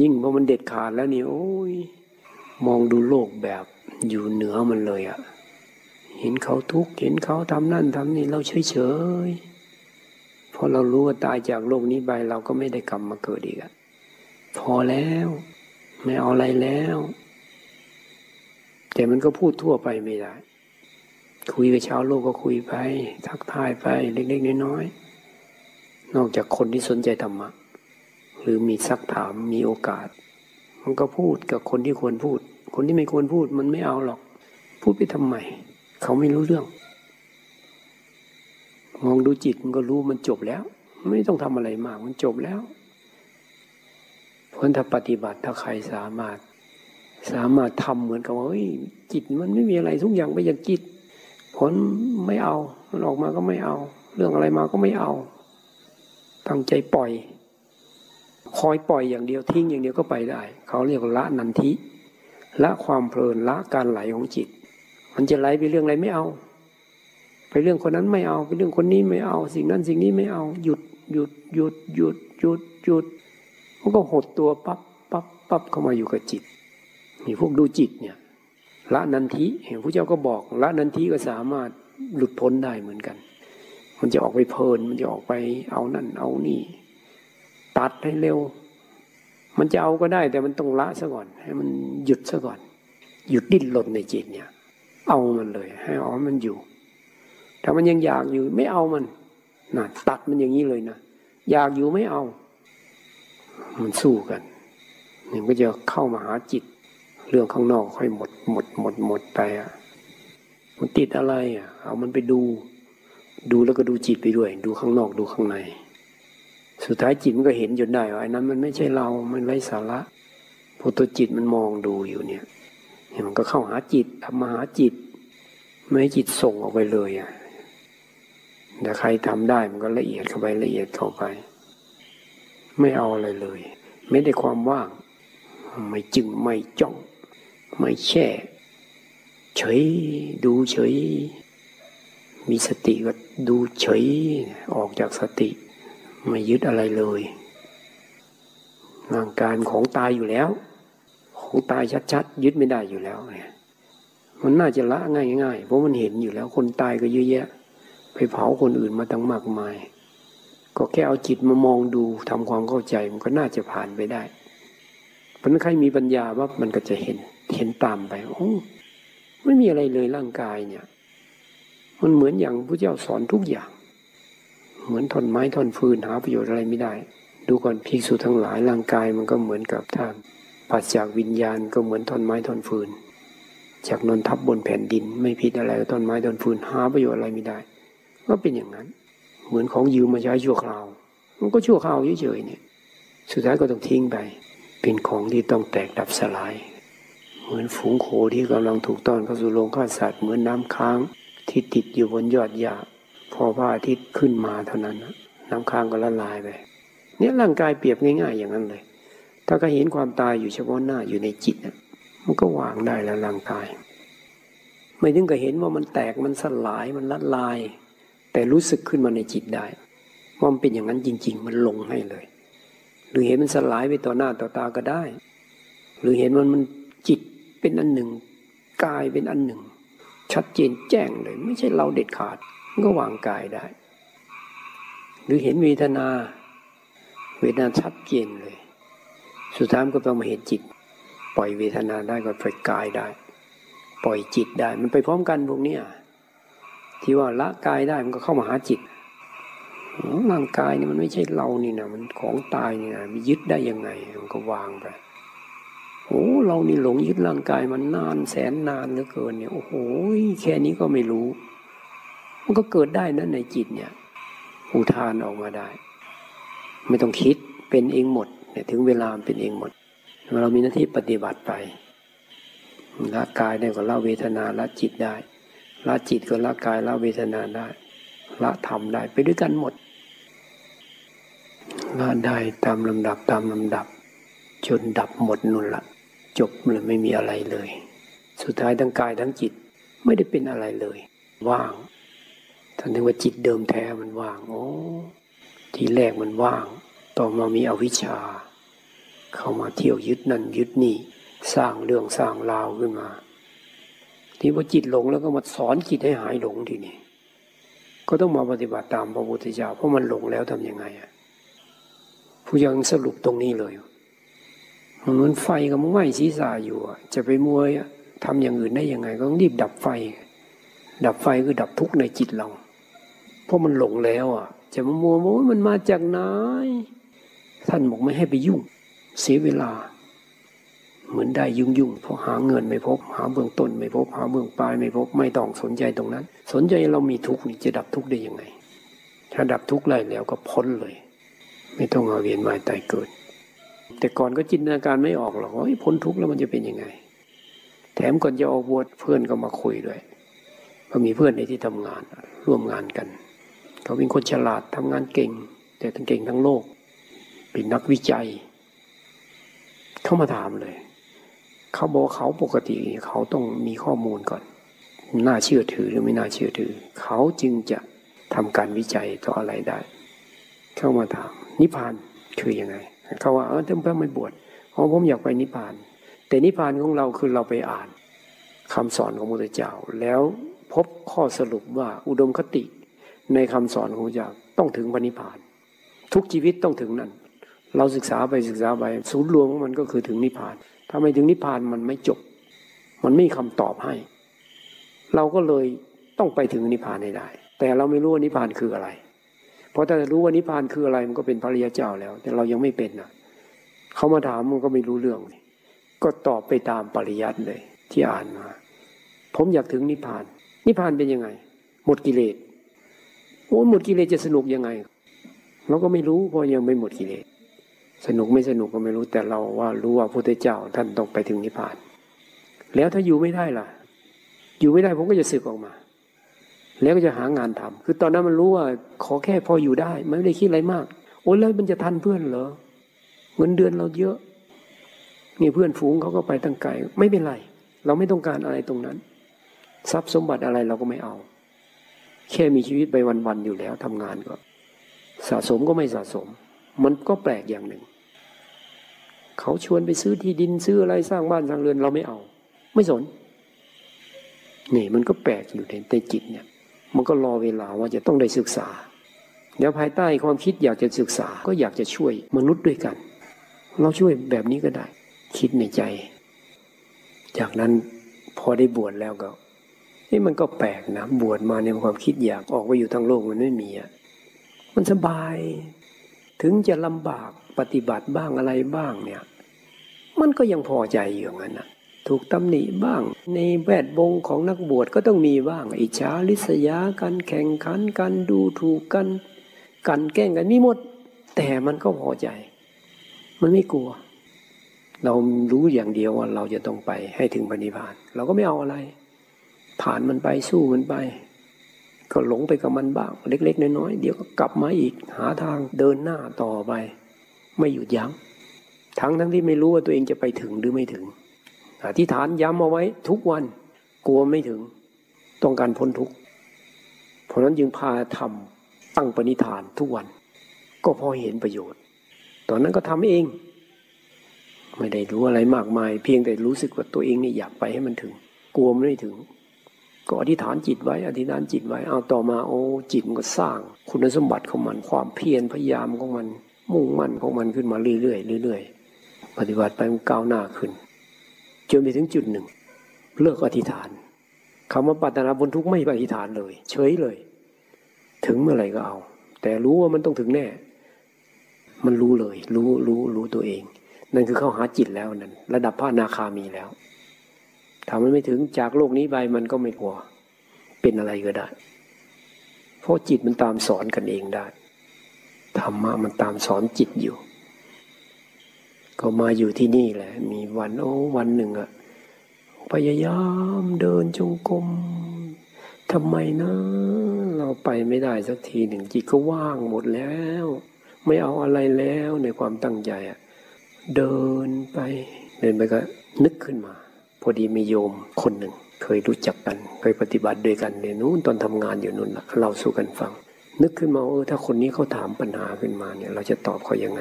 ยิ่งพอมันเด็ดขาดแล้วนี่โอ้ยมองดูโลกแบบอยู่เหนือมันเลยอะ เห็นเขาทุกข์เห็นเขาทำนั่นทำนี่เราเฉยเฉยพอเรารู้ว่าตายจากโลกนี้ไปเราก็ไม่ได้กลับมาเกิดอีกอะพอแล้ว ไม่เอาอะไรแล้ว แต่มันก็พูดทั่วไปไม่ได้ คุยกับชาวโลกก็คุยไป ทักทายไปเล็กๆน้อยๆนอกจากคนที่สนใจธรรมะหรือมีซักถามมีโอกาส มันก็พูดกับคนที่ควรพูด คนที่ไม่ควรพูดมันไม่เอาหรอก พูดไปทำไม เขาไม่รู้เรื่อง มองดูจิตมันก็รู้มันจบแล้ว ไม่ต้องทำอะไรมาก มันจบแล้วเพราะถ้าปฏิบัติถ้าใครสามารถสามารถทำเหมือนกับว่าจิตมันไม่มีอะไรทุกอย่างไปอย่างจิต ผลไม่เอา มันออกมาก็ไม่เอา เรื่องอะไรมาก็ไม่เอาตั้งใจปล่อย คอยปล่อยอย่างเดียวทิ้งอย่างเดียวก็ไปได้ เขาเรียกละนันทิละความเพลินละการไหลของจิต มันจะไหลไปเรื่องอะไรไม่เอา ไปเรื่องคนนั้นไม่เอา ไปเรื่องคนนี้ไม่เอา สิ่งนั้นสิ่งนี้ไม่เอา หยุดหยุดหยุดหยุดหยุดหยุดมันก็หดตัวปั๊บปั๊บปั๊บเข้ามาอยู่กับจิตนี่พวกดูจิตเนี่ยละนันทิเห็นพระเจ้าก็บอกละนันทิก็สามารถหลุดพ้นได้เหมือนกัน มันจะออกไปเพลิน มันจะออกไปเอานั่นเอานี่ ตัดให้เร็ว มันจะเอาก็ได้แต่มันต้องละซะก่อน ให้มันหยุดซะก่อน หยุดดิ้นรนในจิตเนี่ย เอามันเลย ให้อ๋อมันอยู่ ถ้ามันยังอยากอยู่ไม่เอามันนะตัดมันอย่างนี้เลยนะ อยากอยู่ไม่เอา มันสู้กันนี่ก็จะเข้ามาหาจิต เรื่องข้างนอกค่อยหมด หมด หมด หมดไปอะ มันติดอะไรอะ เอามันไปดู ดูแล้วก็ดูจิตไปด้วย ดูข้างนอกดูข้างใน สุดท้ายจิตมันก็เห็นจนได้ว่าไอ้นั้น มันไม่ใช่เรา มันไร้สาระพอตัวจิตมันมองดูอยู่เนี่ย มันก็เข้าหาจิตทำมาหาจิต ไม่ให้จิตส่งออกไปเลยอะแต่ใครทำได้มันก็ละเอียดเข้าไปละเอียดเข้าไป ไม่เอาอะไรเลย ไม่ได้ความว่าง ไม่จึงไม่จ้อง ไม่แช่ เฉยดูเฉย มีสติก็ดูเฉยออกจากสติ ไม่ยึดอะไรเลยร่างกายของตายอยู่แล้ว ของตายชัดๆยึดไม่ได้อยู่แล้วเนี่ยมันน่าจะละง่ายๆเพราะมันเห็นอยู่แล้ว คนตายก็เยอะแยะ ไปเผาคนอื่นมาตั้งมากมาย ก็แค่เอาจิตมามองดูทำความเข้าใจมันก็น่าจะผ่านไปได้เพราะนั้นใครมีปัญญาว่ามันก็จะเห็นเห็นตามไปโอ้ไม่มีอะไรเลยร่างกายเนี่ย มันเหมือนอย่างพระเจ้าสอนทุกอย่าง เหมือนท่อนไม้ท่อนฟืนหาประโยชน์อะไรไม่ได้ ดูก่อนภิกษุทั้งหลายร่างกายมันก็เหมือนกับท่าน ปัจจากวิญญาณก็เหมือนท่อนไม้ท่อนฟืน จากนนทับบนแผ่นดิน ไม่ผิดอะไรต้นไม้ต้นฟืนหาประโยชน์อะไรไม่ได้ ก็เป็นอย่างนั้น เหมือนของยืมมาใช้ชั่วคราว มันก็ชั่วคราวเฉยๆเนี่ย สุดท้ายก็ต้องทิ้งไป เป็นของที่ต้องแตกดับสลาย เหมือนฝูงโคที่กำลังถูกต้อนเข้าสู่โรงฆ่าสัตว์เหมือนน้ำค้างที่ติดอยู่บนยอดหญ้าพอพระอาทิตย์ขึ้นมาเท่านั้นน้ำค้างก็ละลายไปเนี่ยร่างกายเปรียบง่าย ๆ อย่างนั้นเลย ถ้าก็เห็นความตายอยู่เฉพาะหน้าอยู่ในจิตมันก็วางได้แล้วร่างกาย ไม่ถึงกับเห็นว่ามันแตกมันสลายมันละลาย แต่รู้สึกขึ้นมาในจิตได้ว่ามันเป็นอย่างนั้นจริง ๆ มันลงให้เลย หรือเห็นมันสลายไปต่อหน้าต่อตาก็ได้ หรือเห็นมันมันจิตเป็นอันหนึ่งกายเป็นอันหนึ่ง ชัดเจนแจ้งเลย ไม่ใช่เราเด็ดขาดก็วางกายได้ หรือเห็นเวทนา เวทนาชัดเจนเลย สุดท้ายก็ต้องมาเห็นจิต ปล่อยเวทนาได้ก็ปล่อยกายได้ ปล่อยจิตได้ มันไปพร้อมกันพวกเนี้ยที่ว่าละกายได้มันก็เข้ามาหาจิตร่างกายนี่มันไม่ใช่เรานี่นะมันของตายนี่นะมันยึดได้ยังไงมันก็วางไปโอ้เรานี่หลงยึดร่างกายมันนานแสนนานเหลือเกินเนี่ยโอ้โหแค่นี้ก็ไม่รู้ มันก็เกิดได้นะในจิตเนี่ยอุทานออกมาได้ ไม่ต้องคิดเป็นเองหมด เนี่ยถึงเวลาเป็นเองหมด เรามีหน้าที่ปฏิบัติไปละกายได้ก็ละเวทนาละจิตได้ละจิตก็ละกายละเวทนาได้ละธรรมได้ไปด้วยกันหมดละได้ตามลำดับตามลำดับ จนดับหมดนุ่นละจบเลยไม่มีอะไรเลย สุดท้ายทั้งกายทั้งจิตไม่ได้เป็นอะไรเลย ว่างท่านถึงว่าจิตเดิมแท้มันว่างโอ้ทีแรกมันว่าง ต่อมามีอวิชชา เข้ามาเที่ยวยึดนั่นยึดนี่ สร้างเรื่องสร้างราวขึ้นมา ที่ว่าจิตหลงแล้วก็มาสอนจิตให้หายหลงทีนี้ก็ต้องมาปฏิบัติตามพระพุทธเจ้าเพราะมันหลงแล้วทํำยังไงอะผู้ยังสรุปตรงนี้เลยมันเหมือนไฟกับมันไหม้ศีรษะอยู่จะไปมวยทำอย่างอื่นได้ยังไง ก็ต้องรีบดับไฟ ดับไฟคือดับทุกข์ในจิตเรา เพราะมันหลงแล้วอะ จะมามัวมันมาจากไหนท่านบอกไม่ให้ไปยุ่ง เสียเวลา เหมือนได้ยุ่งยุ่งเพราะหาเงินไม่พบ หาเบื้องต้นไม่พบ หาเบื้องปลายไม่พบไม่ต้องสนใจตรงนั้น สนใจเรามีทุกข์นี่จะดับทุกข์ได้ยังไง ถ้าดับทุกข์ได้แล้วก็พ้นเลย ไม่ต้องเอาเวียนมาตายเกิด แต่ก่อนก็จินตนาการไม่ออกหรอกว่าพ้นทุกข์แล้วมันจะเป็นยังไง แถมก่อนจะออกบวชเพื่อนก็มาคุยด้วยก็มีเพื่อนในที่ทำงานร่วมงานกัน เขาเป็นคนฉลาดทำงานเก่ง แต่ทั้งเก่งทั้งโลก เป็นนักวิจัย เข้ามาถามเลย เขาบอกเขาปกติเขาต้องมีข้อมูลก่อน น่าเชื่อถือหรือไม่น่าเชื่อถือ เขาจึงจะทำการวิจัยต่ออะไรได้ เข้ามาถาม นิพพานคือยังไง เขาว่าเออท่านพระไม่บวชเพราะผมอยากไปนิพพาน แต่นิพพานของเราคือเราไปอ่านคำสอนของพระพุทธเจ้า แล้วพบข้อสรุปว่าอุดมคติในคำสอนของพระเจ้าต้องถึงพระนิพพาน ทุกชีวิตต้องถึงนั่น เราศึกษาไปศึกษาไปศูนย์รวมของมันก็คือถึงนิพพาน ถ้าไม่ถึงนิพพานมันไม่จบ มันไม่มีคำตอบให้ เราก็เลยต้องไปถึงนิพพานให้ได้ แต่เราไม่รู้ว่านิพพานคืออะไร เพราะถ้ารู้ว่านิพพานคืออะไรมันก็เป็นพระริยเจ้าแล้ว แต่เรายังไม่เป็นนะเขามาถามมันก็ไม่รู้เรื่องก็ตอบไปตามปริยัติเลย ที่อ่านมา ผมอยากถึงนิพพาน นิพพานเป็นยังไง หมดกิเลสโอ้หมดกิเลสจะสนุกยังไง เราก็ไม่รู้เพราะยังไม่หมดกิเลส สนุกไม่สนุกก็ไม่รู้แต่เราว่ารู้ว่าพระพุทธเจ้าท่านต้องไปถึงนิพพาน แล้วถ้าอยู่ไม่ได้ล่ะ อยู่ไม่ได้ผมก็จะสึกออกมา แล้วก็จะหางานทำคือตอนนั้นมันรู้ว่าขอแค่พออยู่ได้ไม่ได้คิดอะไรมาก โอ้แล้วมันจะทันเพื่อนเหรอเงินเดือนเราเยอะนี่เพื่อนฝูงเขาก็ไปตั้งไกลไม่เป็นไร เราไม่ต้องการอะไรตรงนั้น ทรัพย์สมบัติอะไรเราก็ไม่เอา แค่มีชีวิตไปวันๆอยู่แล้วทำงานก็ สะสมก็ไม่สะสม มันก็แปลกอย่างหนึ่ง เขาชวนไปซื้อที่ดินซื้ออะไรสร้างบ้านสร้างเรือนเราไม่เอา ไม่สน นี่มันก็แปลกอยู่ในใจิตเนี่ย มันก็รอเวลาว่าจะต้องได้ศึกษาเดี๋ยวภายใต้ความคิดอยากจะศึกษาก็อยากจะช่วยมนุษย์ด้วยกัน เราช่วยแบบนี้ก็ได้ คิดในใจ จากนั้นพอได้บวชแล้วก็นี่มันก็แปลกนะบวชมาในความคิดอยากออกไปอยู่ทางโลกมันไม่มีอะมันสบาย ถึงจะลำบากปฏิบัติบ้างอะไรบ้างเนี่ย มันก็ยังพอใจอยู่งั้นนะถูกตำหนิบ้าง ในแวดวงของนักบวชก็ต้องมีบ้าง อิจฉาริษยากันแข่งขันกันดูถูกกัน กันแกล้งกันมีหมด แต่มันก็พอใจ มันไม่กลัว เรารู้อย่างเดียวว่าเราจะต้องไปให้ถึงปณิพาน เราก็ไม่เอาอะไร ผ่านมันไปสู้มันไป ก็หลงไปกับมันบ้าง เล็ก ๆ น้อยๆเดี๋ยวก็กลับมาอีกหาทางเดินหน้าต่อไป ไม่หยุดยัง้งทั้งทั้งที่ไม่รู้ว่าตัวเองจะไปถึงหรือไม่ถึงอธิษฐานย้ำเอาไว้ทุกวันกลัวไม่ถึง ต้องการพ้นทุกข์เพราะนั้นจึงพาทำตั้งปณิธานทุกวัน ก็พอเห็นประโยชน์ ตอนนั้นก็ทำเอง ไม่ได้รู้อะไรมากมาย เพียงแต่รู้สึกว่าตัวเองนี่อยากไปให้มันถึง กลัวไม่ถึง ก็อธิษฐานจิตไว้ อธิษฐานจิตไว้เอาต่อมาโอ้จิตมันก็สร้าง คุณสมบัติของมัน ความเพียรพยายามของมัน มุ่งมั่นของมันขึ้นมาเรื่อยๆเรื่อยๆปฏิบัติไปมันก้าวหน้าขึ้นจนไปถึงจุดหนึ่ง เลิกอธิษฐานคำว่าปัตนาบนทุกไม่อธิษฐานเลย เฉยเลย ถึงเมื่อไหร่ก็เอา แต่รู้ว่ามันต้องถึงแน่ มันรู้เลย รู้รู้รู้ตัวเอง นั่นคือเข้าหาจิตแล้วนั่นระดับพระนาคามีแล้ว ถ้ามันไม่ถึงจากโลกนี้ไปมันก็ไม่พอเป็นอะไรก็ได้ เพราะจิตมันตามสอนกันเองได้ธรรมะมันตามสอนจิตอยู่ ก็มาอยู่ที่นี่แหละ มีวันโอ้วันหนึ่งอะพยายามเดินจงกรมทำไมนะ เราไปไม่ได้สักทีหนึ่งจิตก็ว่างหมดแล้ว ไม่เอาอะไรแล้วในความตั้งใจอะเดินไป เดินไปก็นึกขึ้นมา พอดีมีโยมคนหนึ่งเคยรู้จักกัน เคยปฏิบัติด้วยกันในนู้นตอนทำงานอยู่นู้นละเราสู้กันฟัง นึกขึ้นมาเออถ้าคนนี้เขาถามปัญหาขึ้นมาเนี่ย เราจะตอบเขายังไง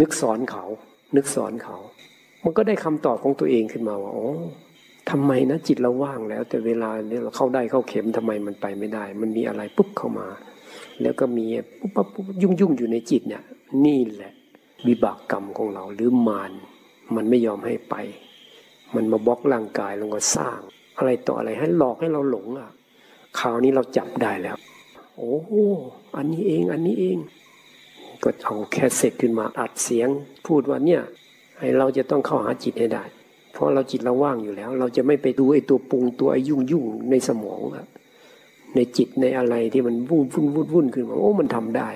นึกสอนเขา นึกสอนเขา มันก็ได้คำตอบของตัวเองขึ้นมาว่าอ๋อทำไมนะจิตเราว่างแล้ว แต่เวลาเนี่ยเราเข้าได้เข้าเข็มทำไมมันไปไม่ได้ มันมีอะไรปุ๊บเข้ามา แล้วก็มีปุ๊บปั๊บปุ๊บยุ่งยุ่งอยู่ในจิตเนี่ย นี่แหละวิบากกรรมของเราหรือมารมันไม่ยอมให้ไป มันมาบล็อกร่างกายล้วก็สร้าง อะไรต่ออะไรให้หลอกให้เราหลงอะคราวนี้เราจับได้แล้ว โอ้อันนี้เองอันนี้เอง ก็เอาแค่เสร็จขึ้นมาอัดเสียง พูดว่าเนี่ยให้เราจะต้องเข้าหาจิตให้ได้ เพราะเราจิตเราว่างอยู่แล้ว เราจะไม่ไปดูไอ้ตัวปรุงตัวไอ้ยุ่งยุ่งในสมองอะในจิตในอะไรที่มันวุ่นวุ่นวุ่นวุ่นขึ้นมาโอ้มันทำได้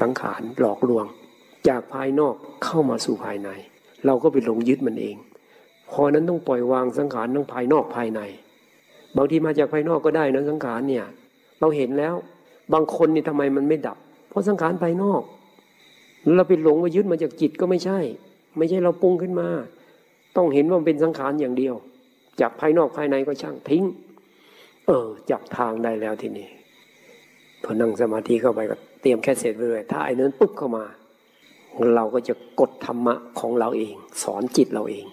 สังขารหลอกลวง จากภายนอกเข้ามาสู่ภายใน เราก็ไปหลงยึดมันเอง พอนั้นต้องปล่อยวางสังขารทั้งภายนอกภายใน บางทีมาจากภายนอกก็ได้นะสังขารเนี่ย เราเห็นแล้วบางคนนี่ทำไมมันไม่ดับ เพราะสังขารภายนอกเราไปหลงมายึดมาจากจิตก็ไม่ใช่ ไม่ใช่เราปรุงขึ้นมา ต้องเห็นว่ามันเป็นสังขารอย่างเดียว จากภายนอกภายในก็ช่างทิ้ง เออจับทางได้แล้วทีนี้พอนั่งสมาธิเข้าไปก็เตรียมแค่เสร็จเลยถ้าไอ้นั้นปุ๊บเข้ามา เราก็จะกดธรรมะของเราเอง สอนจิตเราเอง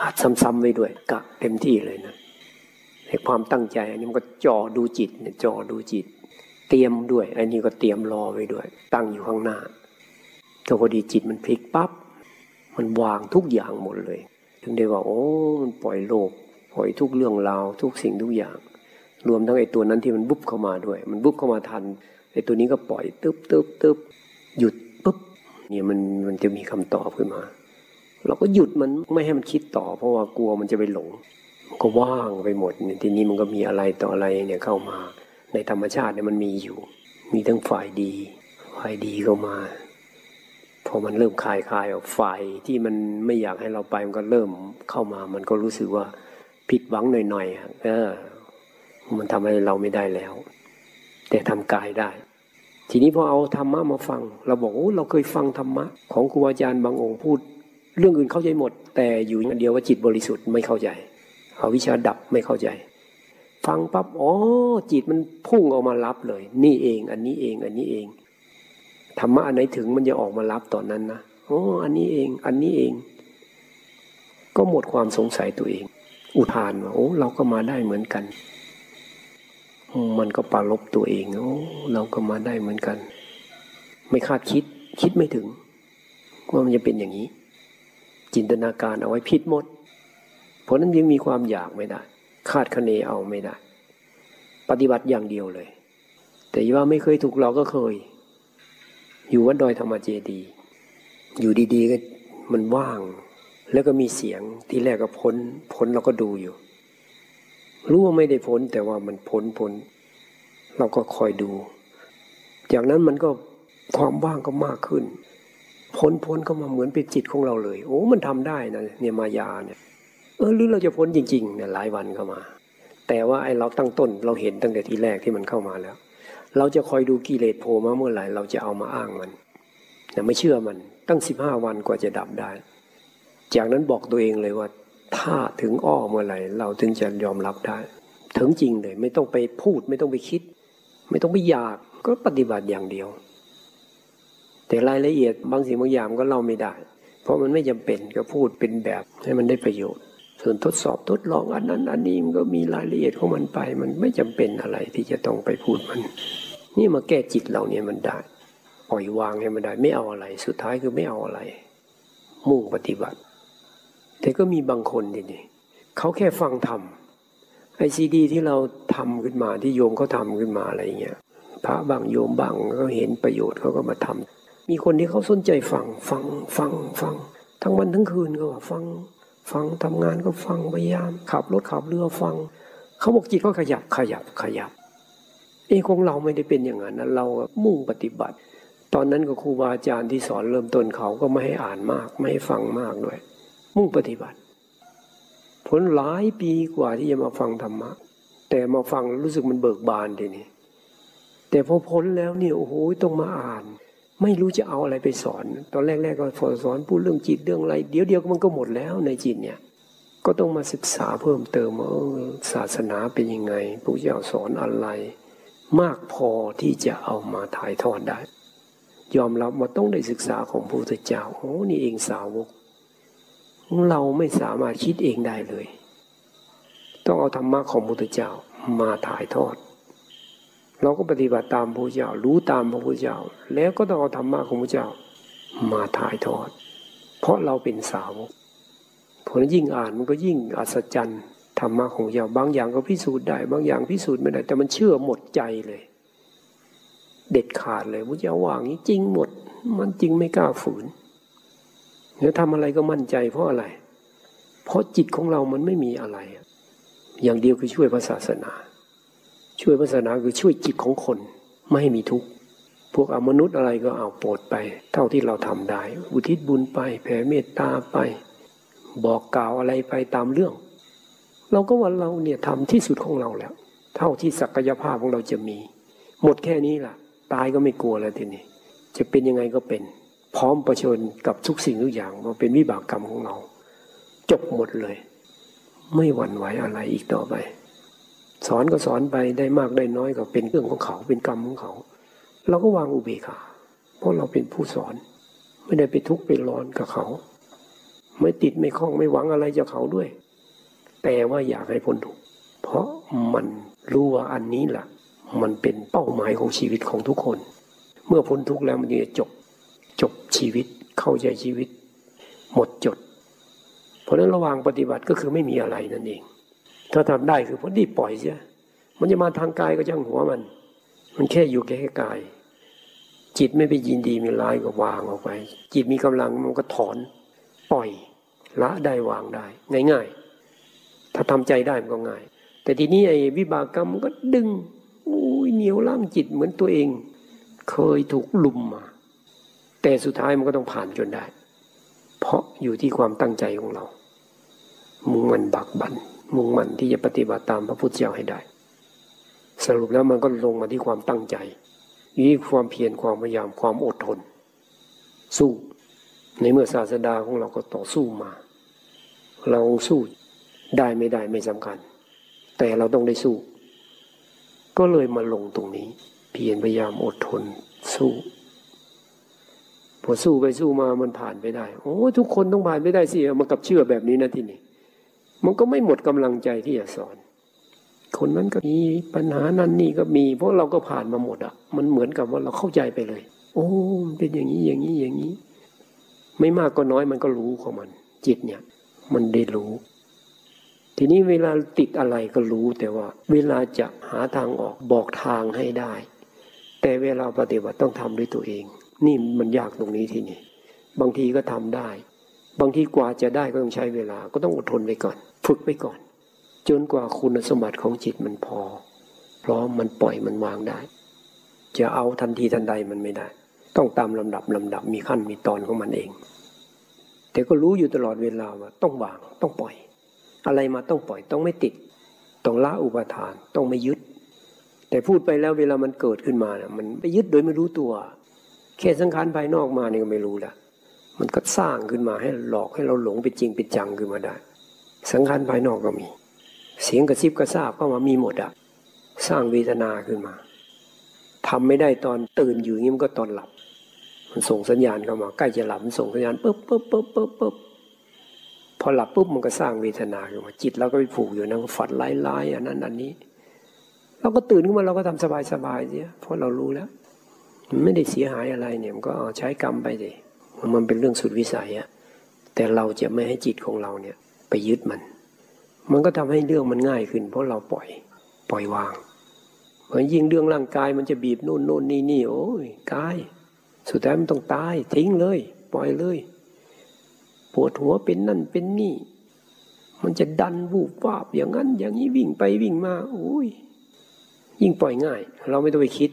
อาจซ้ำๆไว้ด้วยกะเต็มที่เลยนะในความตั้งใจ อันนี้มันก็จ่อดูจิตเนี่ยจ่อดูจิต เตรียมด้วย อันนี้ก็เตรียมรอไว้ด้วย ตั้งอยู่ข้างหน้าก็พอดีจิตมันพลิกปับ๊บมันวางทุกอย่างหมดเลย ถึงได้ว่า โอ้มันปล่อยโลกปล่อยทุกเรื่องราวทุกสิ่งทุกอย่าง รวมทั้งไอ้ตัวนั้นที่มันบุบเข้ามาด้วย มันบุบเข้ามาทันไอ้ตัวนี้ก็ปล่อยตึ๊บตึ๊บตึ๊บหยุดปุ๊บเนี่ยมันมันจะมีคำตอบขึ้นมา เราก็หยุดมันไม่ให้มันคิดต่อ เพราะว่ากลัวมันจะไปหลงก็ว่างไปหมดเนี่ยทีนี้มันก็มีอะไรต่ออะไรเนี่ยเข้ามา ในธรรมชาติเนี่ยมันมีอยู่ มีทั้งฝ่ายดี ฝ่ายดีเข้ามาพอมันเริ่มคลายคลายออกไฟที่มันไม่อยากให้เราไปมันก็เริ่มเข้ามา มันก็รู้สึกว่าผิดหวังหน่อยๆเออมันทำอะไรเราไม่ได้แล้ว แต่ทำกายได้ ทีนี้พอเอาธรรมะมาฟัง เราบอกโอ้เราเคยฟังธรรมะ ของครูอาจารย์บางองค์พูด เรื่องอื่นเข้าใจหมด แต่อยู่อย่างเดียวว่าจิตบริสุทธิ์ไม่เข้าใจเอาวิชาดับไม่เข้าใจ ฟังปั๊บอ๋อจิตมันพุ่งออกมารับเลย นี่เอง อันนี้เอง อันนี้เองธรรมะอันไหนถึงมันจะออกมารับตอนนั้นนะอ๋ออันนี้เอง อันนี้เอง ก็หมดความสงสัยตัวเอง อุทานว่าโอ้เราก็มาได้เหมือนกัน มันก็ปาลบตัวเองโอ้เราก็มาได้เหมือนกัน ไม่คาดคิด คิดไม่ถึงว่ามันจะเป็นอย่างนี้ จินตนาการเอาไว้ผิดหมด เพราะนั้นยังมีความอยากไม่ได้ คาดคะเนเอาไม่ได้ ปฏิบัติอย่างเดียวเลย แต่ว่าไม่เคยถูกเราก็เคย อยู่วัดดอยธรรมเจดี อยู่ดี ๆ ก็มันว่าง แล้วก็มีเสียงที่แรกก็พ้นพ้นเราก็ดูอยู่รู้ว่าไม่ได้พ้น แต่ว่ามันพ้นพ้นเราก็คอยดู จากนั้นมันก็ความว่างก็มากขึ้น พ้นพ้นก็มาเหมือนเป็นจิตของเราเลย โอ้มันทำได้นะเนี่ยมายาเนี่ยเออหรือเราจะพ้นจริงๆเนี่ยหลายวันเข้ามา แต่ว่าไอ้เราตั้งต้นเราเห็นตั้งแต่ทีแรกที่มันเข้ามาแล้ว เราจะคอยดูกิเลสโผล่มาเมื่อไหร่เราจะเอามาอ้างมันแต่ไม่เชื่อมันตั้งสิบห้าวันกว่าจะดับได้ จากนั้นบอกตัวเองเลยว่า ถ้าถึงอ้อเมื่อไหร่เราถึงจะยอมรับได้ ถึงจริงเลย ไม่ต้องไปพูดไม่ต้องไปคิด ไม่ต้องไปอยากก็ปฏิบัติอย่างเดียว แต่รายละเอียดบางสิ่งบางอย่างก็เล่าไม่ได้ เพราะมันไม่จำเป็นก็พูดเป็นแบบให้มันได้ประโยชน์ ส่วนทดสอบทดลองอันนั้น อันนี้มันก็มีรายละเอียดของมันไป มันไม่จำเป็นอะไรที่จะต้องไปพูดมัน นี่มาแก้จิตเราเนี่ยมันได้ปล่อยวางให้มันได้ไม่เอาอะไร สุดท้ายคือไม่เอาอะไร มุ่งปฏิบัติ แต่ก็มีบางคนทีนี่เขาแค่ฟังทำไอซีดี ที่เราทำขึ้นมาที่โยมเขาทาขึ้นมาอะไรเงี้ยพระบางโยมบางก็เห็นประโยชน์เขาก็มาทำ มีคนที่เขาสนใจฟังฟังฟังฟัง ทั้งวันทั้งคืนก็ฟัง ฟังทำงานก็ฟังพยายาม ขับรถขับเรือฟัง เขาบอกจิตก็ขยับขยับขยับเอ้ของเราไม่ได้เป็นอย่างนั้นนะเรามุ่งปฏิบัติ ตอนนั้นก็ครูบาอาจารย์ที่สอนเริ่มต้นเขาก็ไม่ให้อ่านมาก ไม่ให้ฟังมากด้วย มุ่งปฏิบัติ ผลหลายปีกว่าที่จะมาฟังธรรมะแต่มาฟังรู้สึกมันเบิกบานทีนี้แต่พอพ้นแล้วเนี่ยโอ้โหต้องมาอ่าน ไม่รู้จะเอาอะไรไปสอน ตอนแรกๆก็สอนพูดเรื่องจิตเรื่องอะไร เดี๋ยวเดียวมันก็หมดแล้วในจิตเนี่ย ก็ต้องมาศึกษาเพิ่มเติมว่าศาสนาเป็นยังไงพระเจ้าสอนอะไร มากพอที่จะเอามาถ่ายทอดได้ ยอมรับว่าต้องได้ศึกษาของพระพุทธเจ้าโอ้นี่เองสาวก เราไม่สามารถคิดเองได้เลย ต้องเอาธรรมะของพระพุทธเจ้ามาถ่ายทอด เราก็ปฏิบัติตามพระพุทธเจ้ารู้ตามพระพุทธเจ้า แล้วก็ต้องเอาธรรมะของพระเจ้า มาถ่ายทอด เพราะเราเป็นสาวกผลยิ่งอ่านมันก็ยิ่งอัศจรรย์ธรรมะของเจ้าบางอย่างก็พิสูจน์ได้ บางอย่างพิสูจน์ไม่ได้ แต่มันเชื่อหมดใจเลย เด็ดขาดเลยพระเจ้าว่างนี้จริงหมด มันจริงไม่กล้าฝืนแล้วทำอะไรก็มั่นใจเพราะอะไร เพราะจิตของเรามันไม่มีอะไร อย่างเดียวคือช่วยพระศาสนา ช่วยศาสนาคือช่วยจิตของคน ไม่ให้มีทุกข์พวกอมนุษย์อะไรก็เอาโปรดไป เท่าที่เราทำได้ อุทิศบุญไป แผ่เมตตาไป บอกกล่าวอะไรไปตามเรื่อง เราก็ว่าเราเนี่ยทำที่สุดของเราแล้ว เท่าที่ศักยภาพของเราจะมี หมดแค่นี้ล่ะ ตายก็ไม่กลัวแล้วทีนี้จะเป็นยังไงก็เป็น พร้อมประชิญกับทุกสิ่งทุกอย่างมาเป็นวิบากกรรมของเรา จบหมดเลย ไม่หวั่นไหวอะไรอีกต่อไป สอนก็สอนไปได้มากได้น้อยก็เป็นเรื่องของเขาเป็นกรรมของเขา เราก็วางอุเบกขาเพราะเราเป็นผู้สอน ไม่ได้ไปทุกข์ไปร้อนกับเขา ไม่ติดไม่คล้องไม่หวังอะไรจากเขาด้วย แต่ว่าอยากให้พ้นทุกข์เพราะมันรู้ว่าอันนี้แหละมันเป็นเป้าหมายของชีวิตของทุกคน เมื่อพ้นทุกข์แล้วมันจะจบจบชีวิตเข้าใจชีวิต หมดจด เพราะนั้นระหว่างปฏิบัติก็คือไม่มีอะไรนั่นเอง ถ้าทำได้คือพอดีปล่อยเสียมันจะมาทางกายก็ช่างหัวมัน มันแค่อยู่แค่กาย จิตไม่ไปยินดีมีร้ายก็วางออกไป จิตมีกำลังมันก็ถอน ปล่อยละได้วางได้ ง่ายๆ ถ้าทำใจได้มันก็ง่าย แต่ทีนี้ไอ้วิบากกรรมมันก็ดึงอุ้ยเหนียวล่างจิตเหมือนตัวเอง เคยถูกลุมมา แต่สุดท้ายมันก็ต้องผ่านจนได้ เพราะอยู่ที่ความตั้งใจของเรามุ่งมันบักบัน มุ่งมั่นที่จะปฏิบัติตามพระพุทธเจ้าให้ได้ สรุปแล้วมันก็ลงมาที่ความตั้งใจนี่ความเพียรความพยายามความอดทน สู้ ในเมื่อศาสดาของเราก็ต่อสู้มา เราสู้ได้ไม่ได้ไม่สำคัญ แต่เราต้องได้สู้ ก็เลยมาลงตรงนี้ เพียรพยายามอดทนสู้พอสู้ไปสู้มามันผ่านไปได้ โอ้ทุกคนต้องผ่านไปได้สิ มันกับเชื่อแบบนี้นะที่นี่ มันก็ไม่หมดกำลังใจที่จะสอน คนนั้นก็มีปัญหานั้นนี่ก็มี เพราะเราก็ผ่านมาหมดอะ มันเหมือนกับว่าเราเข้าใจไปเลย โอ้เป็นอย่างนี้อย่างนี้อย่างนี้ ไม่มากก็น้อยมันก็รู้ของมัน จิตเนี่ย มันได้รู้ ทีนี้เวลาติดอะไรก็รู้แต่ว่า เวลาจะหาทางออกบอกทางให้ได้ แต่เวลาปฏิบัติต้องทำด้วยตัวเอง นี่มันยากตรงนี้ที่นี่บางทีก็ทำได้ บางทีกว่าจะได้ก็ต้องใช้เวลาก็ต้องอดทนไปก่อน ฝึกไปก่อน จนกว่าคุณสมบัติของจิตมันพอ พร้อมมันปล่อยมันวางได้ จะเอาทันทีทันใดมันไม่ได้ ต้องตามลำดับลำดับมีขั้นมีตอนของมันเอง แต่ก็รู้อยู่ตลอดเวลาว่าต้องวางต้องปล่อย อะไรมาต้องปล่อยต้องไม่ติด ต้องละอุปทานต้องไม่ยึด แต่พูดไปแล้วเวลามันเกิดขึ้นมานะมันไปยึดโดยไม่รู้ตัวแค่สังขารภายนอกมานี่ก็ไม่รู้ละมันก็สร้างขึ้นมาให้หลอกให้เราหลงเป็นจริงเป็นจังขึ้นมาได้ สังขารภายนอกก็มี เสียงกระซิบกระซาบก็มามีหมดอะสร้างเวทนาขึ้นมาทำไม่ได้ตอนตื่นอยู่งี้มันก็ตอนหลับ มันส่งสัญญาณเข้ามาใกล้จะหลับมันส่งสัญญาณปุ๊บปุ๊บปุ๊บปุ๊บปุ๊บพอหลับปุ๊บมันก็สร้างเวทนาขึ้นมาจิตเราก็ไปผูกอยู่นั่งฝันไล่ๆอันนั้นอันนี้เราก็ตื่นขึ้นมาเราก็ทำสบายๆเสียเพราะเรารู้แล้ว มันไม่ได้เสียหายอะไรเนี่ยมันก็ใช้กรรมไปเลยมันเป็นเรื่องสุดวิสัยอะแต่เราจะไม่ให้จิตของเราเนี่ย ไปยึดมัน มันก็ทำให้เรื่องมันง่ายขึ้น เพราะเราปล่อย ปล่อยวางเหมือนยิ่งเรื่องร่างกายมันจะบีบนู่นนู่นนี่นี่โอ้ยกาย สุดท้ายมันต้องตาย ทิ้งเลย ปล่อยเลย ปวดหัวเป็นนั่นเป็นนี่ มันจะดันวูบวาบอย่างนั้น อย่างนี้วิ่งไปวิ่งมาโอ้ยยิ่งปล่อยง่าย เราไม่ต้องไปคิด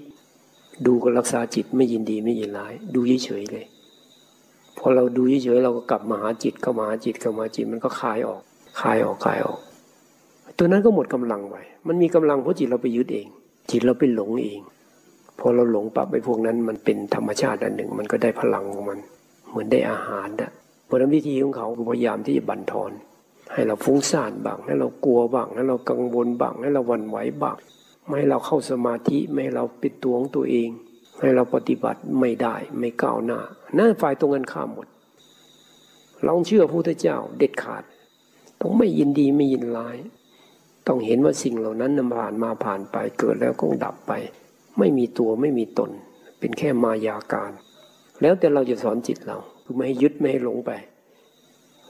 ดูก็รักษาจิตไม่ยินดีไม่ยินร้าย ดูเฉยๆเลย พอเราดูเฉยๆเราก็กลับมาหาจิตเข้ามาหาจิตเข้ามาจิตมันก็คลายออกคลายออกคลายออก ตัวนั้นก็หมดกำลังไปมันมีกำลังเพราะจิตเราไปยึดเอง จิตเราไปหลงเอง พอเราหลงปั๊บไปพวกนั้นมันเป็นธรรมชาติอันหนึ่ง มันก็ได้พลังของมัน เหมือนได้อาหารนะเพราะนั้นวิธีของเขาพยายามที่จะบั่นทอน ให้เราฟุ้งซ่านบ้างให้เรากลัวบ้างให้เรากังวลบ้างให้เราวันไหวบ้างไม่ให้เราเข้าสมาธิไม่ให้เราปิดตัวของตัวเอง ให้เราปฏิบัติไม่ได้ไม่ก้าวหน้านั่นฝ่ายตรงกันข้ามหมดเราเชื่อพระพุทธเจ้าเด็ดขาด ต้องไม่ยินดีไม่ยินร้าย ต้องเห็นว่าสิ่งเหล่านั้นนผ่านมาผ่านไปเกิดแล้วก็ดับไป ไม่มีตัวไม่มีตน เป็นแค่มายาการ แล้วแต่เราจะสอนจิตเรา คือไม่ให้ยึดไม่ให้หลงไป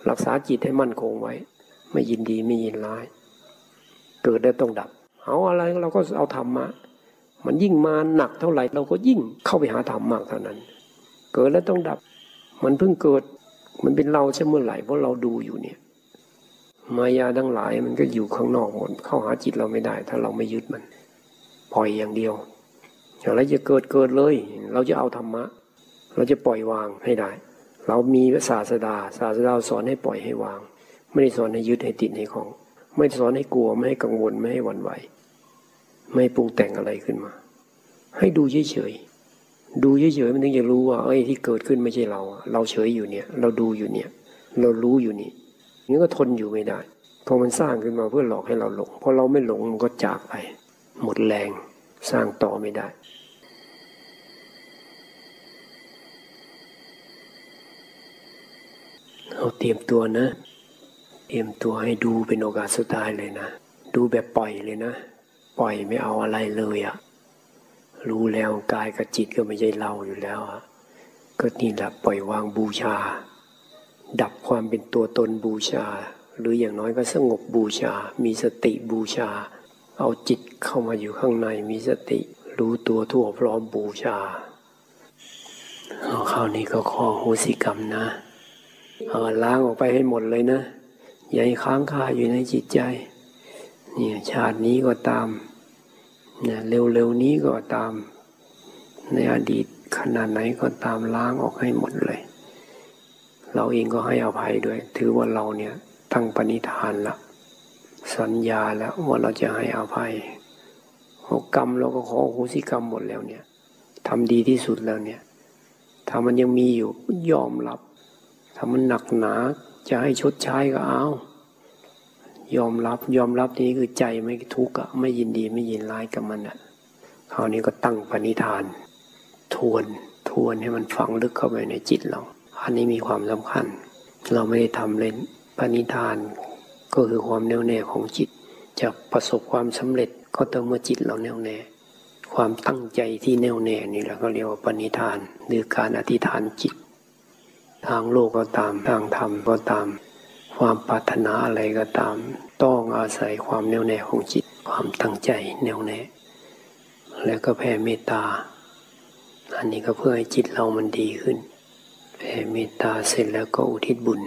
รักษาจิตให้มั่นคงไว้ ไม่ยินดีไม่ยินร้าย เกิดแล้วต้องดับ เอาอะไรเราก็เอาธรรมะ มันยิ่งมาหนักเท่าไหร่เราก็ยิ่งเข้าไปหาธรรมมากเท่านั้น เกิดแล้วต้องดับ มันเพิ่งเกิด มันเป็นเราใช่เมื่อไหร่เพราะเราดูอยู่เนี่ย มายาทั้งหลายมันก็อยู่ข้างนอกหมดเข้าหาจิตเราไม่ได้ ถ้าเราไม่ยึดมันปล่อยอย่างเดียวอะไรจะเกิดเกิดเลย เราจะเอาธรรมะ เราจะปล่อยวางให้ได้ เรามีศาสดาศาสดาสอนให้ปล่อยให้วาง ไม่ได้สอนให้ยึดให้ติดให้ของ ไม่สอนให้กลัวไม่ให้กังวลไม่ให้หวั่นไหว ไม่ปรุงแต่งอะไรขึ้นมา ให้ดูเฉยๆดูเฉยๆมันถึงจะรู้ว่าเอ้ยที่เกิดขึ้นไม่ใช่เรา เราเฉยอยู่เนี่ย เราดูอยู่เนี่ย เรารู้อยู่นี่นี่ก็ทนอยู่ไม่ได้พอมันสร้างขึ้นมาเพื่อหลอกให้เราหลงพอเราไม่หลงมันก็จากไป หมดแรงสร้างต่อไม่ได้เราเตรียมตัวนะ เตรียมตัวให้ดูเป็นโอกาสสุดท้ายเลยนะ ดูแบบปล่อยเลยนะ ปล่อยไม่เอาอะไรเลยอะ่ะ รู้แล้วกายกับจิตก็ไม่ใช่เราอยู่แล้วอะก็นี่แหละปล่อยวางบูชา ดับความเป็นตัวตนบูชา หรืออย่างน้อยก็สงบบูชา มีสติบูชา เอาจิตเข้ามาอยู่ข้างในมีสติ รู้ตัวทั่วพร้อมบูชาเอาคราวนี้ก็ขอโหสิกรรมนะเอาล้างออกไปให้หมดเลยนะอย่าให้ค้างคาอยู่ในจิตใจ เนี่ยชาตินี้ก็ตาม นี่ยเร็วๆนี้ก็ตาม ในอดีตขนาดไหนก็ตามล้างออกให้หมดเลย เราเองก็ให้อภัยด้วย ถือว่าเราเนี่ยตั้งปณิธานละสัญญาแล้วว่าเราจะให้อภัยเอกรรมเราก็ขอโหสิกรรมหมดแล้วเนี่ยทำดีที่สุดแล้วเนี่ยถ้ามันยังมีอยู่ยอมรับ ถ้ามันหนักหนาจะให้ชดใช้ก็เอา ยอมรับยอมรับนี้คือใจไม่ทุกข์ไม่ยินดีไม่ยินร้ายกับมันอะคราวนี้ก็ตั้งปณิธาน ทวนทวนให้มันฝังลึกเข้าไปในจิตเรา อันนี้มีความสำคัญ เราไม่ได้ทำเล่นปณิธาน ก็คือความแน่วแน่ของจิต จะประสบความสำเร็จก็ต่องเมื่อจิตเราแน่วแน่ ความตั้งใจที่แน่วแน่นี่แหละก็เรียกว่าปณิธานหรือการอธิษฐานจิต ทางโลกก็ตามทางธรรมก็ตาม ความปรารถนาอะไรก็ตาม ต้องอาศัยความแน่วแน่ของจิต ความตั้งใจแน่วแน่ แล้วก็แผ่เมตตา อันนี้ก็เพื่อให้จิตเรามันดีขึ้น แผ่เมตตาเสร็จแล้วก็อุทิศบุญ